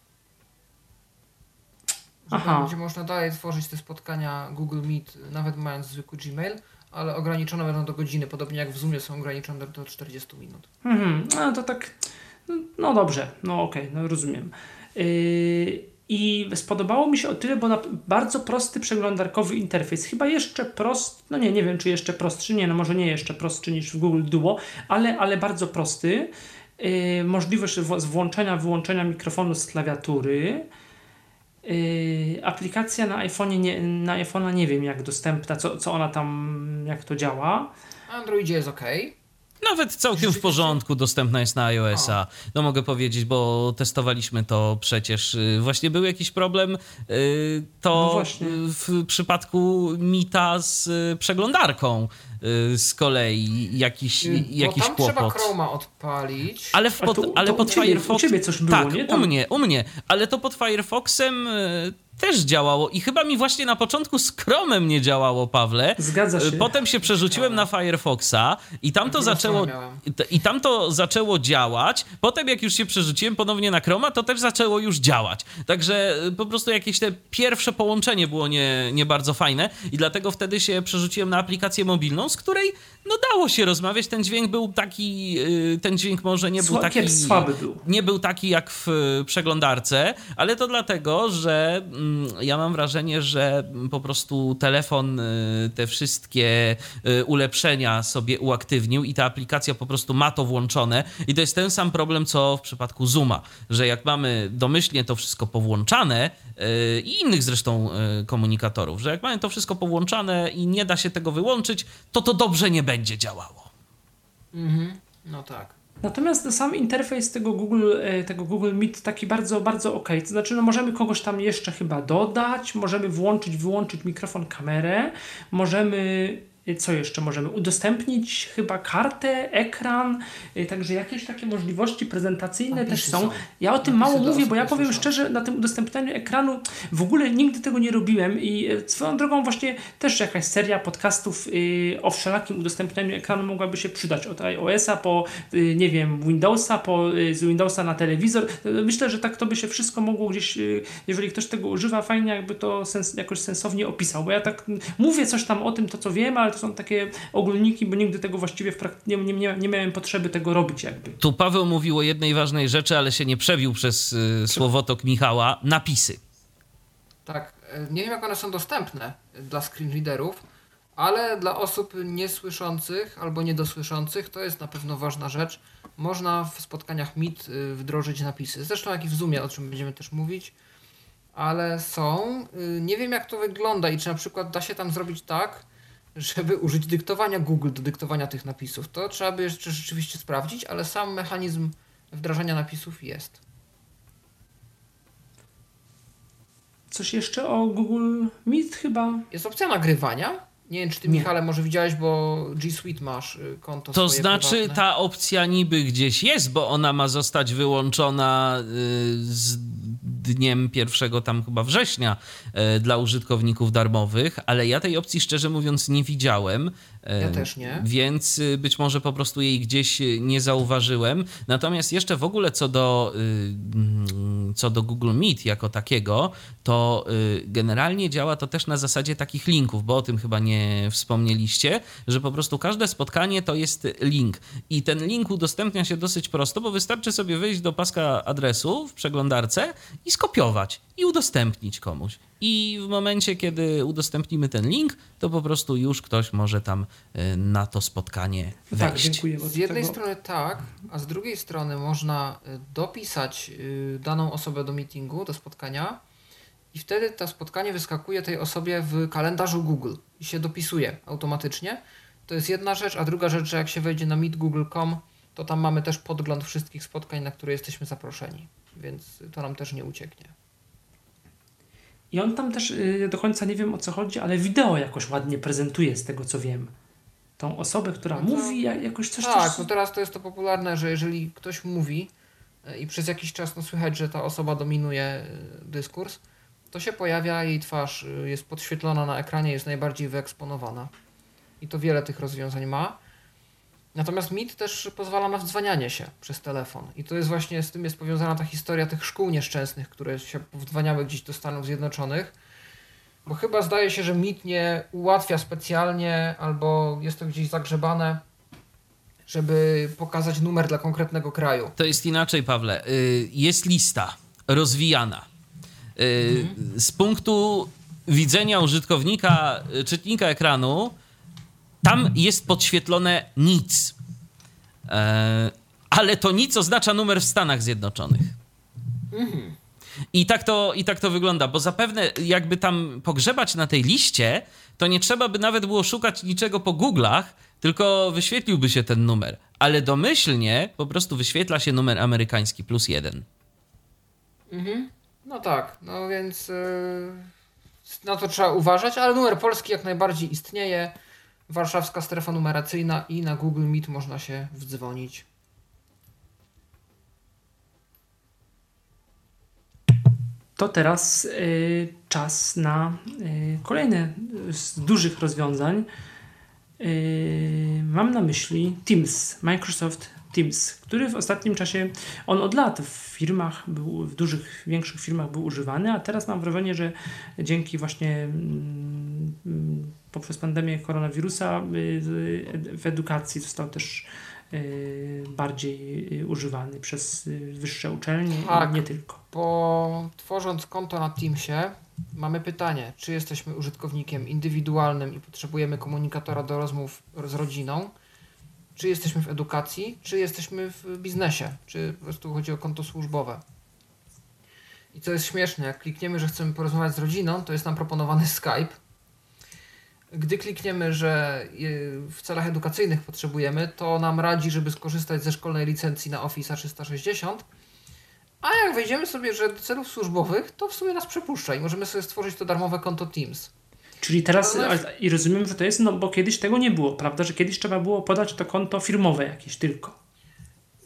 Aha. Będzie można dalej tworzyć te spotkania Google Meet, nawet mając zwykły Gmail, ale ograniczone będą do godziny, podobnie jak w Zoomie są ograniczone do 40 minut. Mhm, no to tak, no dobrze, no okej, okay, no rozumiem. Yy... I spodobało mi się o tyle, bo na bardzo prosty przeglądarkowy interfejs. Chyba jeszcze prost, no nie, nie wiem czy jeszcze prostszy, nie, no może nie jeszcze prostszy niż w Google Duo, ale, ale bardzo prosty. Yy, możliwość włączenia, wyłączenia mikrofonu z klawiatury. Yy, aplikacja na iPhone nie, na iPhone'a nie wiem jak dostępna, co, co ona tam, jak to działa. Androidzie jest ok. Nawet całkiem w porządku dostępna jest na iOS-a. No mogę powiedzieć, bo testowaliśmy to przecież. Y, właśnie był jakiś problem y, to no w przypadku Mita z y, przeglądarką z kolei jakiś, jakiś tam kłopot. trzeba Chroma odpalić. Ale, pod, ale pod Firefoxem... U ciebie coś było, tak, nie? Tam... u mnie, u mnie. Ale to pod Firefoxem też działało i chyba mi właśnie na początku z Chromem nie działało, Pawle. Zgadza się. Potem się przerzuciłem na Firefoxa i tam to zaczęło i tam to zaczęło działać. Potem jak już się przerzuciłem ponownie na Chroma, to też zaczęło już działać. Także y, po prostu jakieś te pierwsze połączenie było nie, nie bardzo fajne i dlatego wtedy się przerzuciłem na aplikację mobilną, z której no dało się rozmawiać. Ten dźwięk był taki, y, ten dźwięk może nie był taki słaby był. Nie był taki jak w przeglądarce, ale to dlatego, że Mm, ja mam wrażenie, że po prostu telefon y, te wszystkie y, ulepszenia sobie uaktywnił i ta aplikacja po prostu ma to włączone. I to jest ten sam problem, co w przypadku Zooma, że jak mamy domyślnie to wszystko powłączane y, i innych zresztą komunikatorów, że jak mamy to wszystko powłączane i nie da się tego wyłączyć, to to dobrze nie będzie działało. Mhm. No tak. Natomiast sam interfejs tego Google, e, tego Google Meet taki bardzo, bardzo ok. To znaczy, no możemy kogoś tam jeszcze chyba dodać, możemy włączyć, wyłączyć mikrofon, kamerę, możemy co jeszcze możemy? Udostępnić chyba kartę, ekran, także jakieś takie możliwości prezentacyjne też są. Ja o tym mało mówię, bo ja powiem szczerze, na tym udostępnianiu ekranu w ogóle nigdy tego nie robiłem i swoją drogą właśnie też jakaś seria podcastów o wszelakim udostępnianiu ekranu mogłaby się przydać. Od iOS-a po, nie wiem, Windowsa, po z Windowsa na telewizor. Myślę, że tak to by się wszystko mogło gdzieś, jeżeli ktoś tego używa, fajnie jakby to sens, jakoś sensownie opisał, bo ja tak mówię coś tam o tym, to co wiem, ale to są takie ogólniki, bo nigdy tego właściwie w nie, nie, nie miałem potrzeby tego robić jakby. Tu Paweł mówił o jednej ważnej rzeczy, ale się nie przebił przez y, słowotok Michała. Napisy. Tak, e, nie wiem jak one są dostępne dla screenreaderów, ale dla osób niesłyszących albo niedosłyszących to jest na pewno ważna rzecz. Można w spotkaniach Meet y, wdrożyć napisy. Zresztą jak i w Zoomie, o czym będziemy też mówić ale są. Y, nie wiem jak to wygląda i czy na przykład da się tam zrobić tak, żeby użyć dyktowania Google do dyktowania tych napisów. To trzeba by jeszcze rzeczywiście sprawdzić, ale sam mechanizm wdrażania napisów jest. Coś jeszcze o Google Meet chyba? Jest opcja nagrywania. Nie wiem, czy ty, nie. Michale, może widziałeś, bo G Suite masz y, konto. To znaczy, prywatne. ta opcja niby gdzieś jest, bo ona ma zostać wyłączona y, z dniem 1 tam chyba września y, dla użytkowników darmowych, ale ja tej opcji szczerze mówiąc nie widziałem. Ja też nie. Więc y, być może po prostu jej gdzieś y, nie zauważyłem. Natomiast jeszcze w ogóle co do, y, mm, co do Google Meet jako takiego, to generalnie działa to też na zasadzie takich linków, bo o tym chyba nie wspomnieliście, że po prostu każde spotkanie to jest link. I ten link udostępnia się dosyć prosto, bo wystarczy sobie wejść do paska adresu w przeglądarce i skopiować i udostępnić komuś. I w momencie, kiedy udostępnimy ten link, to po prostu już ktoś może tam y, na to spotkanie tak, wejść. Tak, dziękuję. Z jednej tego... strony tak, a z drugiej strony można y, dopisać y, daną osobę do meetingu, do spotkania i wtedy to spotkanie wyskakuje tej osobie w kalendarzu Google i się dopisuje automatycznie. To jest jedna rzecz, a druga rzecz, że jak się wejdzie na meetgoogle.com, to tam mamy też podgląd wszystkich spotkań, na które jesteśmy zaproszeni, więc to nam też nie ucieknie. I on tam też y, do końca nie wiem o co chodzi, ale wideo jakoś ładnie prezentuje z tego co wiem. Tą osobę, która no to, mówi jakoś coś. Tak, coś... no teraz to jest to popularne, że jeżeli ktoś mówi y, i przez jakiś czas no, słychać, że ta osoba dominuje y, dyskurs, to się pojawia, jej twarz jest podświetlona na ekranie, jest najbardziej wyeksponowana. I to wiele tych rozwiązań ma. Natomiast Meet też pozwala na wdzwanianie się przez telefon. I to jest właśnie z tym jest powiązana ta historia tych szkół nieszczęsnych, które się wdzwaniały gdzieś do Stanów Zjednoczonych. Bo chyba zdaje się, że Meet nie ułatwia specjalnie, albo jest to gdzieś zagrzebane, żeby pokazać numer dla konkretnego kraju. To jest inaczej, Pawle. Y, jest lista rozwijana. Y, mhm. Z punktu widzenia użytkownika, y, czytnika ekranu, tam jest podświetlone nic. E, ale to nic oznacza numer w Stanach Zjednoczonych. Mhm. I tak, to, I tak to wygląda, bo zapewne jakby tam pogrzebać na tej liście, to nie trzeba by nawet było szukać niczego po Google'ach, tylko wyświetliłby się ten numer. Ale domyślnie po prostu wyświetla się numer amerykański plus jeden. Mhm. No tak, no więc yy, na to trzeba uważać, ale numer polski jak najbardziej istnieje warszawska strefa numeracyjna i na Google Meet można się wdzwonić. To teraz y, czas na y, kolejne z dużych rozwiązań. Y, mam na myśli Teams, Microsoft Teams, który w ostatnim czasie, on od lat w firmach, był, w dużych, większych firmach był używany, a teraz mam wrażenie, że dzięki właśnie mm, poprzez pandemię koronawirusa y, w edukacji został też y, bardziej y, używany przez wyższe uczelnie tak, nie tylko. Bo tworząc konto na Teamsie mamy pytanie, czy jesteśmy użytkownikiem indywidualnym i potrzebujemy komunikatora do rozmów z rodziną, czy jesteśmy w edukacji, czy jesteśmy w biznesie, czy po prostu chodzi o konto służbowe. I co jest śmieszne, jak klikniemy, że chcemy porozmawiać z rodziną, to jest nam proponowany Skype. Gdy klikniemy, że w celach edukacyjnych potrzebujemy, to nam radzi, żeby skorzystać ze szkolnej licencji na Office 360. A jak wejdziemy sobie, że do celów służbowych, to w sumie nas przepuszcza i możemy sobie stworzyć to darmowe konto Teams. Czyli teraz, i rozumiem, że to jest, no bo kiedyś tego nie było, prawda? Że kiedyś trzeba było podać to konto firmowe jakieś tylko.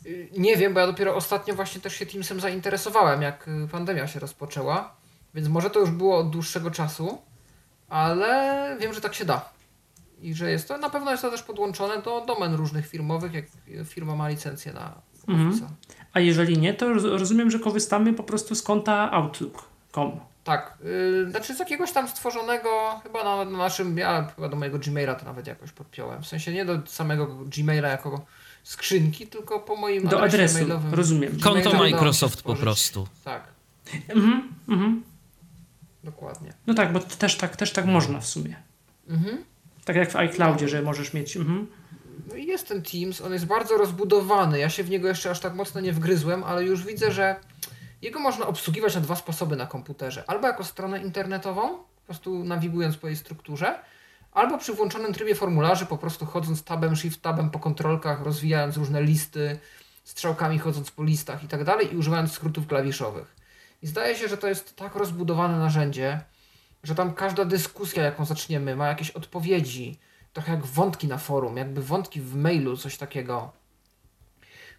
Y, nie wiem, bo ja dopiero ostatnio właśnie też się Teamsem zainteresowałem, jak y, pandemia się rozpoczęła, więc może to już było od dłuższego czasu, ale wiem, że tak się da. I że jest to, na pewno jest to też podłączone do domen różnych firmowych, jak firma ma licencję na mhm. A jeżeli nie, to rozumiem, że korzystamy po prostu z konta Outlook.com. Tak, yy, znaczy z jakiegoś tam stworzonego, chyba na, na, naszym, ja chyba do mojego Gmaila to nawet jakoś podpiąłem. W sensie nie do samego Gmaila jako skrzynki, tylko po moim do adresu mailowym. Rozumiem. Konto Microsoft po prostu. Tak. Mhm, mhm. Dokładnie. No tak, bo też tak, też tak można w sumie. Mhm. Tak jak w iCloudzie, że możesz mieć. Mhm. No i jest ten Teams, on jest bardzo rozbudowany. Ja się w niego jeszcze aż tak mocno nie wgryzłem, ale już widzę, że jego można obsługiwać na dwa sposoby na komputerze. Albo jako stronę internetową, po prostu nawigując po jej strukturze, albo przy włączonym trybie formularzy, po prostu chodząc tabem, shift tabem po kontrolkach, rozwijając różne listy, strzałkami chodząc po listach i tak dalej i używając skrótów klawiszowych. I zdaje się, że to jest tak rozbudowane narzędzie, że tam każda dyskusja, jaką zaczniemy, ma jakieś odpowiedzi, trochę jak wątki na forum, jakby wątki w mailu, coś takiego.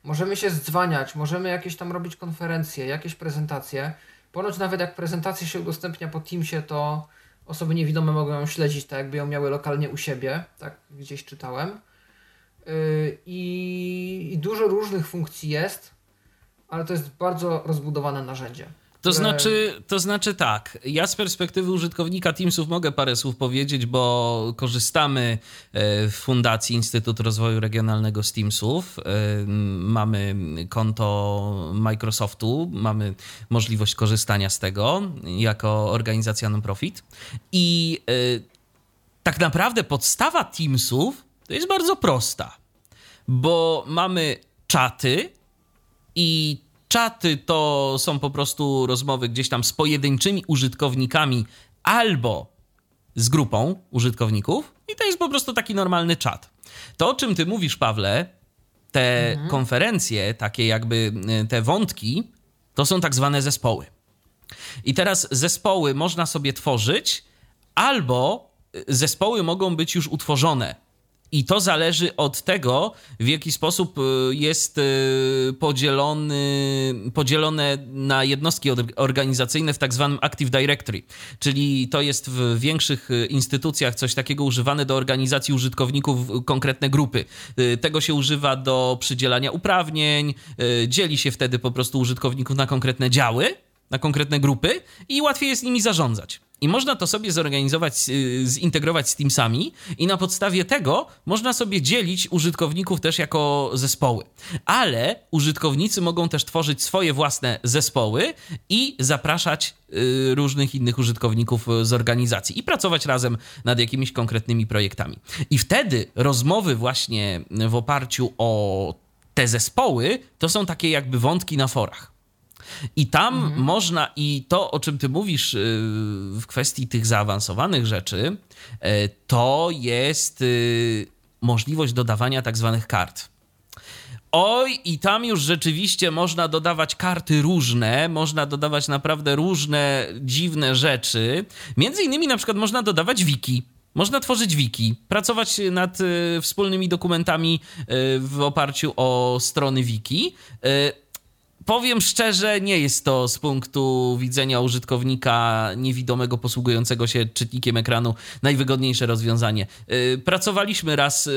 Możemy się zdzwaniać, możemy jakieś tam robić konferencje, jakieś prezentacje. Ponoć nawet jak prezentacja się udostępnia po Teamsie, to osoby niewidome mogą ją śledzić, tak jakby ją miały lokalnie u siebie, tak gdzieś czytałem. Yy, I, I dużo różnych funkcji jest, ale to jest bardzo rozbudowane narzędzie. To znaczy, to znaczy tak, ja z perspektywy użytkownika Teamsów mogę parę słów powiedzieć, bo korzystamy e, w Fundacji Instytut Rozwoju Regionalnego z Teamsów. E, mamy konto Microsoftu, mamy możliwość korzystania z tego jako organizacja non-profit. I e, tak naprawdę podstawa Teamsów to jest bardzo prosta, bo mamy czaty i Czaty to są po prostu rozmowy gdzieś tam z pojedynczymi użytkownikami albo z grupą użytkowników, i to jest po prostu taki normalny czat. To, o czym ty mówisz, Pawle, te mhm. konferencje, takie jakby e, te wątki, to są tak zwane zespoły. I teraz zespoły można sobie tworzyć, albo zespoły mogą być już utworzone i to zależy od tego, w jaki sposób y, jest y, podzielony, podzielone na jednostki organizacyjne w tak zwanym Active Directory. Czyli to jest w większych y, instytucjach coś takiego używane do organizacji użytkowników konkretne grupy. Tego się używa do przydzielania uprawnień, dzieli się wtedy po prostu użytkowników na konkretne działy, na konkretne grupy i łatwiej jest nimi zarządzać. I można to sobie zorganizować, y, zintegrować z Teamsami i na podstawie tego można sobie dzielić użytkowników też jako zespoły. Ale użytkownicy mogą też tworzyć swoje własne zespoły i zapraszać y, różnych innych użytkowników z organizacji i pracować razem nad jakimiś konkretnymi projektami. I wtedy rozmowy właśnie w oparciu o te zespoły to są takie jakby wątki na forach. I tam mhm. można, i to, o czym ty mówisz y, w kwestii tych zaawansowanych rzeczy, y, to jest y, możliwość dodawania tak zwanych kart. Oj, i tam już rzeczywiście można dodawać karty różne, można dodawać naprawdę różne dziwne rzeczy. Między innymi na przykład można dodawać wiki. Można tworzyć wiki, pracować nad y, wspólnymi dokumentami y, w oparciu o strony wiki. Y, Powiem szczerze, nie jest to z punktu widzenia użytkownika niewidomego posługującego się czytnikiem ekranu najwygodniejsze rozwiązanie. Y, pracowaliśmy raz y,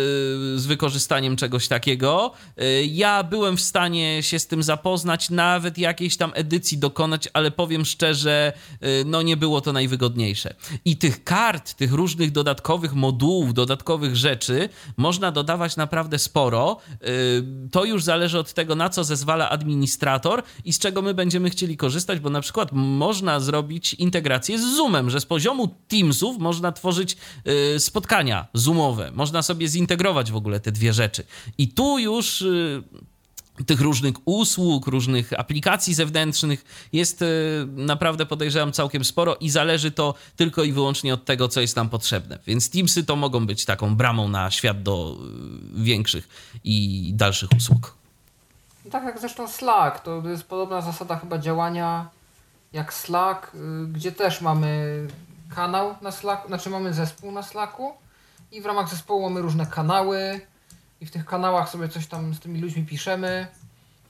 z wykorzystaniem czegoś takiego. Y, ja byłem w stanie się z tym zapoznać, nawet jakiejś tam edycji dokonać, ale powiem szczerze, no nie było to najwygodniejsze. I tych kart, tych różnych dodatkowych modułów, dodatkowych rzeczy można dodawać naprawdę sporo. To już zależy od tego, na co zezwala administrator i z czego my będziemy chcieli korzystać, bo na przykład można zrobić integrację z Zoomem, że z poziomu Teamsów można tworzyć y, spotkania Zoomowe, można sobie zintegrować w ogóle te dwie rzeczy. I tu już y, tych różnych usług, różnych aplikacji zewnętrznych jest y, naprawdę podejrzewam całkiem sporo i zależy to tylko i wyłącznie od tego, co jest nam potrzebne. Więc Teamsy to mogą być taką bramą na świat do większych i dalszych usług. Tak jak zresztą Slack, to jest podobna zasada chyba działania jak Slack, y, gdzie też mamy kanał na Slacku, znaczy mamy zespół na Slacku i w ramach zespołu mamy różne kanały i w tych kanałach sobie coś tam z tymi ludźmi piszemy,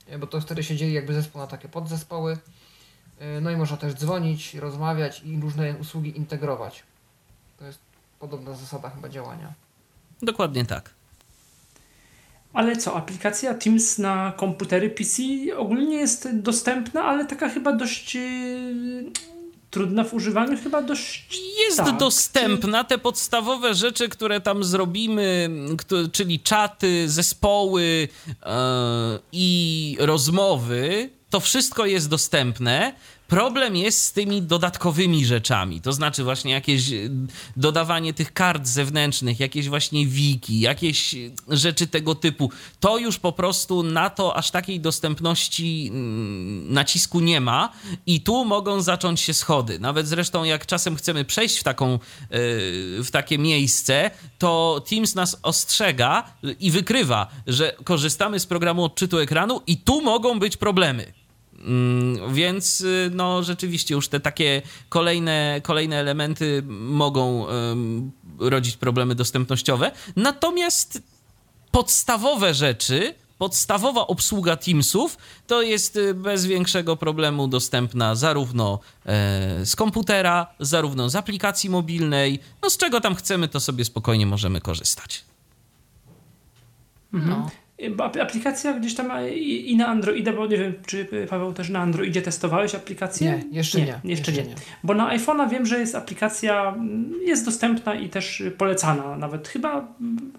e, bo to wtedy się dzieje jakby zespół na takie podzespoły. E, no i można też dzwonić, rozmawiać i różne usługi integrować. To jest podobna zasada chyba działania. Dokładnie tak. Ale co, aplikacja Teams na komputery PC ogólnie jest dostępna, ale taka chyba dość yy, trudna w używaniu, chyba dość. Jest tak, dostępna. Te podstawowe rzeczy, które tam zrobimy, czyli czaty, zespoły yy, i rozmowy, to wszystko jest dostępne. Problem jest z tymi dodatkowymi rzeczami, to znaczy właśnie jakieś e, dodawanie tych kart zewnętrznych, jakieś właśnie wiki, jakieś rzeczy tego typu. To już po prostu na to aż takiej dostępności mm, nacisku nie ma i tu mogą zacząć się schody. Nawet zresztą jak czasem chcemy przejść w, taką, e, w takie miejsce, to Teams nas ostrzega i wykrywa, że korzystamy z programu odczytu ekranu i tu mogą być problemy. Mm, więc y, no rzeczywiście już te takie kolejne, kolejne elementy mogą rodzić problemy dostępnościowe. Natomiast podstawowe rzeczy, podstawowa obsługa Teamsów to jest y, bez większego problemu dostępna zarówno e, z komputera, zarówno z aplikacji mobilnej. No z czego tam chcemy, to sobie spokojnie możemy korzystać. Mhm. No. Bo aplikacja gdzieś tam i, na Androida, bo nie wiem, czy Paweł też na Androidzie testowałeś aplikację? Nie, jeszcze nie. nie jeszcze, jeszcze nie. nie. Bo na iPhone'a wiem, że jest aplikacja, mm, jest dostępna i też polecana, nawet chyba,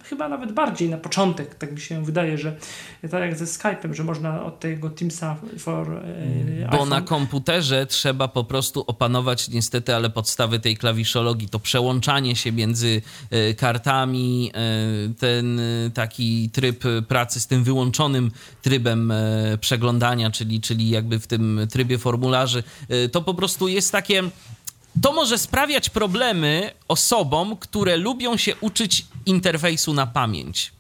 chyba nawet bardziej na początek, tak mi się wydaje, że tak jak ze Skype'em, że można od tego Teamsa for e, Bo iPhone. na komputerze trzeba po prostu opanować niestety, ale podstawy tej klawiszologii, to przełączanie się między e, kartami, e, ten taki tryb pracy pracy z tym wyłączonym trybem e, przeglądania, czyli, czyli jakby w tym trybie formularzy, e, to po prostu jest takie. To może sprawiać problemy osobom, które lubią się uczyć interfejsu na pamięć.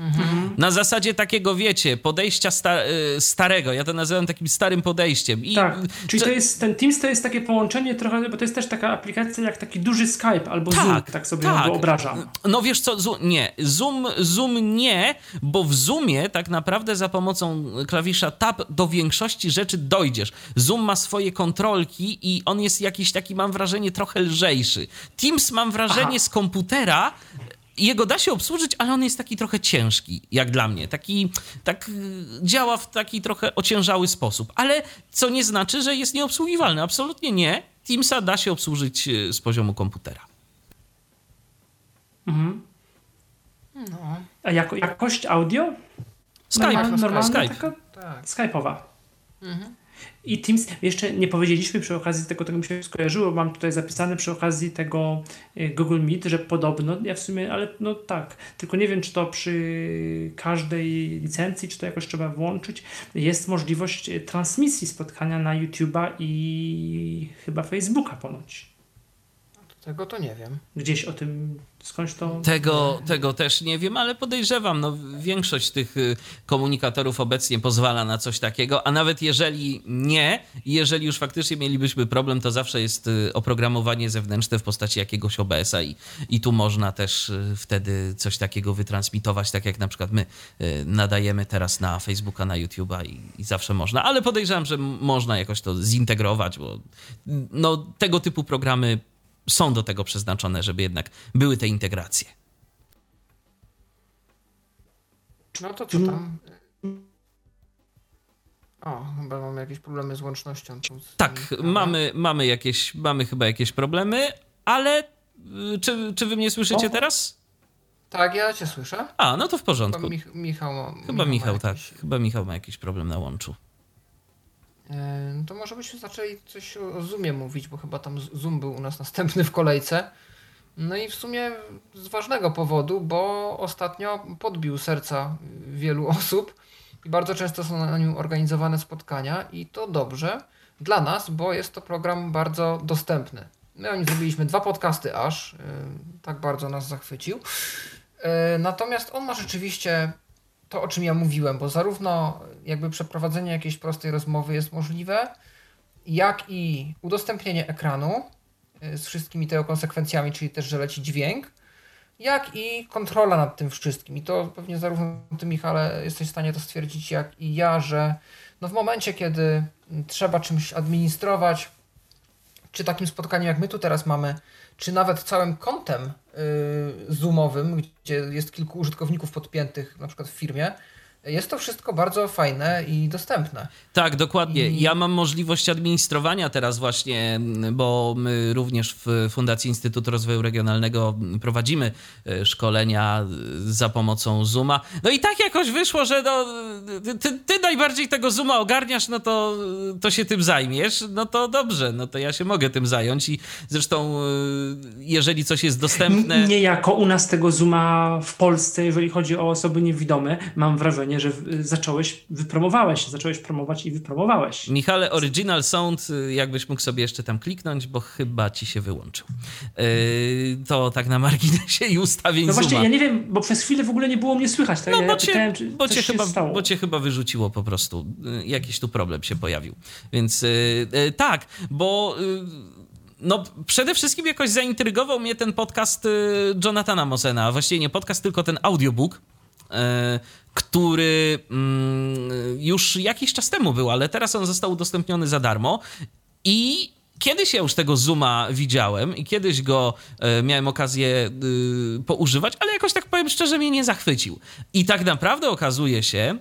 Mhm. Na zasadzie takiego, wiecie, podejścia sta y, starego. Ja to nazywam takim starym podejściem. I tak, czyli to jest, ten Teams to jest takie połączenie trochę, bo to jest też taka aplikacja jak taki duży Skype albo tak, Zoom, tak sobie tak. wyobrażam. No wiesz co, Zoom, nie, Zoom, Zoom nie, bo w Zoomie tak naprawdę za pomocą klawisza Tab do większości rzeczy dojdziesz. Zoom ma swoje kontrolki i on jest jakiś taki, mam wrażenie, trochę lżejszy. Teams mam wrażenie Aha. z komputera jego da się obsłużyć, ale on jest taki trochę ciężki, jak dla mnie. Taki, tak y, działa w taki trochę ociężały sposób, ale co nie znaczy, że jest nieobsługiwalny. Absolutnie nie. Teamsa da się obsłużyć y, z poziomu komputera. Mhm. No. A jako, jakość audio? Skype. Normalna, normalna Skype. taka tak. Skype'owa. Mhm. I Teams, jeszcze nie powiedzieliśmy przy okazji tego, tego mi się skojarzyło, mam tutaj zapisane przy okazji tego e, Google Meet, że podobno, ja w sumie, ale no tak, tylko nie wiem, czy to przy każdej licencji, czy to jakoś trzeba włączyć, jest możliwość transmisji spotkania na YouTube'a i chyba Facebooka ponoć. Tego to nie wiem. Gdzieś o tym skądś to. Tego, tego też nie wiem, ale podejrzewam, no większość tych y, komunikatorów obecnie pozwala na coś takiego, a nawet jeżeli nie, jeżeli już faktycznie mielibyśmy problem, to zawsze jest y, oprogramowanie zewnętrzne w postaci jakiegoś OBS-a i, i tu można też y, wtedy coś takiego wytransmitować, tak jak na przykład my nadajemy teraz na Facebooka, na YouTube'a i, i zawsze można, ale podejrzewam, że można jakoś to zintegrować, bo no, tego typu programy są do tego przeznaczone, żeby jednak były te integracje. No to co tam? O, chyba mamy jakieś problemy z łącznością. Z tak, mamy, mamy, jakieś, mamy chyba jakieś problemy, ale y, czy, czy wy mnie słyszycie o. teraz? Tak, ja cię słyszę. A, no to w porządku. Chyba Mich Michał, chyba Michał, Michał tak. Chyba Michał ma jakiś problem na łączu. No to może byśmy zaczęli coś o Zoomie mówić, bo chyba tam Zoom był u nas następny w kolejce. No i w sumie z ważnego powodu, bo ostatnio podbił serca wielu osób i bardzo często są na nim organizowane spotkania i to dobrze dla nas, bo jest to program bardzo dostępny. My o nim zrobiliśmy dwa podcasty aż, y, tak bardzo nas zachwycił. Y, natomiast on ma rzeczywiście to, o czym ja mówiłem, bo zarówno jakby przeprowadzenie jakiejś prostej rozmowy jest możliwe, jak i udostępnienie ekranu z wszystkimi tego konsekwencjami, czyli też, że leci dźwięk, jak i kontrola nad tym wszystkim. I to pewnie zarówno ty, Michale, jesteś w stanie to stwierdzić, jak i ja, że no w momencie, kiedy trzeba czymś administrować, czy takim spotkaniem, jak my tu teraz mamy, czy nawet całym kontem zoomowym, gdzie jest kilku użytkowników podpiętych, na przykład w firmie, jest to wszystko bardzo fajne i dostępne. Tak, dokładnie. I... Ja mam możliwość administrowania teraz właśnie, bo my również w Fundacji Instytutu Rozwoju Regionalnego prowadzimy e, szkolenia za pomocą Zooma. No i tak jakoś wyszło, że no, ty, ty najbardziej tego Zooma ogarniasz, no to, to się tym zajmiesz, no to dobrze, no to ja się mogę tym zająć i zresztą e, jeżeli coś jest dostępne... Nie jako u nas tego Zooma w Polsce, jeżeli chodzi o osoby niewidome, mam wrażenie, wrażenie, że zacząłeś, wypromowałeś, zacząłeś promować i wypromowałeś. Michale, Original Sound, y, jakbyś mógł sobie jeszcze tam kliknąć, bo chyba ci się wyłączył. Yy, to tak na marginesie i ustawień No właśnie, Zooma. ja nie wiem, bo przez chwilę w ogóle nie było mnie słychać. Tak? No ja bo, cię, pytałem, czy bo, cię chyba, stało. bo cię chyba wyrzuciło po prostu. Y, jakiś tu problem się pojawił. Więc yy, tak, bo... No, przede wszystkim jakoś zaintrygował mnie ten podcast Jonathana Mosena. Właściwie nie podcast, tylko ten audiobook, który mm, już jakiś czas temu był, ale teraz on został udostępniony za darmo i Kiedyś ja już tego Zooma widziałem i kiedyś go e, miałem okazję y, poużywać, ale jakoś tak powiem szczerze, mnie nie zachwycił. I tak naprawdę okazuje się,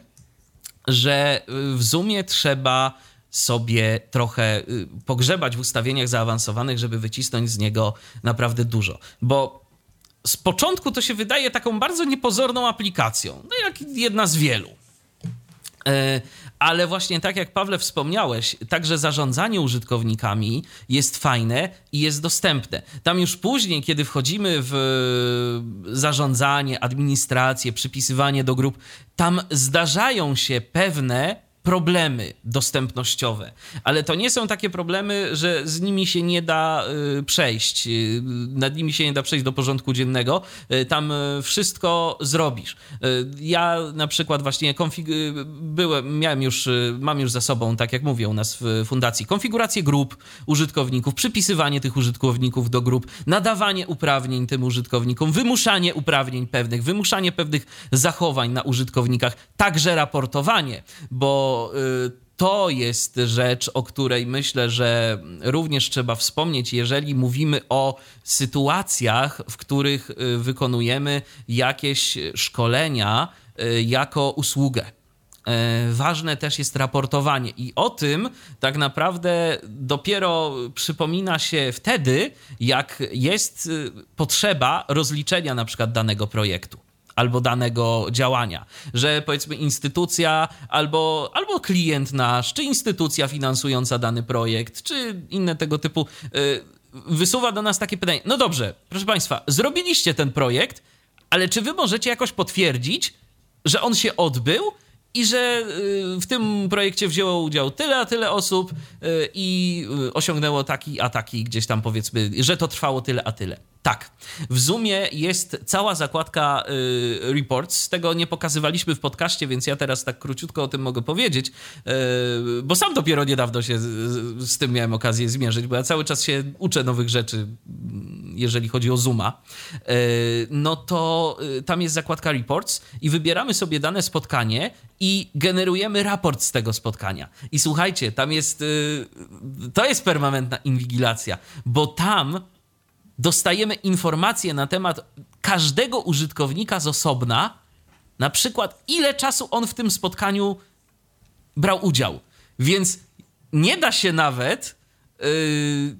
że w Zoomie trzeba sobie trochę y, pogrzebać w ustawieniach zaawansowanych, żeby wycisnąć z niego naprawdę dużo. Bo z początku to się wydaje taką bardzo niepozorną aplikacją, no jak jedna z wielu. E, ale właśnie tak jak Pawle wspomniałeś, także zarządzanie użytkownikami jest fajne i jest dostępne. Tam już później, kiedy wchodzimy w zarządzanie, administrację, przypisywanie do grup, tam zdarzają się pewne problemy dostępnościowe, ale to nie są takie problemy, że z nimi się nie da y, przejść, y, nad nimi się nie da przejść do porządku dziennego, y, tam wszystko zrobisz. Ja na przykład właśnie konfig- byłem, miałem już, mam już za sobą, tak jak mówię u nas w fundacji, konfigurację grup użytkowników, przypisywanie tych użytkowników do grup, nadawanie uprawnień tym użytkownikom, wymuszanie uprawnień pewnych, wymuszanie pewnych zachowań na użytkownikach, także raportowanie, bo Y, to jest rzecz, o której myślę, że również trzeba wspomnieć, jeżeli mówimy o sytuacjach, w których y, wykonujemy jakieś szkolenia y, jako usługę. Ważne też jest raportowanie, i o tym tak naprawdę dopiero przypomina się wtedy, jak jest potrzeba rozliczenia na przykład danego projektu albo danego działania, że powiedzmy instytucja albo, albo klient nasz, czy instytucja finansująca dany projekt, czy inne tego typu yy, wysuwa do nas takie pytanie. No dobrze, proszę Państwa, zrobiliście ten projekt, ale czy Wy możecie jakoś potwierdzić, że on się odbył? i że y, w tym projekcie wzięło udział tyle a tyle osób y, i y, osiągnęło taki a taki gdzieś tam powiedzmy, że to trwało tyle a tyle. Tak. W Zoomie jest cała zakładka y, reports. Tego nie pokazywaliśmy w podcaście, więc ja teraz tak króciutko o tym mogę powiedzieć, y, bo sam dopiero niedawno się z, z, tym miałem okazję zmierzyć, bo ja cały czas się uczę nowych rzeczy, jeżeli chodzi o Zooma. Y, no to y, tam jest zakładka reports i wybieramy sobie dane spotkanie i generujemy raport z tego spotkania. I słuchajcie, tam jest, y, to jest permanentna inwigilacja, bo tam dostajemy informacje na temat każdego użytkownika z osobna, na przykład ile czasu on w tym spotkaniu brał udział. Więc nie da się nawet yy,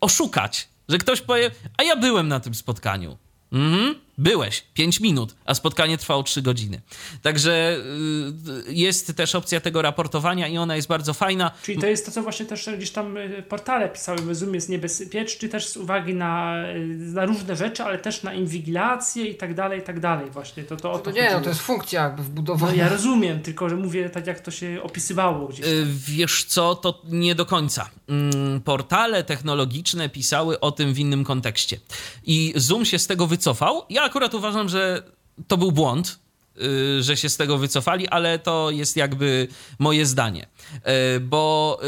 oszukać, że ktoś powie, a ja byłem na tym spotkaniu. Mhm, byłeś 5 minut, a spotkanie trwało 3 godziny. Także y, jest też opcja tego raportowania i ona jest bardzo fajna. Czyli to jest to, co właśnie też gdzieś tam y, portale pisały, Zoom jest niebezpieczny też z uwagi na, y, na różne rzeczy, ale też na inwigilację i tak dalej, i tak dalej właśnie. To, to, to, to nie, no to jest funkcja jakby wbudowana. No ja rozumiem, tylko że mówię tak, jak to się opisywało gdzieś. Tam. Wiesz co, to nie do końca. Mm, portale technologiczne pisały o tym w innym kontekście. I Zoom się z tego wycofał. Ja akurat uważam, że to był błąd, y, że się z tego wycofali, ale to jest jakby moje zdanie. Y, bo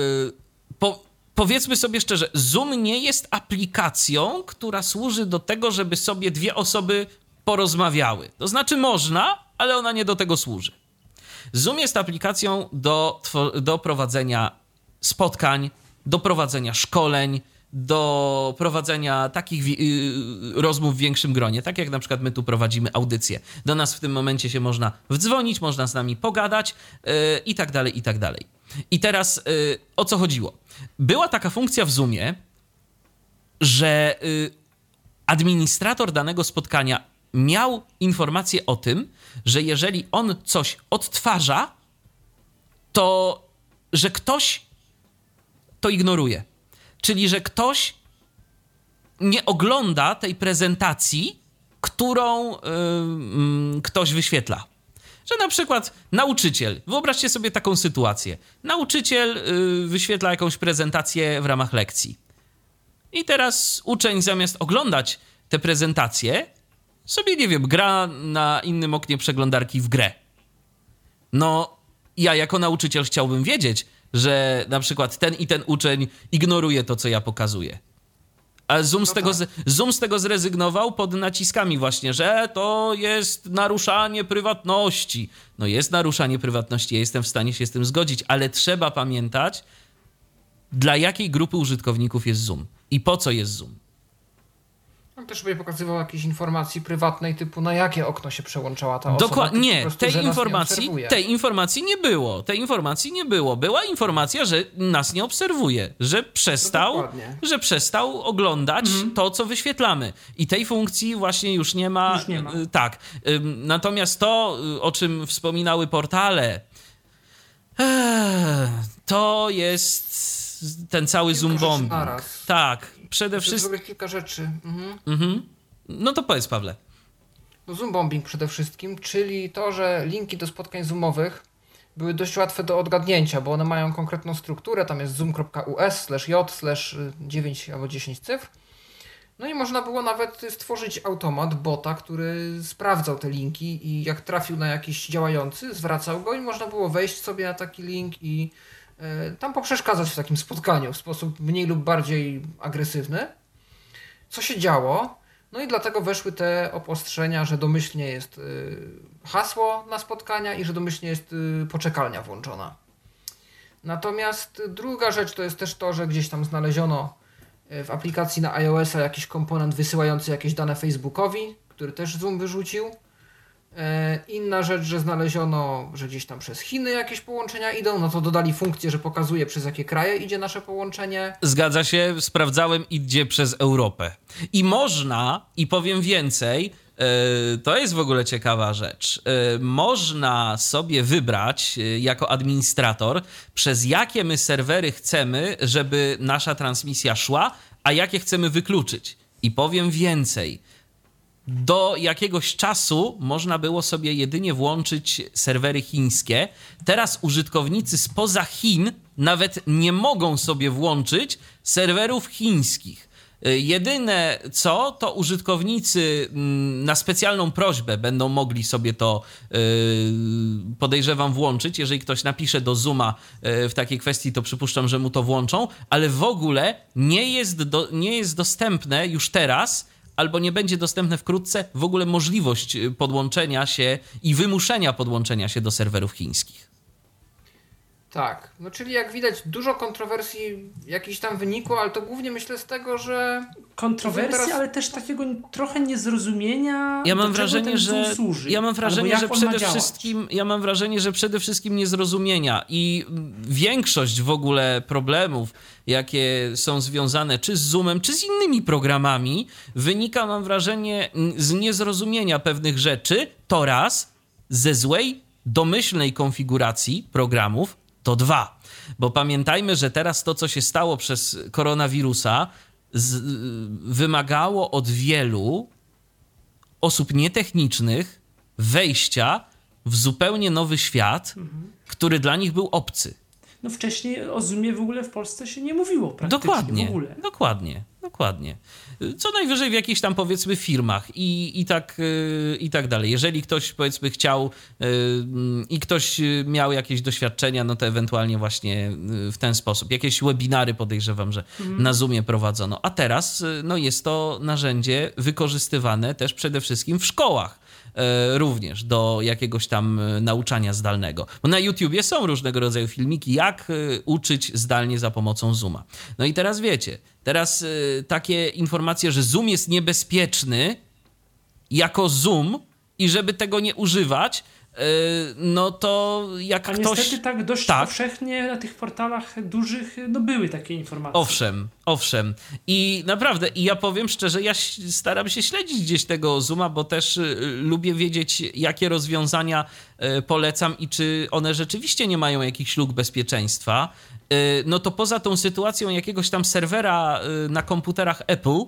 po, powiedzmy sobie szczerze, Zoom nie jest aplikacją, która służy do tego, żeby sobie dwie osoby porozmawiały. To znaczy można, ale ona nie do tego służy. Zoom jest aplikacją do, do prowadzenia spotkań, do prowadzenia szkoleń, do prowadzenia takich y, rozmów w większym gronie, tak jak na przykład my tu prowadzimy audycję. Do nas w tym momencie się można wdzwonić, można z nami pogadać yy, i tak dalej, i tak dalej. I teraz yy, o co chodziło? Była taka funkcja w Zoomie, że yy, administrator danego spotkania miał informację o tym, że jeżeli on coś odtwarza, to że ktoś to ignoruje. Czyli, że ktoś nie ogląda tej prezentacji, którą yy, ktoś wyświetla. Że na przykład nauczyciel, wyobraźcie sobie taką sytuację. Nauczyciel yy, wyświetla jakąś prezentację w ramach lekcji. I teraz uczeń zamiast oglądać tę prezentację, sobie, nie wiem, gra na innym oknie przeglądarki w grę. No, ja jako nauczyciel chciałbym wiedzieć, że na przykład ten i ten uczeń ignoruje to, co ja pokazuję. A Zoom, no z tego, tak. Zoom z tego zrezygnował pod naciskami właśnie, że to jest naruszanie prywatności. No jest naruszanie prywatności, ja jestem w stanie się z tym zgodzić, ale trzeba pamiętać, dla jakiej grupy użytkowników jest Zoom i po co jest Zoom. On też by pokazywał jakieś informacji prywatnej typu na jakie okno się przełączała ta osoba. Dokładnie, nie, prostu, tej informacji, nie tej informacji nie było. Tej informacji nie było. Była informacja, że nas nie obserwuje, że przestał, no że przestał oglądać mhm. to, co wyświetlamy. I tej funkcji właśnie już nie ma. Już nie ma. Y, tak. Natomiast to, y, o czym wspominały portale, to jest ten cały zoom bombing. Tak, przede wszystkim. kilka rzeczy. Mhm. Mhm. No to powiedz, Pawle. No zoom bombing przede wszystkim, czyli to, że linki do spotkań zoomowych były dość łatwe do odgadnięcia, bo one mają konkretną strukturę, tam jest zoom.us slash j slash 9 albo 10 cyfr. No i można było nawet stworzyć automat, bota, który sprawdzał te linki i jak trafił na jakiś działający, zwracał go i można było wejść sobie na taki link i tam poprzeszkadzać w takim spotkaniu w sposób mniej lub bardziej agresywny. Co się działo? No i dlatego weszły te obostrzenia, że domyślnie jest e, hasło na spotkania i że domyślnie jest e, poczekalnia włączona. Natomiast druga rzecz to jest też to, że gdzieś tam znaleziono w aplikacji na iOS-a jakiś komponent wysyłający jakieś dane Facebookowi, który też Zoom wyrzucił. E, inna rzecz, że znaleziono, że gdzieś tam przez Chiny jakieś połączenia idą, no to dodali funkcję, że pokazuje przez jakie kraje idzie nasze połączenie. Zgadza się, sprawdzałem, idzie przez Europę. I można, i powiem więcej, e, to jest w ogóle ciekawa rzecz. E, można sobie wybrać jako administrator, przez jakie my serwery chcemy, żeby nasza transmisja szła, a jakie chcemy wykluczyć. I powiem więcej do jakiegoś czasu można było sobie jedynie włączyć serwery chińskie. Teraz użytkownicy spoza Chin nawet nie mogą sobie włączyć serwerów chińskich. Y, jedyne co, to użytkownicy mm, na specjalną prośbę będą mogli sobie to, y, podejrzewam, włączyć. Jeżeli ktoś napisze do Zooma y, w takiej kwestii, to przypuszczam, że mu to włączą, ale w ogóle nie jest, do, nie jest dostępne już teraz albo nie będzie dostępne wkrótce w ogóle możliwość y, podłączenia się i wymuszenia podłączenia się do serwerów chińskich. Tak, no czyli jak widać dużo kontrowersji jakiś tam wynikło, ale to głównie myślę z tego, że... Kontrowersji, teraz... ale też takiego trochę niezrozumienia Ja mam wrażenie, że służy, ja mam wrażenie, że przede wszystkim ja mam wrażenie, że przede wszystkim niezrozumienia i większość w ogóle problemów, jakie są związane czy z Zoomem, czy z innymi programami, wynika mam wrażenie z niezrozumienia pewnych rzeczy, to raz ze złej domyślnej konfiguracji programów, to dwa. Bo pamiętajmy, że teraz to, co się stało przez koronawirusa, z, wymagało od wielu osób nietechnicznych wejścia w zupełnie nowy świat, mhm. który dla nich był obcy. No wcześniej o Zoomie w ogóle w Polsce się nie mówiło praktycznie dokładnie, w ogóle. Dokładnie, Dokładnie. Co najwyżej w jakichś tam powiedzmy firmach i, i, tak, y, i tak dalej. Jeżeli ktoś powiedzmy chciał y, i ktoś miał jakieś doświadczenia, no to ewentualnie właśnie y, w ten sposób. Jakieś webinary podejrzewam, że mhm. na Zoomie prowadzono. A teraz no jest to narzędzie wykorzystywane też przede wszystkim w szkołach również do jakiegoś tam e, nauczania zdalnego. Bo na YouTubie są różnego rodzaju filmiki, jak e, uczyć zdalnie za pomocą Zooma. No i teraz wiecie, teraz takie informacje, że Zoom jest niebezpieczny jako Zoom i żeby tego nie używać, no to jak A ktoś... niestety tak dość tak. powszechnie na tych portalach dużych no były takie informacje. Owszem, owszem. I naprawdę, i ja powiem szczerze, ja staram się śledzić gdzieś tego Zooma, bo też y, lubię wiedzieć, jakie rozwiązania y, polecam i czy one rzeczywiście nie mają jakichś luk bezpieczeństwa. Y, no to poza tą sytuacją jakiegoś tam serwera y, na komputerach Apple,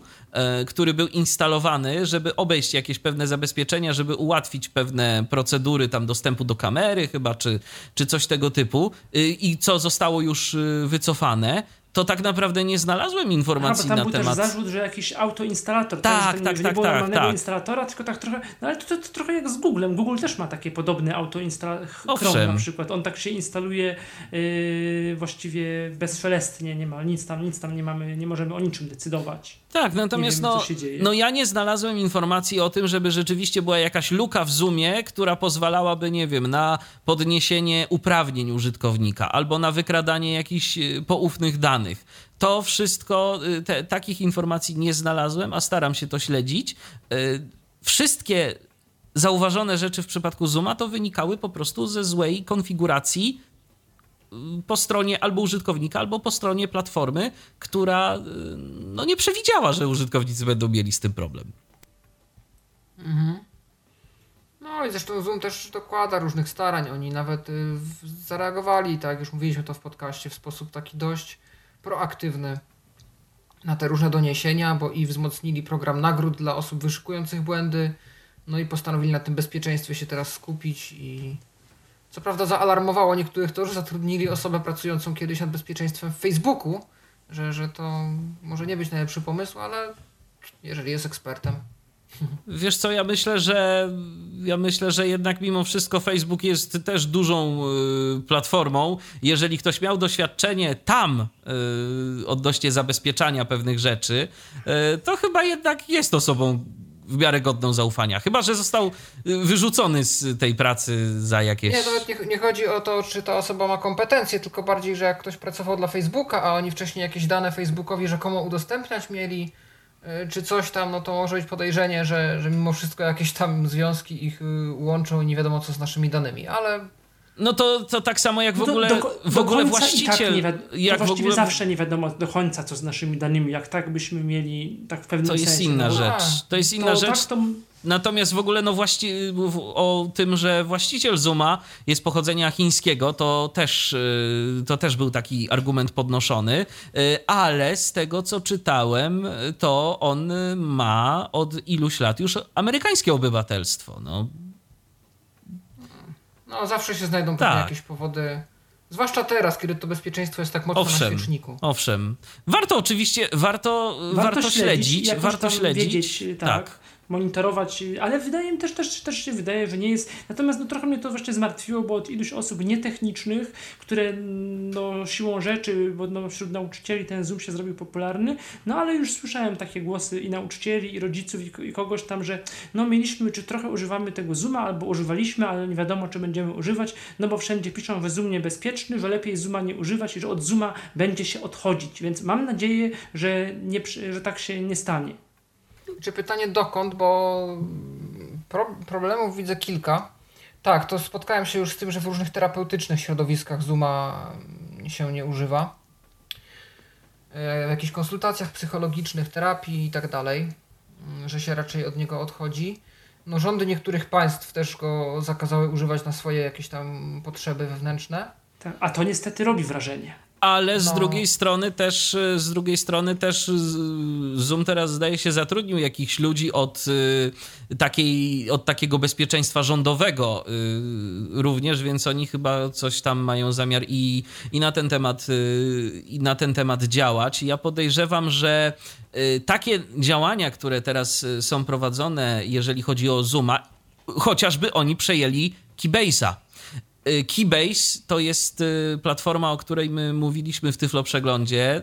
y, który był instalowany, żeby obejść jakieś pewne zabezpieczenia, żeby ułatwić pewne procedury tam dostępu do kamery chyba, czy, czy coś tego typu i co zostało już wycofane, to tak naprawdę nie znalazłem informacji na był temat. też zarzut, że jakiś autoinstalator, tak, tak, tak, nie, tak, było tak, tak. instalatora, tylko tak trochę, no ale to, to, to, trochę jak z Googlem. Google też ma takie podobne autoinstalator, Chrome na przykład. On tak się instaluje yy, właściwie bezszelestnie, nie ma nic tam, nic tam nie mamy, nie możemy o niczym decydować. Tak, natomiast no, no ja nie znalazłem informacji o tym, żeby rzeczywiście była jakaś luka w Zoomie, która pozwalałaby, nie wiem, na podniesienie uprawnień użytkownika albo na wykradanie jakichś y, poufnych danych. To wszystko, y, te, takich informacji nie znalazłem, a staram się to śledzić. Y, wszystkie zauważone rzeczy w przypadku Zooma to wynikały po prostu ze złej konfiguracji po stronie albo użytkownika, albo po stronie platformy, która no, nie przewidziała, że użytkownicy będą mieli z tym problem. Mhm. No i zresztą Zoom też dokłada różnych starań. Oni nawet y, zareagowali, tak już mówiliśmy to w podcaście, w sposób taki dość proaktywny na te różne doniesienia, bo i wzmocnili program nagród dla osób wyszukujących błędy, no i postanowili na tym bezpieczeństwie się teraz skupić i co prawda zaalarmowało niektórych to, że zatrudnili osobę pracującą kiedyś nad bezpieczeństwem w Facebooku, że, że to może nie być najlepszy pomysł, ale jeżeli jest ekspertem. Wiesz co, ja myślę, że ja myślę, że jednak mimo wszystko Facebook jest też dużą y, platformą. Jeżeli ktoś miał doświadczenie tam y, odnośnie zabezpieczania pewnych rzeczy, y, to chyba jednak jest osobą w miarę godną zaufania. Chyba, że został wyrzucony z tej pracy za jakieś... Nie, nawet nie, nie, chodzi o to, czy ta osoba ma kompetencje, tylko bardziej, że jak ktoś pracował dla Facebooka, a oni wcześniej jakieś dane Facebookowi rzekomo udostępniać mieli, y, czy coś tam, no to może być podejrzenie, że, że mimo wszystko jakieś tam związki ich y, łączą i nie wiadomo co z naszymi danymi, ale no to, to tak samo jak w ogóle, do, do, w ogóle tak właściciel. Tak jak właściwie ogóle... zawsze nie wiadomo do końca, co z naszymi danymi. Jak tak byśmy mieli, tak w pewnym to sensie. To jest inna no, rzecz. To jest inna to, rzecz. Tak, to... Natomiast w ogóle no właści... o tym, że właściciel Zuma jest pochodzenia chińskiego, to też, y, to też był taki argument podnoszony, y, ale z tego co czytałem, to on ma od iluś lat już amerykańskie obywatelstwo. No, no, zawsze się znajdą tak. jakieś powody. Zwłaszcza teraz, kiedy to bezpieczeństwo jest tak mocno owszem, na świeczniku. Owszem. Warto oczywiście, warto, warto, warto śledzić, śledzić warto śledzić. Wiedzieć, tak. tak monitorować, ale wydaje mi też, też, też się wydaje, że nie jest. Natomiast no, trochę mnie to właśnie zmartwiło, bo od iluś osób nietechnicznych, które no, siłą rzeczy, bo no, wśród nauczycieli ten Zoom się zrobił popularny, no ale już słyszałem takie głosy i nauczycieli, i rodziców, i, i kogoś tam, że no mieliśmy, czy trochę używamy tego Zooma, albo używaliśmy, ale nie wiadomo, czy będziemy używać, no bo wszędzie piszą, że Zoom niebezpieczny, że lepiej Zooma nie używać i że od Zooma będzie się odchodzić, więc mam nadzieję, że, nie, że tak się nie stanie. Czy pytanie dokąd, bo pro, problemów widzę kilka. Tak, to spotkałem się już z tym, że w różnych terapeutycznych środowiskach Zooma się nie używa. E, w jakichś konsultacjach psychologicznych, terapii i tak dalej, że się raczej od niego odchodzi. No, rządy niektórych państw też go zakazały używać na swoje jakieś tam potrzeby wewnętrzne. Tak, a to niestety robi wrażenie. Ale z no. drugiej strony też z drugiej strony też Zoom teraz zdaje się zatrudnił jakichś ludzi od y, takiej od takiego bezpieczeństwa rządowego również, więc oni chyba coś tam mają zamiar i, i na ten temat i na ten temat działać. Ja podejrzewam, że takie działania, które teraz są prowadzone, jeżeli chodzi o Zooma, chociażby oni przejęli Keybase'a Y, Keybase to jest y, platforma, o której my mówiliśmy w Tyflo Przeglądzie,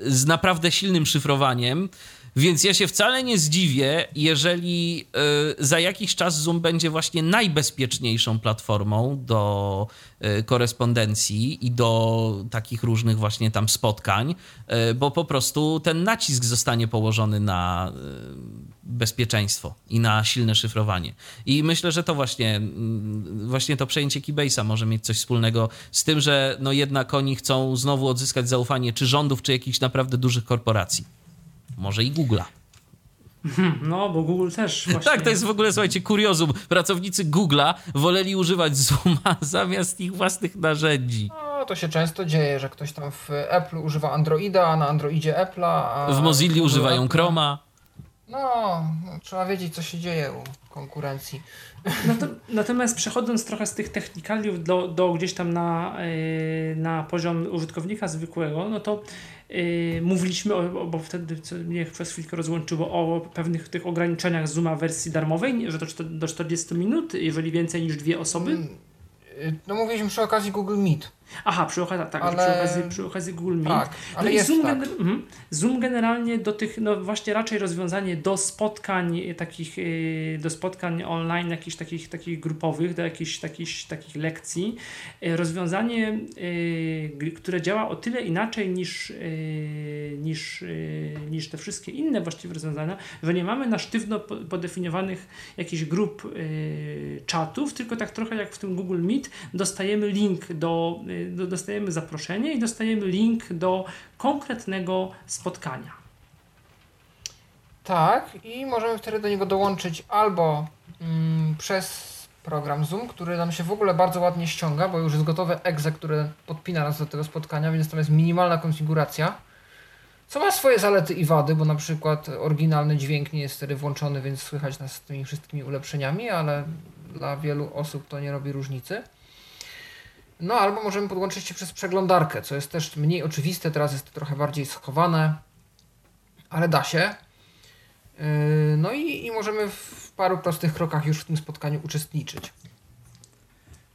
z naprawdę silnym szyfrowaniem, więc ja się wcale nie zdziwię, jeżeli y, za jakiś czas Zoom będzie właśnie najbezpieczniejszą platformą do korespondencji i do takich różnych właśnie tam spotkań, bo po prostu ten nacisk zostanie położony na bezpieczeństwo i na silne szyfrowanie. I myślę, że to właśnie, mm, właśnie to przejęcie Keybase'a może mieć coś wspólnego z tym, że no jednak oni chcą znowu odzyskać zaufanie czy rządów, czy jakichś naprawdę dużych korporacji. Może i Google'a. No, bo Google też właśnie... Tak, to jest w ogóle, słuchajcie, kuriozum. Pracownicy Google'a woleli używać Zooma zamiast ich własnych narzędzi. No, to się często dzieje, że ktoś tam w Apple używa Androida, a na Androidzie Apple'a... W Mozilla używają. Chroma. No, no, trzeba wiedzieć, co się dzieje u konkurencji. Natomiast przechodząc trochę z tych technikaliów do, do gdzieś tam na, yy, na poziom użytkownika zwykłego, no to yy, mówiliśmy, o, bo wtedy co mnie przez chwilkę rozłączyło, o pewnych tych ograniczeniach Zooma wersji darmowej, że to do 40 minut, jeżeli więcej niż dwie osoby. Mm, y, no mówiliśmy przy okazji Google Meet. Aha, przy okazji, tak, ale... przy, okazji, przy okazji Google Meet. Tak, ale no jest Zoom, tak. gener mhm. Zoom generalnie do tych, no właśnie raczej rozwiązanie do spotkań takich, y, do spotkań online, jakichś takich, takich grupowych, do jakichś takich, takich lekcji. Y, rozwiązanie, które działa o tyle inaczej niż, niż, niż te wszystkie inne właściwie rozwiązania, że nie mamy na sztywno podefiniowanych jakichś grup czatów, tylko tak trochę jak w tym Google Meet dostajemy link do dostajemy zaproszenie i dostajemy link do konkretnego spotkania. Tak, i możemy wtedy do niego dołączyć albo mm, przez program Zoom, który nam się w ogóle bardzo ładnie ściąga, bo już jest gotowe exe, które podpina nas do tego spotkania, więc tam jest minimalna konfiguracja. Co ma swoje zalety i wady, bo na przykład oryginalny dźwięk nie jest wtedy włączony, więc słychać nas z tymi wszystkimi ulepszeniami, ale dla wielu osób to nie robi różnicy. No albo możemy podłączyć się przez przeglądarkę, co jest też mniej oczywiste, teraz jest to trochę bardziej schowane, ale da się. Yy, no i, i możemy w paru prostych krokach już w tym spotkaniu uczestniczyć.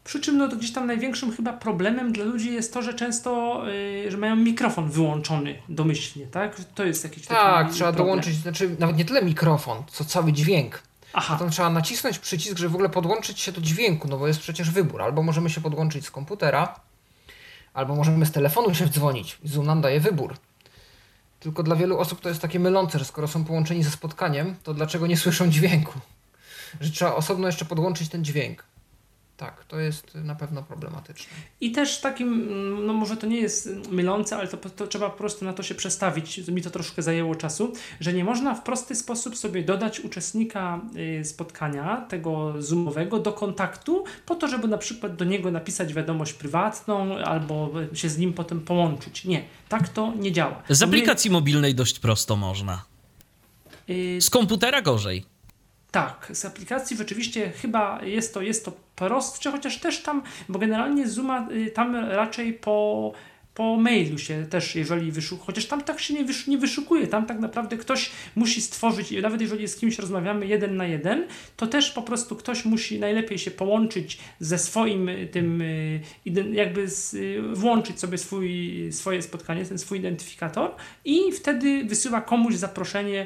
Przy czym no, to gdzieś tam największym chyba problemem dla ludzi jest to, że często, yy, że mają mikrofon wyłączony domyślnie, tak? To jest jakiś taki Tak, trzeba problem. dołączyć, znaczy nawet nie tyle mikrofon, co cały dźwięk. Aha. Potem trzeba nacisnąć przycisk, żeby w ogóle podłączyć się do dźwięku, no bo jest przecież wybór. Albo możemy się podłączyć z komputera, albo możemy z telefonu się wdzwonić. Zoom nam daje wybór. Tylko dla wielu osób to jest takie mylące, że skoro są połączeni ze spotkaniem, to dlaczego nie słyszą dźwięku? Że trzeba osobno jeszcze podłączyć ten dźwięk. Tak, to jest na pewno problematyczne. I też takim, no może to nie jest mylące, ale to, to, trzeba po prostu na to się przestawić. Mi to troszkę zajęło czasu, że nie można w prosty sposób sobie dodać uczestnika y, spotkania, tego zoomowego, do kontaktu, po to, żeby na przykład do niego napisać wiadomość prywatną albo się z nim potem połączyć. Nie, tak to nie działa. Z aplikacji mobilnej dość prosto można. Y, z komputera gorzej. Tak, z aplikacji rzeczywiście chyba jest to, jest to prostsze, chociaż też tam, bo generalnie Zooma y, tam raczej po, po mailu się też, jeżeli wyszukuje, chociaż tam tak się nie, wysz, nie wyszukuje, tam tak naprawdę ktoś musi stworzyć, nawet jeżeli z kimś rozmawiamy jeden na jeden, to też po prostu ktoś musi najlepiej się połączyć ze swoim y, tym, y, jakby z, włączyć sobie swój, swoje spotkanie, ten swój identyfikator i wtedy wysyła komuś zaproszenie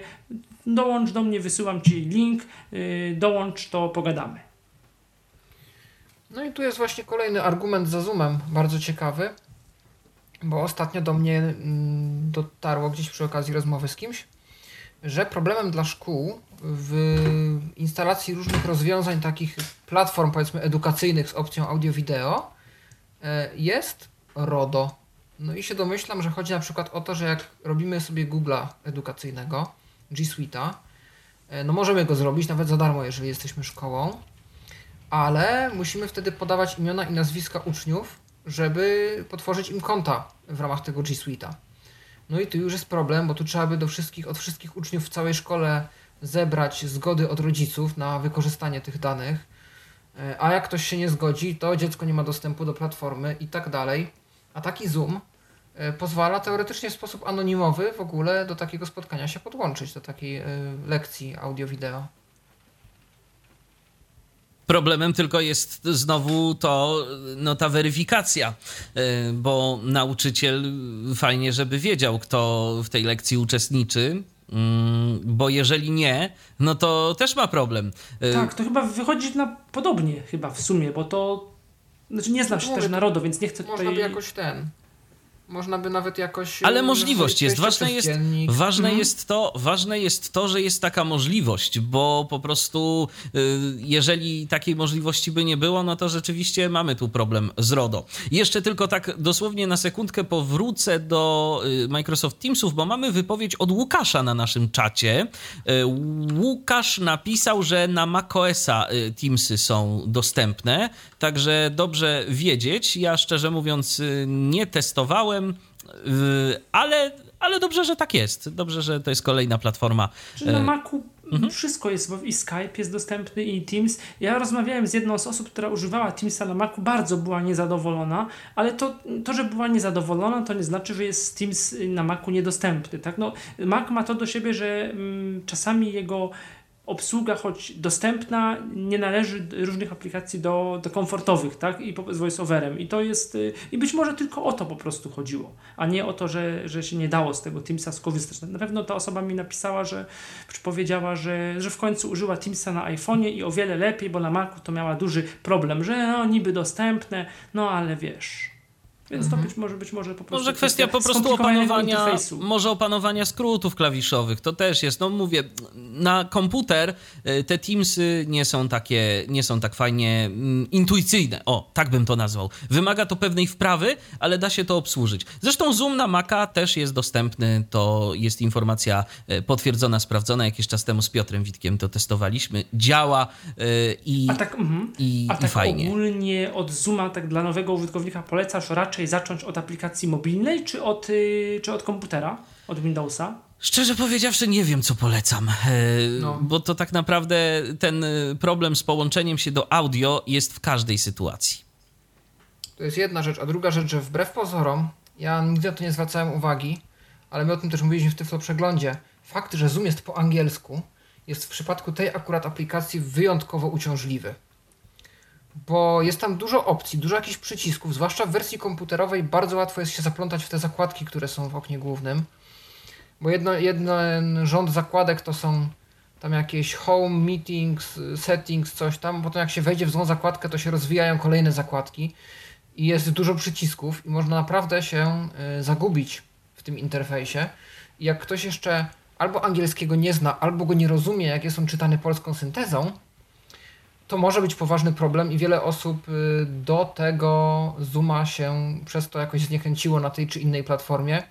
dołącz do mnie, wysyłam Ci link, yy, dołącz, to pogadamy. No i tu jest właśnie kolejny argument za Zoomem, bardzo ciekawy, bo ostatnio do mnie mm, dotarło gdzieś przy okazji rozmowy z kimś, że problemem dla szkół w instalacji różnych rozwiązań, takich platform powiedzmy edukacyjnych z opcją audio-wideo e, jest RODO. No i się domyślam, że chodzi na przykład o to, że jak robimy sobie Google'a edukacyjnego, G Suite'a. E, no możemy go zrobić nawet za darmo, jeżeli jesteśmy szkołą, ale musimy wtedy podawać imiona i nazwiska uczniów żeby potworzyć im konta w ramach tego G Suite'a. No i tu już jest problem, bo tu trzeba by do wszystkich, od wszystkich uczniów w całej szkole zebrać zgody od rodziców na wykorzystanie tych danych, e, a jak ktoś się nie zgodzi, to dziecko nie ma dostępu do platformy i tak dalej. A taki Zoom pozwala teoretycznie w sposób anonimowy w ogóle do takiego spotkania się podłączyć, do takiej e, lekcji audio-wideo. Problemem tylko jest znowu to, no ta weryfikacja, bo nauczyciel fajnie, żeby wiedział, kto w tej lekcji uczestniczy, Mm, bo jeżeli nie, no to też ma problem. Tak, to chyba wychodzi na podobnie chyba w sumie, bo to znaczy nie znam się Mówię, też narodu, więc nie chcę tutaj... Można by jakoś ten można by nawet jakoś. Ale e, możliwość jest. Ważne jest, ważne, mhm. jest to, ważne jest to, że jest taka możliwość, bo po prostu y, jeżeli takiej możliwości by nie było, no to rzeczywiście mamy tu problem z RODO. Jeszcze tylko tak dosłownie na sekundkę powrócę do y, Microsoft Teamsów, bo mamy wypowiedź od Łukasza na naszym czacie. Y, Łukasz napisał, że na macOSa Teamsy są dostępne, także dobrze wiedzieć. Ja szczerze mówiąc nie testowałem ale, ale dobrze, że tak jest. Dobrze, że to jest kolejna platforma. Czy na e, Macu mhm. wszystko jest, bo i Skype jest dostępny, i Teams. Ja rozmawiałem z jedną z osób, która używała Teamsa na Macu, bardzo była niezadowolona, ale to, to że była niezadowolona, to nie znaczy, że jest Teams na Macu niedostępny. Tak? No, Mac ma to do siebie, że mm, czasami jego obsługa, choć dostępna, nie należy różnych aplikacji do, do komfortowych, tak? I z voiceoverem. I to jest, y, i być może tylko o to po prostu chodziło, a nie o to, że, że się nie dało z tego Teamsa skorzystać. Na pewno ta osoba mi napisała, że, czy powiedziała, że, że w końcu użyła Teamsa na iPhone'ie i o wiele lepiej, bo na Macu to miała duży problem, że no niby dostępne, no ale wiesz więc mhm. to być może, być może po prostu. Może kwestia po prostu opanowania, może opanowania skrótów klawiszowych. To też jest, no mówię, na komputer y, te Teamsy nie są takie, nie są tak fajnie mm, intuicyjne. O, tak bym to nazwał. Wymaga to pewnej wprawy, ale da się to obsłużyć. Zresztą Zoom na Maca też jest dostępny. To jest informacja y, potwierdzona, sprawdzona. Jakiś czas temu z Piotrem Witkiem to testowaliśmy. Działa y, i, a tak, mhm. i, a i tak fajnie. ogólnie od Zooma tak dla nowego użytkownika polecasz raczej raczej zacząć od aplikacji mobilnej, czy od, y, czy od komputera, od Windowsa? Szczerze powiedziawszy, nie wiem, co polecam, e, no. bo to tak naprawdę ten y, problem z połączeniem się do audio jest w każdej sytuacji. To jest jedna rzecz, a druga rzecz, że wbrew pozorom, ja nigdy na to nie zwracałem uwagi, ale my o tym też mówiliśmy w Tyflo Przeglądzie. Fakt, że Zoom jest po angielsku, jest w przypadku tej akurat aplikacji wyjątkowo uciążliwy bo jest tam dużo opcji, dużo jakichś przycisków, zwłaszcza w wersji komputerowej bardzo łatwo jest się zaplątać w te zakładki, które są w oknie głównym, bo jedno, jeden rząd zakładek to są tam jakieś home, meetings, settings, coś tam, potem jak się wejdzie w złą zakładkę, to się rozwijają kolejne zakładki i jest dużo przycisków i można naprawdę się y, zagubić w tym interfejsie. I jak ktoś jeszcze albo angielskiego nie zna, albo go nie rozumie, jak jest on czytany polską syntezą, to może być poważny problem i wiele osób y, do tego Zooma się przez to jakoś zniechęciło na tej czy innej platformie.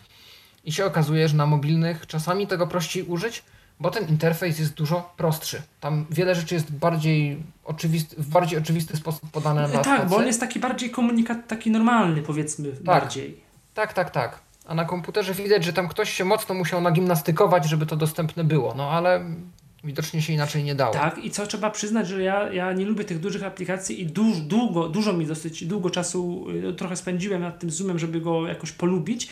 I się okazuje, że na mobilnych czasami tego prościej użyć, bo ten interfejs jest dużo prostszy. Tam wiele rzeczy jest bardziej oczywisty, w bardziej oczywisty sposób podane na Tak, bo on jest taki bardziej komunikat, taki normalny powiedzmy tak. bardziej. Tak, tak, tak. A na komputerze widać, że tam ktoś się mocno musiał nagimnastykować, żeby to dostępne było. No ale Widocznie się inaczej nie dało. Tak, i co trzeba przyznać, że ja, ja nie lubię tych dużych aplikacji i duż, długo, dużo mi dosyć długo czasu y, trochę spędziłem nad tym Zoomem, żeby go jakoś polubić,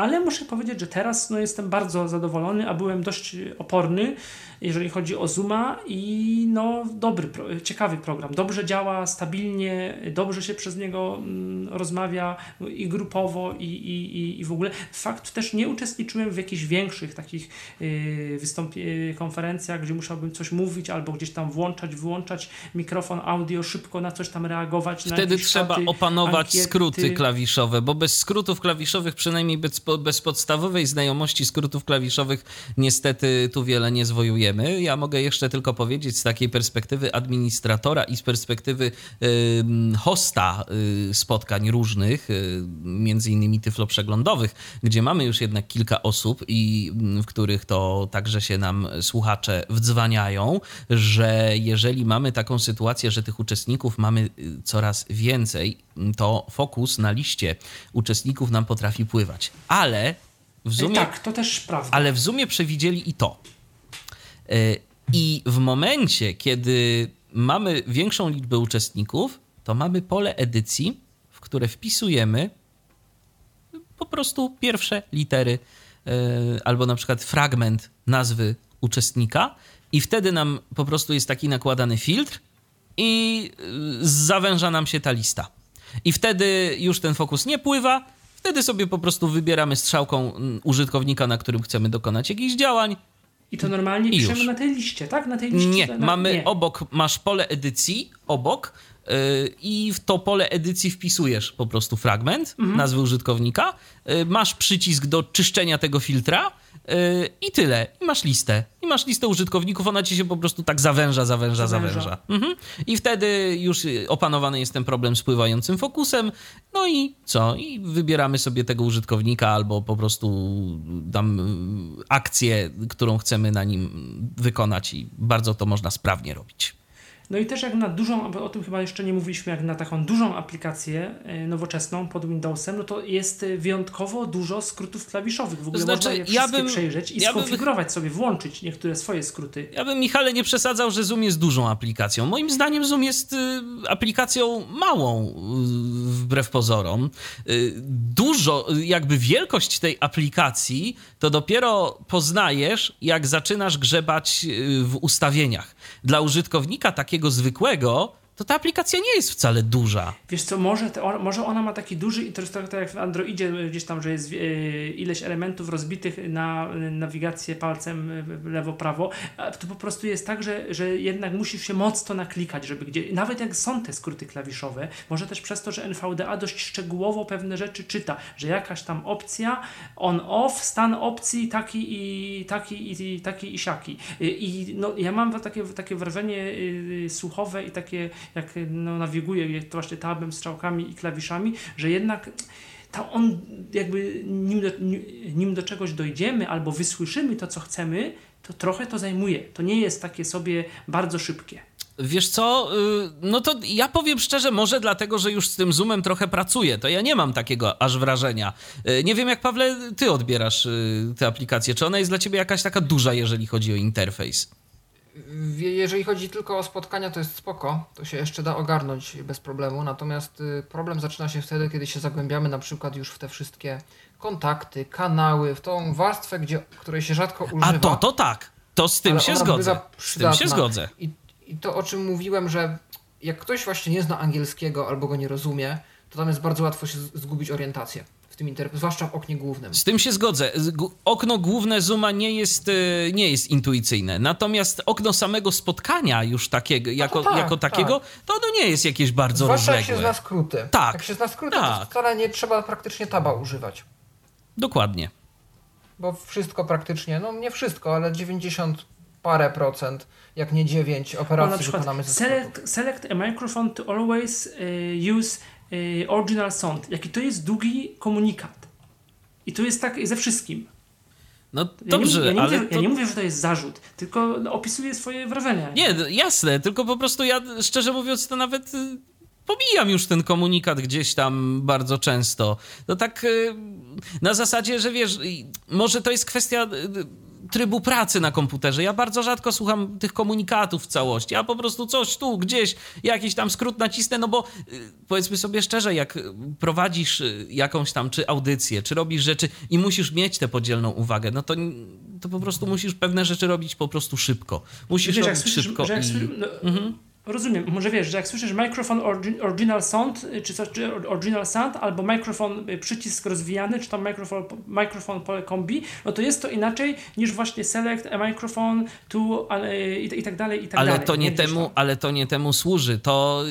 ale muszę powiedzieć, że teraz no, jestem bardzo zadowolony, a byłem dość oporny jeżeli chodzi o Zooma i no dobry, ciekawy program. Dobrze działa, stabilnie, dobrze się przez niego mm, rozmawia i grupowo i, i, i w ogóle. Fakt też nie uczestniczyłem w jakichś większych takich yy, konferencjach, gdzie musiałbym coś mówić albo gdzieś tam włączać, wyłączać mikrofon audio, szybko na coś tam reagować. Wtedy trzeba opanować ankiety. skróty klawiszowe, bo bez skrótów klawiszowych, przynajmniej bez, bez, bez podstawowej znajomości skrótów klawiszowych niestety tu wiele nie zwojujemy. Ja mogę jeszcze tylko powiedzieć z takiej perspektywy administratora i z perspektywy hosta y, spotkań różnych, y, między innymi tyfloprzeglądowych, gdzie mamy już jednak kilka osób i w których to także się nam słuchacze wdzwaniają, że jeżeli mamy taką sytuację, że tych uczestników mamy y, coraz więcej, to fokus na liście uczestników nam potrafi pływać. Ale w Zoomie, tak, to też prawda. Ale w Zoomie przewidzieli i to. I w momencie, kiedy mamy większą liczbę uczestników, to mamy pole edycji, w które wpisujemy po prostu pierwsze litery yy, albo na przykład fragment nazwy uczestnika i wtedy nam po prostu jest taki nakładany filtr i yy, zawęża nam się ta lista. I wtedy już ten fokus nie pływa, wtedy sobie po prostu wybieramy strzałką mm, użytkownika, na którym chcemy dokonać jakichś działań, i to normalnie I piszemy już. na tej liście, tak? Na tej liście. Nie, na, mamy nie. obok, masz pole edycji obok yy, i w to pole edycji wpisujesz po prostu fragment mhm. nazwy użytkownika, yy, masz przycisk do czyszczenia tego filtra i tyle. I masz listę. I masz listę użytkowników, ona ci się po prostu tak zawęża, zawęża, zawęża. zawęża. Mhm. I wtedy już opanowany jest ten problem z pływającym fokusem. No i co? I wybieramy sobie tego użytkownika albo po prostu dam akcję, którą chcemy na nim wykonać i bardzo to można sprawnie robić. No i też jak na dużą, o tym chyba jeszcze nie mówiliśmy, jak na taką dużą aplikację e, nowoczesną pod Windowsem, no to jest e, wyjątkowo dużo skrótów klawiszowych. W ogóle znaczy, można je ja bym, przejrzeć i ja skonfigurować bym, sobie, włączyć niektóre swoje skróty. Ja bym, Michale, nie przesadzał, że Zoom jest dużą aplikacją. Moim zdaniem Zoom jest y, aplikacją małą, wbrew pozorom. Dużo, jakby wielkość tej aplikacji to dopiero poznajesz, jak zaczynasz grzebać w ustawieniach. Dla użytkownika takiego takiego zwykłego, to ta aplikacja nie jest wcale duża. Wiesz co, może, to, może ona ma taki duży, i to jest tak jak w Androidzie gdzieś tam, że jest yy, ileś elementów rozbitych na nawigację palcem lewo-prawo, to po prostu jest tak, że, że jednak musisz się mocno naklikać, żeby gdzie, nawet jak są te skróty klawiszowe, może też przez to, że NVDA dość szczegółowo pewne rzeczy czyta, że jakaś tam opcja on-off, stan opcji taki i taki i taki i siaki. I no, ja mam takie, takie wrażenie słuchowe i takie jak no, nawiguje to właśnie tabem, strzałkami i klawiszami, że jednak to on jakby nim do, nim do czegoś dojdziemy albo wysłyszymy to, co chcemy, to trochę to zajmuje. To nie jest takie sobie bardzo szybkie. Wiesz co, y, no to ja powiem szczerze, może dlatego, że już z tym Zoomem trochę pracuję, to ja nie mam takiego aż wrażenia. Y, nie wiem, jak Pawle, ty odbierasz y, tę aplikację. Czy ona jest dla ciebie jakaś taka duża, jeżeli chodzi o interfejs? Jeżeli chodzi tylko o spotkania, to jest spoko, to się jeszcze da ogarnąć bez problemu, natomiast y, problem zaczyna się wtedy, kiedy się zagłębiamy na przykład już w te wszystkie kontakty, kanały, w tą warstwę, gdzie, której się rzadko używa. A to, to tak, to z tym się zgodzę, z tym się zgodzę. I, I to, o czym mówiłem, że jak ktoś właśnie nie zna angielskiego albo go nie rozumie, to tam jest bardzo łatwo się zgubić orientację tym interfejsie, zwłaszcza w oknie głównym. Z tym się zgodzę. Okno główne Zooma nie jest, e, nie jest intuicyjne. Natomiast okno samego spotkania już takiego, jako, no tak, jako takiego, tak. to ono nie jest jakieś bardzo Zwłaszcza rozległe. jak się zna skróty. Tak. Jak się zna skróty, tak. to wcale nie trzeba praktycznie taba używać. Dokładnie. Bo wszystko praktycznie, no nie wszystko, ale 90 parę procent, jak nie 9 operacji wykonamy ze select, select a microphone to always uh, use original sound. Jaki to jest długi komunikat. I to jest tak ze wszystkim. No dobrze, ja nie, ja nie ale. Mówię, to... Ja nie mówię, że to jest zarzut, tylko opisuję swoje wrażenia. Nie, jasne, tylko po prostu ja szczerze mówiąc to nawet y, pomijam już ten komunikat gdzieś tam bardzo często. To tak y, na zasadzie, że wiesz, może to jest kwestia trybu pracy na komputerze. Ja bardzo rzadko słucham tych komunikatów w całości. Ja po prostu coś tu, gdzieś, jakiś tam skrót nacisnę, no bo y, powiedzmy sobie szczerze, jak prowadzisz y, jakąś tam czy audycję, czy robisz rzeczy i musisz mieć tę podzielną uwagę, no to, to po prostu musisz pewne rzeczy robić po prostu szybko. Musisz Wiesz, robić słyszysz, szybko. I... no, mhm. Rozumiem, może wiesz, że jak słyszysz microphone original sound, y, czy, coś, czy original sound, albo mikrofon y, przycisk rozwijany, czy tam mikrofon, mikrofon pole kombi, no to jest to inaczej niż właśnie select a microphone to i, i tak dalej, i tak ale dalej. To nie temu, ale to nie temu służy. To,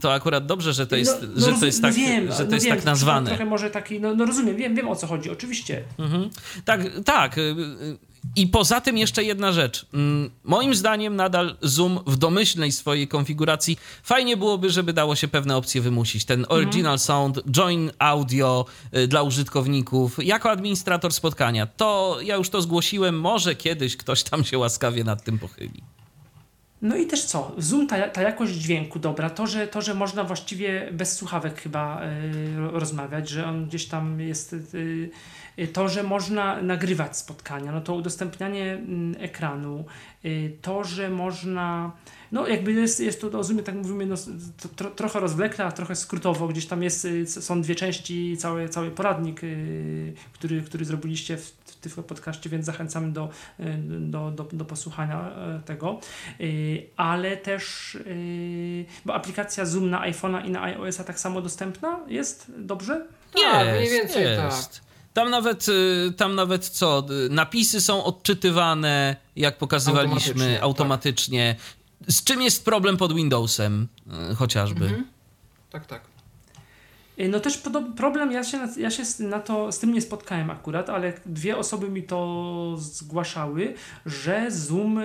to akurat dobrze, że to jest, no, no, że to jest, no tak, wiem, że to no jest wiem, tak nazwane. Trochę może taki, no, no rozumiem, wiem, wiem o co chodzi, oczywiście. Mhm. Tak, tak y, i poza tym jeszcze jedna rzecz. Mm, moim zdaniem nadal Zoom w domyślnej swojej konfiguracji fajnie byłoby, żeby dało się pewne opcje wymusić. Ten mhm. original sound, join audio y, dla użytkowników. Jako administrator spotkania, to ja już to zgłosiłem, może kiedyś ktoś tam się łaskawie nad tym pochyli. No i też co? Zoom, ta, ta jakość dźwięku dobra, to że, to, że można właściwie bez słuchawek chyba y, rozmawiać, że on gdzieś tam jest... Y, Y, to, że można nagrywać spotkania, no to udostępnianie mm, ekranu, y, to, że można, no jakby jest, jest to, rozumiem, tak mówimy, no, to, trochę rozwlekle, a trochę skrótowo, gdzieś tam jest, y, są dwie części, cały, cały poradnik, który, który zrobiliście w, w tym podcaście, więc zachęcamy do, do, do, do posłuchania tego, ale też, bo aplikacja Zoom na iPhone'a i na iOS-a tak samo dostępna jest, dobrze? Tak, mniej więcej jest. tak. Tam nawet, y, tam nawet co, y, napisy są odczytywane, jak pokazywaliśmy, automatycznie. Tak. automatycznie. Tak. Z czym jest problem pod Windowsem y, chociażby? Mhm. Tak, tak. No też problem, ja się, ja się na to, z tym nie spotkałem akurat, ale dwie osoby mi to zgłaszały, że Zoom,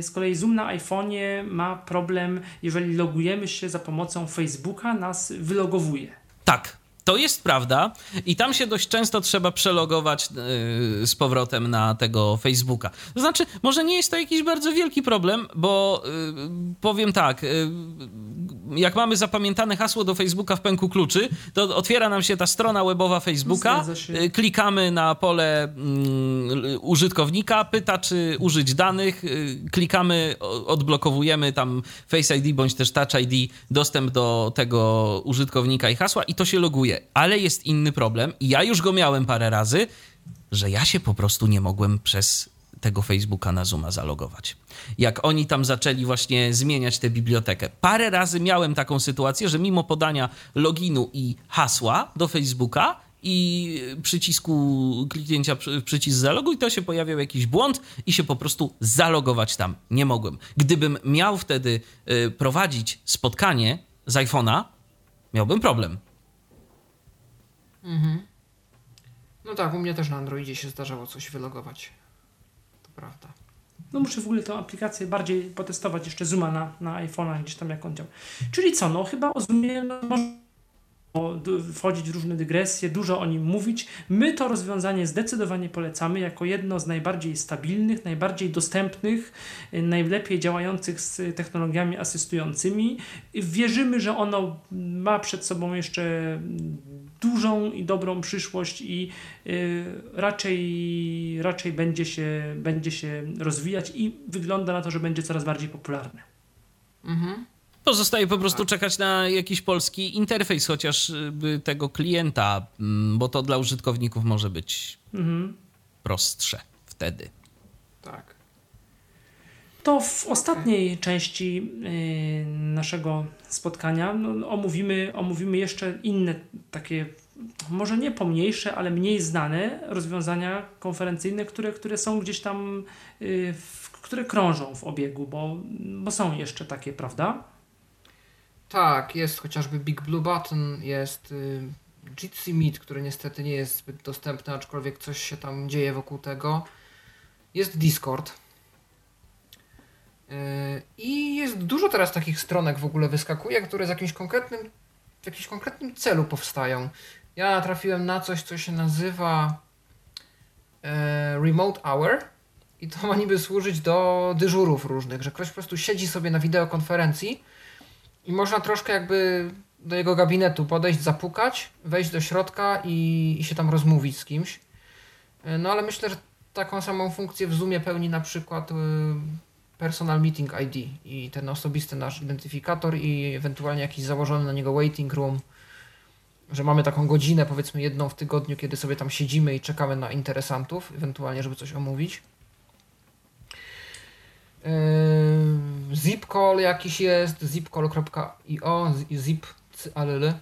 z kolei Zoom na iPhone'ie ma problem, jeżeli logujemy się za pomocą Facebooka, nas wylogowuje. Tak, to jest prawda i tam się dość często trzeba przelogować yy, z powrotem na tego Facebooka. To znaczy, może nie jest to jakiś bardzo wielki problem, bo yy, powiem tak, yy, jak mamy zapamiętane hasło do Facebooka w pęku kluczy, to otwiera nam się ta strona webowa Facebooka, klikamy na pole mm, użytkownika, pyta czy użyć danych, klikamy, odblokowujemy tam Face ID bądź też Touch ID, dostęp do tego użytkownika i hasła i to się loguje. Ale jest inny problem i ja już go miałem parę razy, że ja się po prostu nie mogłem przez tego Facebooka na Zooma zalogować. Jak oni tam zaczęli właśnie zmieniać tę bibliotekę. Parę razy miałem taką sytuację, że mimo podania loginu i hasła do Facebooka i przycisku kliknięcia przycisk zaloguj, to się pojawiał jakiś błąd i się po prostu zalogować tam nie mogłem. Gdybym miał wtedy y, prowadzić spotkanie z iPhone'a, miałbym problem. Mhm. No tak, u mnie też na Androidzie się zdarzało coś wylogować prawda. No muszę w ogóle tę aplikację bardziej potestować, jeszcze Zooma na, na iPhone'a, gdzieś tam jak on działa. Czyli co, no chyba o Zoomie no, wchodzić w różne dygresje, dużo o nim mówić. My to rozwiązanie zdecydowanie polecamy jako jedno z najbardziej stabilnych, najbardziej dostępnych, najlepiej działających z technologiami asystującymi. Wierzymy, że ono ma przed sobą jeszcze dużą i dobrą przyszłość i y, raczej, raczej będzie, się, będzie się rozwijać i wygląda na to, że będzie coraz bardziej popularne. Mhm. Pozostaje po prostu czekać na jakiś polski interfejs, chociażby tego klienta, mm, bo to dla użytkowników może być mhm. prostsze wtedy. Tak. To w ostatniej części y, naszego spotkania no, omówimy, omówimy jeszcze inne takie, może nie pomniejsze, ale mniej znane rozwiązania konferencyjne, które, które są gdzieś tam, y, które krążą w obiegu, bo, bo są jeszcze takie, prawda? Tak, jest chociażby Big Blue Button, jest y, Jitsi Meet, który niestety nie jest zbyt dostępny, aczkolwiek coś się tam dzieje wokół tego. Jest Discord. Y, I jest dużo teraz takich stronek w ogóle wyskakuje, które z jakimś konkretnym, w jakimś konkretnym celu powstają. Ja trafiłem na coś, co się nazywa e, Remote Hour i to ma niby służyć do dyżurów różnych, że ktoś po prostu siedzi sobie na wideokonferencji i można troszkę jakby do jego gabinetu podejść, zapukać, wejść do środka i, i się tam rozmówić z kimś. E, no ale myślę, że taką samą funkcję w Zoomie pełni na przykład e, Personal Meeting ID i ten osobisty nasz identyfikator i ewentualnie jakiś założony na niego waiting room, że mamy taką godzinę, powiedzmy jedną w tygodniu, kiedy sobie tam siedzimy i czekamy na interesantów, ewentualnie żeby coś omówić. Yy zipcall jakiś jest, zipcall.io, zip, alele,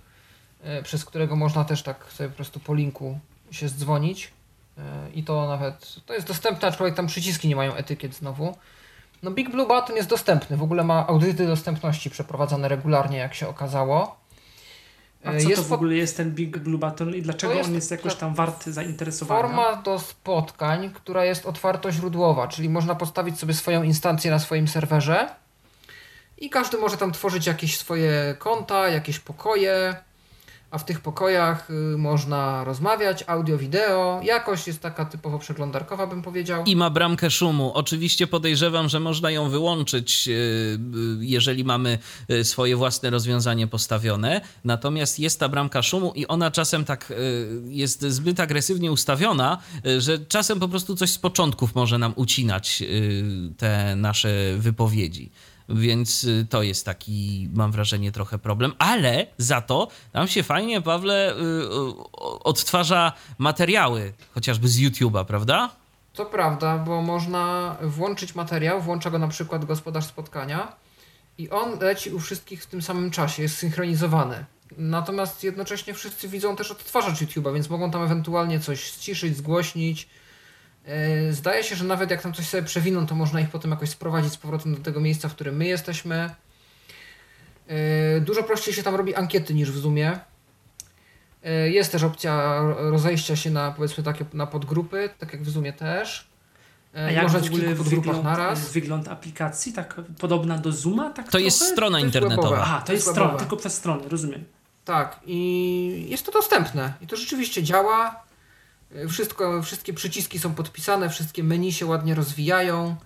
przez którego można też tak sobie po prostu po linku się zdzwonić. I to nawet, to jest dostępne, aczkolwiek tam przyciski nie mają etykiet znowu. No Big Blue Button jest dostępny, w ogóle ma audyty dostępności przeprowadzane regularnie, jak się okazało. A co jest to w ogóle jest ten Big Blue Button i dlaczego jest on jest jakoś tam warty zainteresowania? Forma do spotkań, która jest otwartoźródłowa, czyli można postawić sobie swoją instancję na swoim serwerze i każdy może tam tworzyć jakieś swoje konta, jakieś pokoje, a w tych pokojach y, można rozmawiać, audio, wideo. Jakość jest taka typowo przeglądarkowa, bym powiedział. I ma bramkę szumu. Oczywiście podejrzewam, że można ją wyłączyć, y, y, jeżeli mamy swoje własne rozwiązanie postawione. Natomiast jest ta bramka szumu i ona czasem tak jest zbyt agresywnie ustawiona, że czasem po prostu coś z początków może nam ucinać te nasze wypowiedzi. Więc y, to jest taki, mam wrażenie, trochę problem, ale za to tam się fajnie, Pawle, y, odtwarza materiały, chociażby z YouTube'a, prawda? To prawda, bo można włączyć materiał, włącza go na przykład gospodarz spotkania i on leci u wszystkich w tym samym czasie, jest synchronizowany. Natomiast jednocześnie wszyscy widzą też odtwarzacz YouTube'a, więc mogą tam ewentualnie coś ściszyć, zgłośnić, zdaje się, że nawet jak tam coś sobie przewiną, to można ich potem jakoś sprowadzić z powrotem do tego miejsca, w którym my jesteśmy. E, dużo prościej się tam robi ankiety niż w Zoomie. E, jest też opcja rozejścia się na powiedzmy takie na podgrupy, tak jak w Zoomie też. A jak Można w ogóle wygląd, naraz. wygląd aplikacji, tak podobna do Zooma? Tak to trochę? jest strona to internetowa. Jest Aha, to, to jest, jest strona, tylko przez stronę, rozumiem. Tak, i jest to dostępne. I to rzeczywiście działa. Wszystko, wszystkie przyciski są podpisane, wszystkie menu się ładnie rozwijają.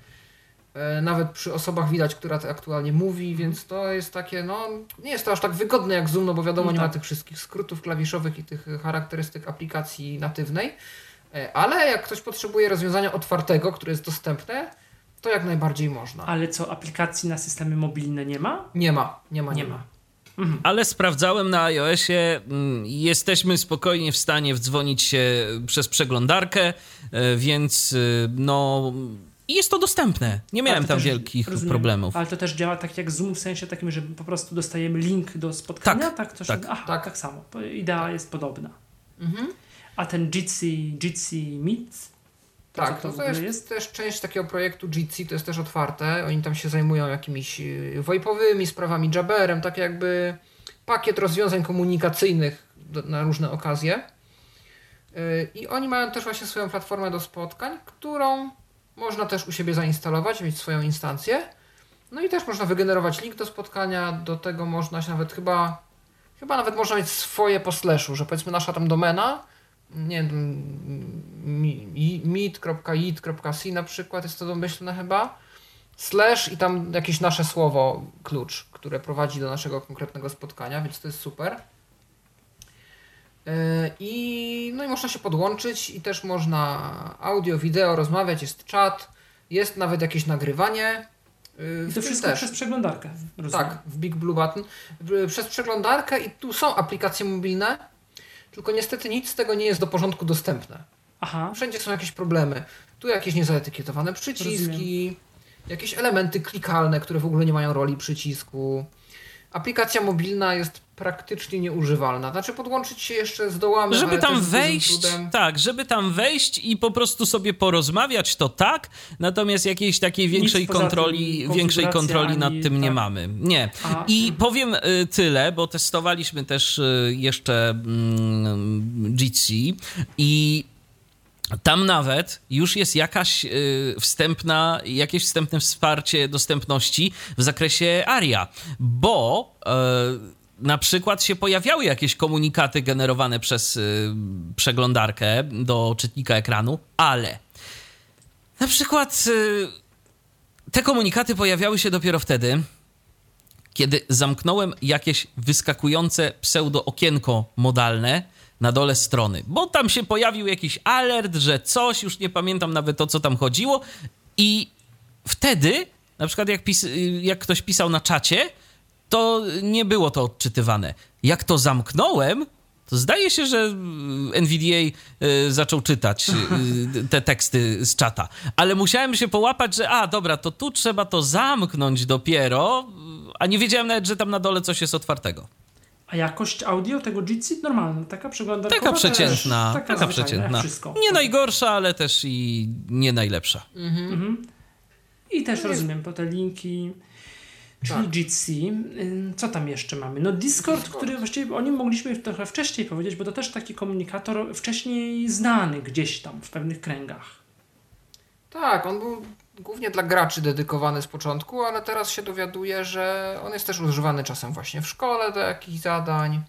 E, nawet przy osobach widać, która to aktualnie mówi, więc to jest takie, no, nie jest to aż tak wygodne jak Zoom, no bo wiadomo, no tak. nie ma tak. tych wszystkich skrótów klawiszowych i tych charakterystyk aplikacji natywnej. E, ale jak ktoś potrzebuje rozwiązania otwartego, które jest dostępne, to jak najbardziej można. Ale co, aplikacji na systemy mobilne nie ma? Nie ma, nie ma, nie, nie ma. ma. Mhm. Ale sprawdzałem na iOSie, mm, jesteśmy spokojnie w stanie wdzwonić się przez przeglądarkę, e, więc e, no jest to dostępne. Nie miałem tam też, wielkich rozumiem, problemów. Ale to też działa tak jak Zoom, w sensie takim, że po prostu dostajemy link do spotkania? Tak, tak, coś tak. Aha, tak. tak samo. Idea jest podobna. Mhm. A ten Jitsi, Jitsi Meet tak, to, to jest, jest, też część takiego projektu Jitsi, to jest też otwarte. Oni tam się zajmują jakimiś y, VoIPowymi sprawami, Jabberem, tak jakby pakiet rozwiązań komunikacyjnych na różne okazje. Y, I oni mają też właśnie swoją platformę do spotkań, którą można też u siebie zainstalować, mieć swoją instancję. No i też można wygenerować link do spotkania, do tego można się nawet chyba, chyba nawet można mieć swoje po slashu, że powiedzmy nasza tam domena nie wiem, meet.it.c na przykład jest to domyślne chyba, slash i tam jakieś nasze słowo, klucz, które prowadzi do naszego konkretnego spotkania, więc to jest super. E, I, no i można się podłączyć i też można audio, wideo, rozmawiać, jest czat, jest nawet jakieś nagrywanie. E, I to wszystko też. przez przeglądarkę. Rozumiem. Tak, w Big Blue Button. Przez przeglądarkę i tu są aplikacje mobilne, tylko niestety nic z tego nie jest do porządku dostępne. Aha. Wszędzie są jakieś problemy. Tu jakieś niezaetykietowane przyciski, Rozumiem. jakieś elementy klikalne, które w ogóle nie mają roli przycisku. Aplikacja mobilna jest praktycznie nieużywalna. Znaczy podłączyć się jeszcze z dołami. Żeby tam wejść, tak, żeby tam wejść i po prostu sobie porozmawiać, to tak, natomiast jakiejś takiej większej kontroli, większej kontroli nad tym tak. nie mamy. Nie. A, I powiem y, tyle, bo testowaliśmy też y, jeszcze mm, Jitsi i tam nawet już jest jakaś y, wstępna, jakieś wstępne wsparcie dostępności w zakresie ARIA, bo y, na przykład się pojawiały jakieś komunikaty generowane przez y, przeglądarkę do czytnika ekranu, ale na przykład te komunikaty pojawiały się dopiero wtedy, kiedy zamknąłem jakieś wyskakujące pseudo okienko modalne na dole strony, bo tam się pojawił jakiś alert, że coś, już nie pamiętam nawet o co tam chodziło i wtedy, na przykład jak, pis jak ktoś pisał na czacie, to nie było to odczytywane. Jak to zamknąłem, to zdaje się, że NVDA zaczął czytać te teksty z czata. Ale musiałem się połapać, że a, dobra, to tu trzeba to zamknąć dopiero, a nie wiedziałem nawet, że tam na dole coś jest otwartego. A jakość audio tego Jitsi normalna, taka przeglądarkowa? Taka przeciętna, taka, taka przeciętna. Wszystko. Nie najgorsza, ale też i nie najlepsza. Mhm. Mhm. I też no rozumiem, po te linki, czyli tak. Jitsi. Co tam jeszcze mamy? No Discord, Discord, który właściwie o nim mogliśmy trochę wcześniej powiedzieć, bo to też taki komunikator wcześniej znany gdzieś tam w pewnych kręgach. Tak, on był głównie dla graczy dedykowany z początku, ale teraz się dowiaduję, że on jest też używany czasem właśnie w szkole do jakichś zadań,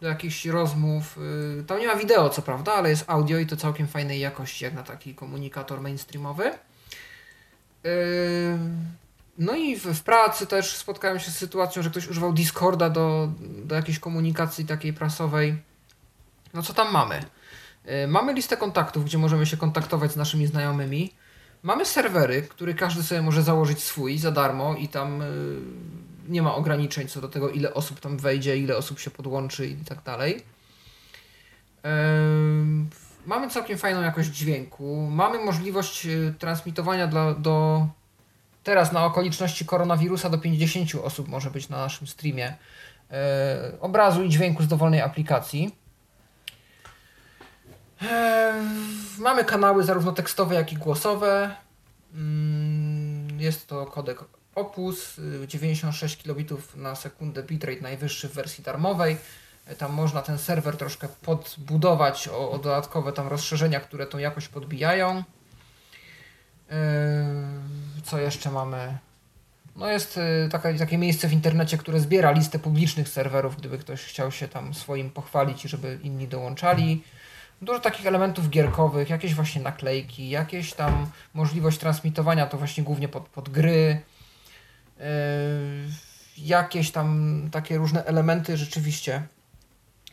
do jakichś rozmów. Y, tam nie ma wideo, co prawda, ale jest audio i to całkiem fajnej jakości, jak na taki komunikator mainstreamowy. Y, no i w, pracy też spotkałem się z sytuacją, że ktoś używał Discorda do, do jakiejś komunikacji takiej prasowej. No co tam mamy? Y, mamy listę kontaktów, gdzie możemy się kontaktować z naszymi znajomymi. Mamy serwery, które każdy sobie może założyć swój za darmo i tam y, nie ma ograniczeń co do tego, ile osób tam wejdzie, ile osób się podłączy i tak dalej. Mamy całkiem fajną jakość dźwięku. Mamy możliwość y, transmitowania dla, do teraz na okoliczności koronawirusa do 50 osób może być na naszym streamie obrazu i dźwięku z dowolnej aplikacji. Mamy kanały zarówno tekstowe, jak i głosowe. Mm, jest to kodek Opus, 96 y, kilobitów na sekundę bitrate najwyższy w wersji darmowej. Tam można ten serwer troszkę podbudować o, o dodatkowe tam rozszerzenia, które tą jakość podbijają. Co jeszcze mamy? No jest y, taka, takie miejsce w internecie, które zbiera listę publicznych serwerów, gdyby ktoś chciał się tam swoim pochwalić i żeby inni dołączali dużo takich elementów gierkowych, jakieś właśnie naklejki, jakieś tam możliwość transmitowania to właśnie głównie pod, pod gry, yy, jakieś tam takie różne elementy rzeczywiście.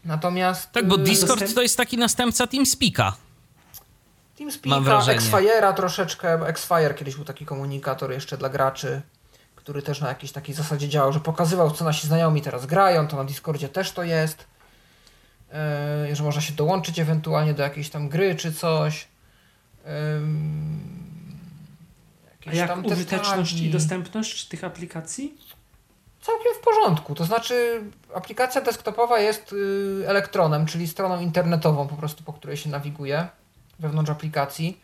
Natomiast... Tak, bo yy, Discord to jest taki następca TeamSpeaka. TeamSpeaka, Xfire'a troszeczkę, Xfire kiedyś był taki komunikator jeszcze dla graczy, który też na jakiejś takiej zasadzie działał, że pokazywał co nasi znajomi teraz grają, to na Discordzie też to jest. Yy, że można się dołączyć ewentualnie do jakiejś tam gry czy coś. A jak tam użyteczność i dostępność tych aplikacji? Całkiem w porządku. To znaczy, aplikacja desktopowa jest yy, elektronem, czyli stroną internetową, po prostu po której się nawiguje wewnątrz aplikacji,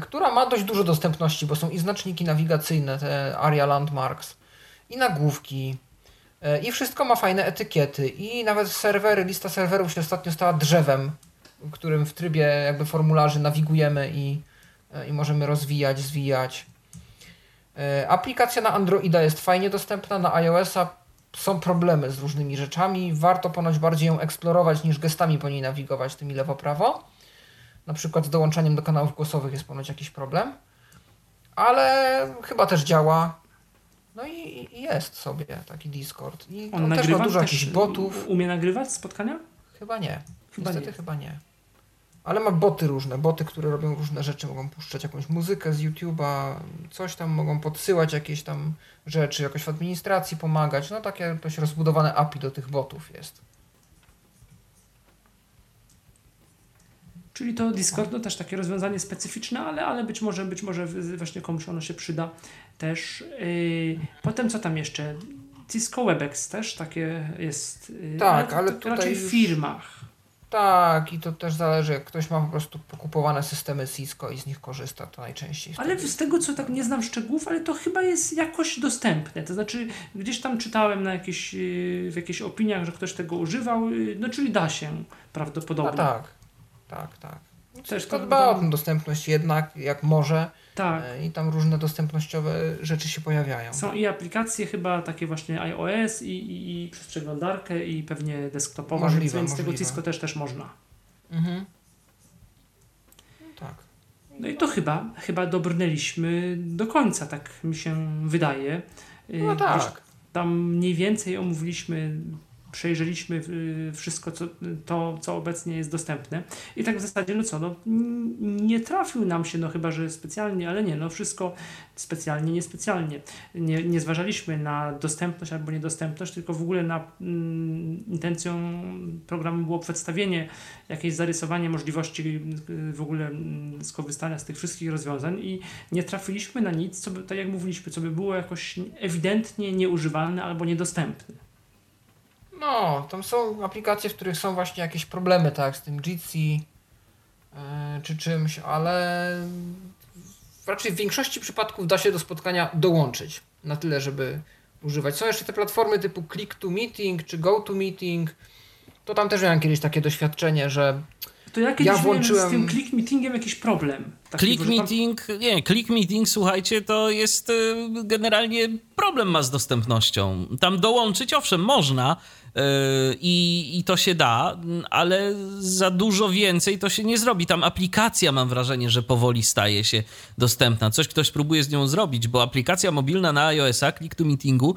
która ma dość dużo dostępności, bo są i znaczniki nawigacyjne, te ARIA Landmarks, i nagłówki, E, I wszystko ma fajne etykiety. I nawet serwery, lista serwerów się ostatnio stała drzewem, którym w trybie jakby formularzy nawigujemy i, e, i możemy rozwijać, zwijać. E, aplikacja na Androida jest fajnie dostępna, na iOS-a są problemy z różnymi rzeczami. Warto ponoć bardziej ją eksplorować niż gestami po niej nawigować tymi lewo-prawo. Na przykład z dołączaniem do kanałów głosowych jest ponoć jakiś problem. Ale chyba też działa. No i jest sobie taki Discord. I on, też ma dużo jakichś botów. Umie nagrywać spotkania? Chyba nie. Chyba Niestety nie. chyba nie. Ale ma boty różne, boty, które robią różne rzeczy, mogą puszczać jakąś muzykę z YouTube'a, coś tam mogą podsyłać jakieś tam rzeczy, jakoś w administracji pomagać. No takie dość rozbudowane API do tych botów jest. Czyli to Discord no też takie rozwiązanie specyficzne, ale, ale być może być może właśnie komuś ono się przyda też. Yy, potem co tam jeszcze? Cisco WebEx też takie jest. Yy, tak, ale, tutaj raczej w firmach. Tak, i to też zależy, jak ktoś ma po prostu pokupowane systemy Cisco i z nich korzysta, to najczęściej. Ale z tego, co tak nie znam szczegółów, ale to chyba jest jakoś dostępne. To znaczy, gdzieś tam czytałem na jakieś, yy, w jakichś opiniach, że ktoś tego używał, yy, no czyli da się prawdopodobnie. A tak, tak, tak. Też to dba o tę dostępność jednak, jak może. Tak. E, I tam różne dostępnościowe rzeczy się pojawiają. Są i aplikacje chyba takie właśnie iOS i, i, i przez przeglądarkę i pewnie desktopowe, możliwe, więc, możliwe. tego Cisco też też można. Mhm. No tak. No i to chyba, chyba dobrnęliśmy do końca, tak mi się wydaje. No tak. Tam mniej więcej omówiliśmy przejrzeliśmy wszystko co, to, co obecnie jest dostępne i tak w zasadzie, no co, no, nie trafił nam się, no chyba, że specjalnie, ale nie, no wszystko specjalnie, niespecjalnie. Nie, nie zważaliśmy na dostępność albo niedostępność, tylko w ogóle na mm, intencją programu było przedstawienie, jakieś zarysowanie możliwości y, w ogóle mm, skorzystania z tych wszystkich rozwiązań i nie trafiliśmy na nic, co by, tak jak mówiliśmy, co by było jakoś ewidentnie nieużywalne albo niedostępne. No, tam są aplikacje, w których są właśnie jakieś problemy, tak, z tym Jitsi yy, czy czymś, ale raczej w większości przypadków da się do spotkania dołączyć na tyle, żeby używać. Są jeszcze te platformy typu Click to Meeting czy Go to Meeting. To tam też miałem kiedyś takie doświadczenie, że to ja kiedyś ja włączyłem... z tym click meetingiem jakiś problem. Taki, click meeting, tam... nie, click meeting, słuchajcie, to jest y, generalnie problem ma z dostępnością. Tam dołączyć, owszem, można, i, I to się da, ale za dużo więcej to się nie zrobi. Tam aplikacja, mam wrażenie, że powoli staje się dostępna. Coś ktoś próbuje z nią zrobić, bo aplikacja mobilna na iOS-a, Click to Meetingu,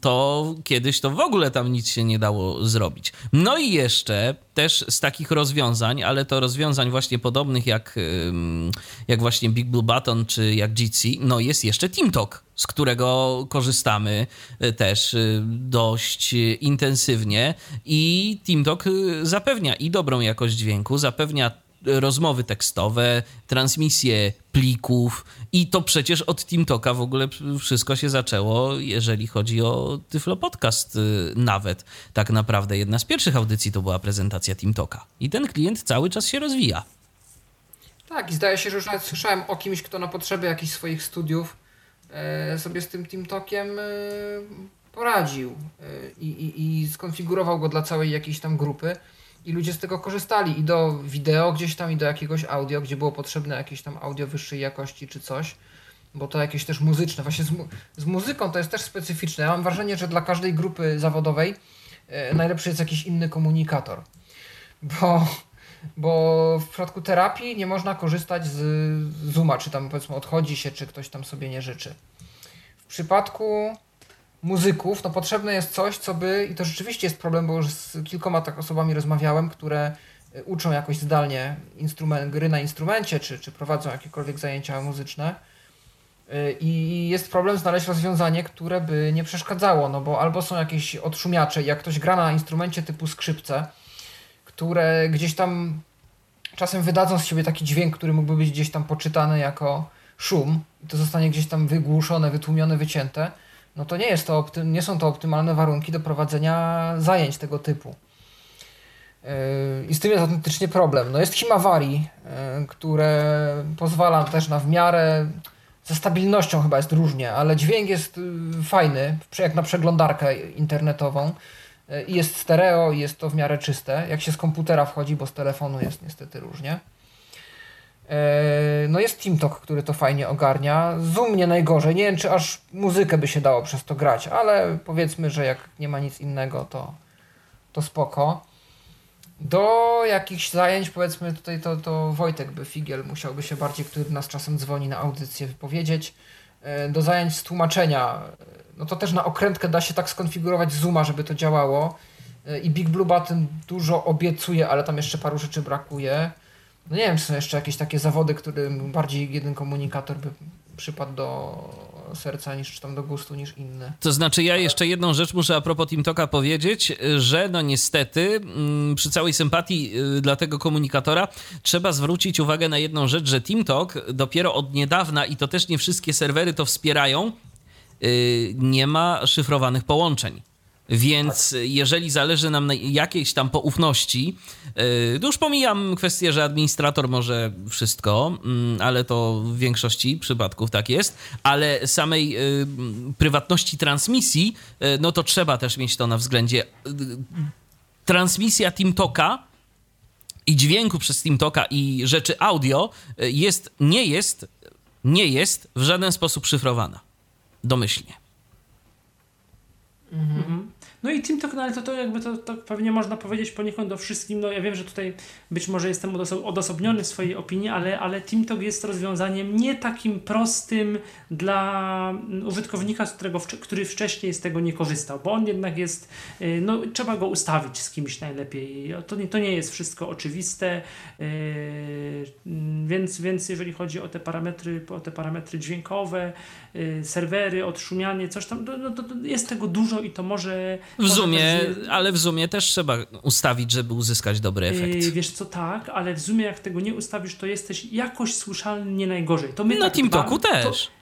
to kiedyś to w ogóle tam nic się nie dało zrobić. No i jeszcze też z takich rozwiązań, ale to rozwiązań właśnie podobnych jak, jak właśnie Big Blue Button czy jak Jitsi, no jest jeszcze TeamTalk z którego korzystamy e, też e, dość intensywnie i TeamTalk zapewnia i dobrą jakość dźwięku, zapewnia rozmowy tekstowe, transmisje plików i to przecież od TeamTalka w ogóle wszystko się zaczęło, jeżeli chodzi o Tyflo Podcast nawet. Tak naprawdę jedna z pierwszych audycji to była prezentacja TeamTalka i ten klient cały czas się rozwija. Tak i zdaje się, że już nawet słyszałem o kimś, kto na potrzeby jakichś swoich studiów E, sobie z tym TeamTalkiem e, poradził e, i, i, i skonfigurował go dla całej jakiejś tam grupy i ludzie z tego korzystali i do wideo gdzieś tam i do jakiegoś audio, gdzie było potrzebne jakieś tam audio wyższej jakości czy coś, bo to jakieś też muzyczne. Właśnie z, mu z muzyką to jest też specyficzne. Ja mam wrażenie, że dla każdej grupy zawodowej najlepszy jest jakiś inny komunikator, bo bo w przypadku terapii nie można korzystać z Zooma, czy tam powiedzmy odchodzi się, czy ktoś tam sobie nie życzy. W przypadku muzyków, no potrzebne jest coś, co by, i to rzeczywiście jest problem, bo już z kilkoma tak osobami rozmawiałem, które y, uczą jakoś zdalnie instrument, gry na instrumencie, czy, czy prowadzą jakiekolwiek zajęcia muzyczne. Y, I jest problem znaleźć rozwiązanie, które by nie przeszkadzało, no bo albo są jakieś odszumiacze, jak ktoś gra na instrumencie typu skrzypce, które gdzieś tam czasem wydadzą z siebie taki dźwięk, który mógłby być gdzieś tam poczytany jako szum i to zostanie gdzieś tam wygłuszone, wytłumione, wycięte, no to nie, jest to nie są to optymalne warunki do prowadzenia zajęć tego typu. Yy, I z tym jest autentycznie problem. No jest Himawari, yy, które pozwala też na w miarę, ze stabilnością chyba jest różnie, ale dźwięk jest yy, fajny, jak na przeglądarkę internetową i jest stereo i jest to w miarę czyste. Jak się z komputera wchodzi, bo z telefonu jest niestety różnie. E, no jest TeamTalk, który to fajnie ogarnia. Zoom nie najgorzej. Nie wiem, czy aż muzykę by się dało przez to grać, ale powiedzmy, że jak nie ma nic innego, to, to spoko. Do jakichś zajęć, powiedzmy tutaj, to, to Wojtek by Figiel musiałby się bardziej, który nas czasem dzwoni na audycję, wypowiedzieć. E, do zajęć z tłumaczenia no to też na okrętkę da się tak skonfigurować Zooma, żeby to działało. E, I Big Blue Button dużo obiecuje, ale tam jeszcze paru rzeczy brakuje. No nie wiem, czy są jeszcze jakieś takie zawody, którym bardziej jeden komunikator by przypadł do serca niż czy tam do gustu niż inny. To znaczy ja jeszcze jedną rzecz muszę a propos TeamTalka powiedzieć, że no niestety mm, przy całej sympatii y, dla tego komunikatora trzeba zwrócić uwagę na jedną rzecz, że TeamTalk dopiero od niedawna i to też nie wszystkie serwery to wspierają, Y, nie ma szyfrowanych połączeń. Więc jeżeli zależy nam na jakiejś tam poufności, y, to już pomijam kwestię, że administrator może wszystko, mm, ale to w większości przypadków tak jest, ale samej y, prywatności transmisji, no to trzeba też mieć to na względzie. Transmisja TeamToka i dźwięku przez TeamToka i rzeczy audio jest, nie jest, nie jest w żaden sposób szyfrowana domyślnie. Mhm. No i TeamTalk, no ale to, to jakby to, to pewnie można powiedzieć poniekąd o wszystkim. No ja wiem, że tutaj być może jestem odosobniony w swojej opinii, ale, ale TeamTalk jest rozwiązaniem nie takim prostym dla użytkownika, z którego, który wcześniej z tego nie korzystał, bo on jednak jest, y, no trzeba go ustawić z kimś najlepiej. To nie, to nie jest wszystko oczywiste, yy, więc, więc jeżeli chodzi o te parametry, o te parametry dźwiękowe, serwery, odszumianie, coś tam, no, to, to jest tego dużo i to może... W Zoomie, ale w Zoomie też trzeba ustawić, żeby uzyskać dobry efekt. Yy, wiesz co, tak, ale w Zoomie jak tego nie ustawisz, to jesteś jakoś słyszalny nie najgorzej. To my na tak TeamTalku też. To,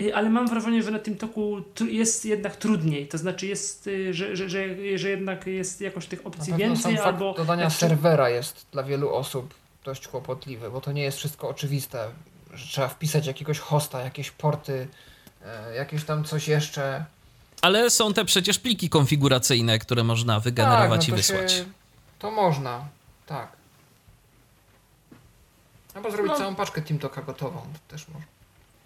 Y, ale mam wrażenie, że na tym toku jest jednak trudniej. To znaczy, jest, y, że, że, że, że jednak jest jakoś tych opcji na więcej. Sam albo fakt dodania serwera jest dla wielu osób dość kłopotliwy, bo to nie jest wszystko oczywiste, że trzeba wpisać jakiegoś hosta, jakieś porty, e, jakieś tam coś jeszcze. Ale są te przecież pliki konfiguracyjne, które można wygenerować tak, no i wysłać. Się, to można, tak. Albo zrobić no. całą paczkę TeamTalka gotową, też można.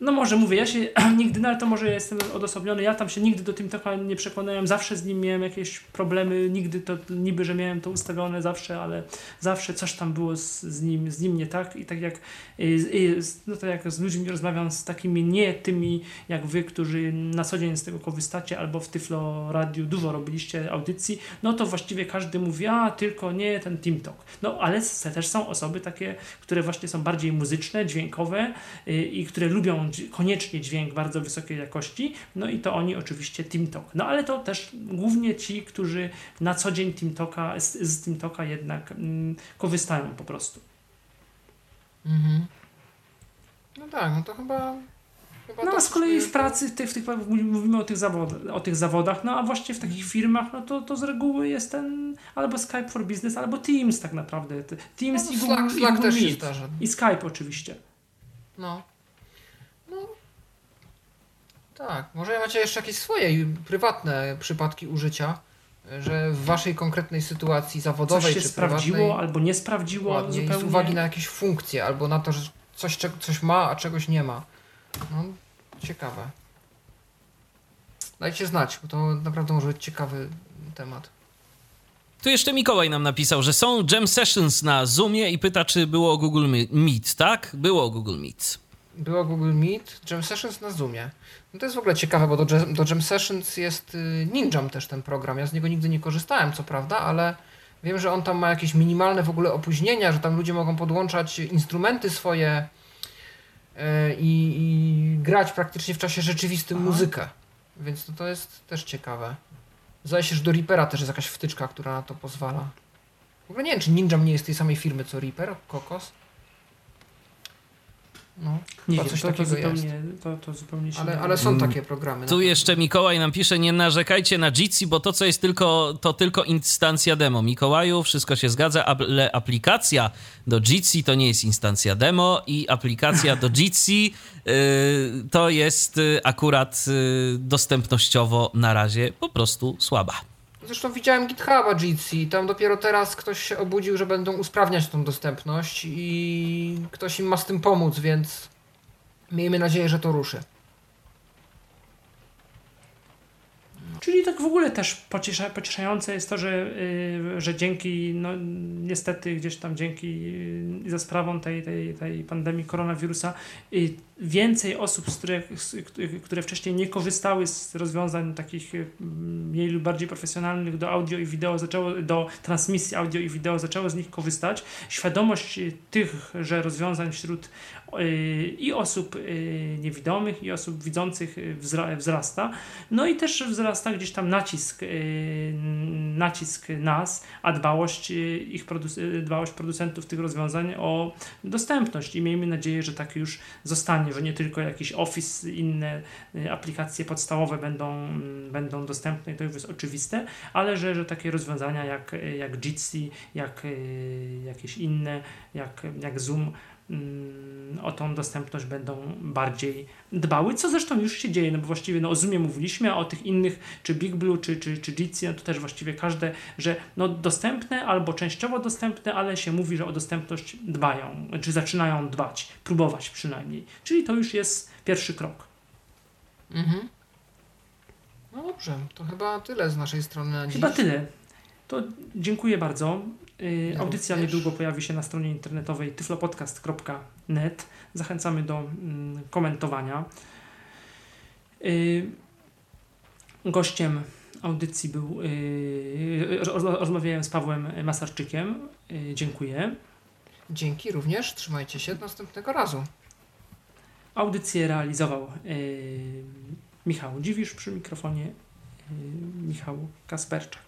No może mówię, ja się nigdy, no ale to może jestem odosobniony, ja tam się nigdy do TeamTalka nie przekonałem, zawsze z nim miałem jakieś problemy, nigdy to, niby, że miałem to ustawione zawsze, ale zawsze coś tam było z, z nim, z nim nie tak. I tak jak, no to jak z ludźmi rozmawiam, z takimi nie tymi jak wy, którzy na co dzień z tego korzystacie albo w Tyflo Radiu dużo robiliście audycji, no to właściwie każdy mówi, a tylko nie ten TeamTalk. No ale też są osoby takie, które właśnie są bardziej muzyczne, dźwiękowe y, i które lubią koniecznie dźwięk bardzo wysokiej jakości, no i to oni oczywiście TeamTalk. No ale to też głównie ci, którzy na co dzień TeamTalka, z, z TeamTalka jednak mm, korzystają po prostu. Mhm. No tak, no to chyba Chyba no a z kolei w pracy, w tych, w tych, mówimy o tych, zawodach, o tych zawodach, no a właśnie w takich firmach, no to, to z reguły jest ten albo Skype for Business, albo Teams tak naprawdę. Teams no, i Google, Slack i Google Meet. I Skype oczywiście. No. Tak, może macie jeszcze jakieś swoje prywatne przypadki użycia, że w waszej konkretnej sytuacji zawodowej coś się czy sprawdziło albo nie sprawdziło ładnie, zupełnie. z uwagi na jakieś funkcje albo na to, że coś, coś ma, a czegoś nie ma. No, ciekawe. Dajcie znać, bo to naprawdę może być ciekawy temat. Tu jeszcze Mikołaj nam napisał, że są jam sessions na Zoomie i pyta, czy było Google Meet, tak? Było Google Meet. Było Google Meet, jam sessions na Zoomie. No to jest w ogóle ciekawe, bo do, do Jam Sessions jest y, Ninjam też ten program. Ja z niego nigdy nie korzystałem, co prawda, ale wiem, że on tam ma jakieś minimalne w ogóle opóźnienia, że tam ludzie mogą podłączać instrumenty swoje y, i, i grać praktycznie w czasie rzeczywistym Aha. muzykę. Więc to, to jest też ciekawe. Zdaje się, że do Reapera też jest jakaś wtyczka, która na to pozwala. W ogóle nie wiem, czy Ninjam nie jest tej samej firmy co Reaper, Kokos. No, nie wiem, coś to, to zupełnie, to, to zupełnie się ale, ale są takie programy. Tu jeszcze Mikołaj nam pisze, nie narzekajcie na Jitsi, bo to, co jest tylko, to tylko instancja demo. Mikołaju, wszystko się zgadza, ale aplikacja do Jitsi to nie jest instancja demo i aplikacja do Jitsi yy, to jest y, akurat yy, dostępnościowo na razie po prostu słaba. Zresztą widziałem GitHuba Jitsi, tam dopiero teraz ktoś się obudził, że będą usprawniać tą dostępność i ktoś im ma z tym pomóc, więc miejmy nadzieję, że to ruszy. Czyli tak w ogóle też pociesza, pocieszające jest to, że, yy, że dzięki, no niestety gdzieś tam dzięki yy, za sprawą tej, tej, tej pandemii koronawirusa yy, więcej osób, z których, które wcześniej nie korzystały z rozwiązań takich y, mniej lub bardziej profesjonalnych do audio i wideo, zaczęło, do transmisji audio i wideo, zaczęło z nich korzystać. Świadomość tych, że rozwiązań wśród y, i osób y, niewidomych, i osób widzących wzrasta. No i też wzrasta gdzieś tam nacisk, nacisk nas, a dbałość ich dbałość producentów tych rozwiązań o dostępność i miejmy nadzieję, że tak już zostanie że nie tylko jakiś Office, inne y, aplikacje podstawowe będą, mm, będą dostępne to już jest oczywiste, ale że, że takie rozwiązania jak, jak Jitsi, jak y, jakieś inne, jak, jak Zoom o tą dostępność będą bardziej dbały, co zresztą już się dzieje, no bo właściwie no, o Zoomie mówiliśmy, a o tych innych, czy Big Blue, czy, czy, czy Jitsi, no to też właściwie każde, że no dostępne albo częściowo dostępne, ale się mówi, że o dostępność dbają, czy zaczynają dbać, próbować przynajmniej. Czyli to już jest pierwszy krok. Mhm. No dobrze, to chyba tyle z naszej strony na dziś. Chyba tyle. To dziękuję bardzo. Y, audycja niedługo pojawi się na stronie internetowej tyflopodcast.net. Zachęcamy do mm, komentowania. Y, Gościem audycji był, y, roz- rozmawiałem z Pawłem Masarczykiem. Dziękuję. Dzięki również, trzymajcie się, do następnego razu. Audycję realizował Michał Dziwisz przy mikrofonie, Michał Kasperczak.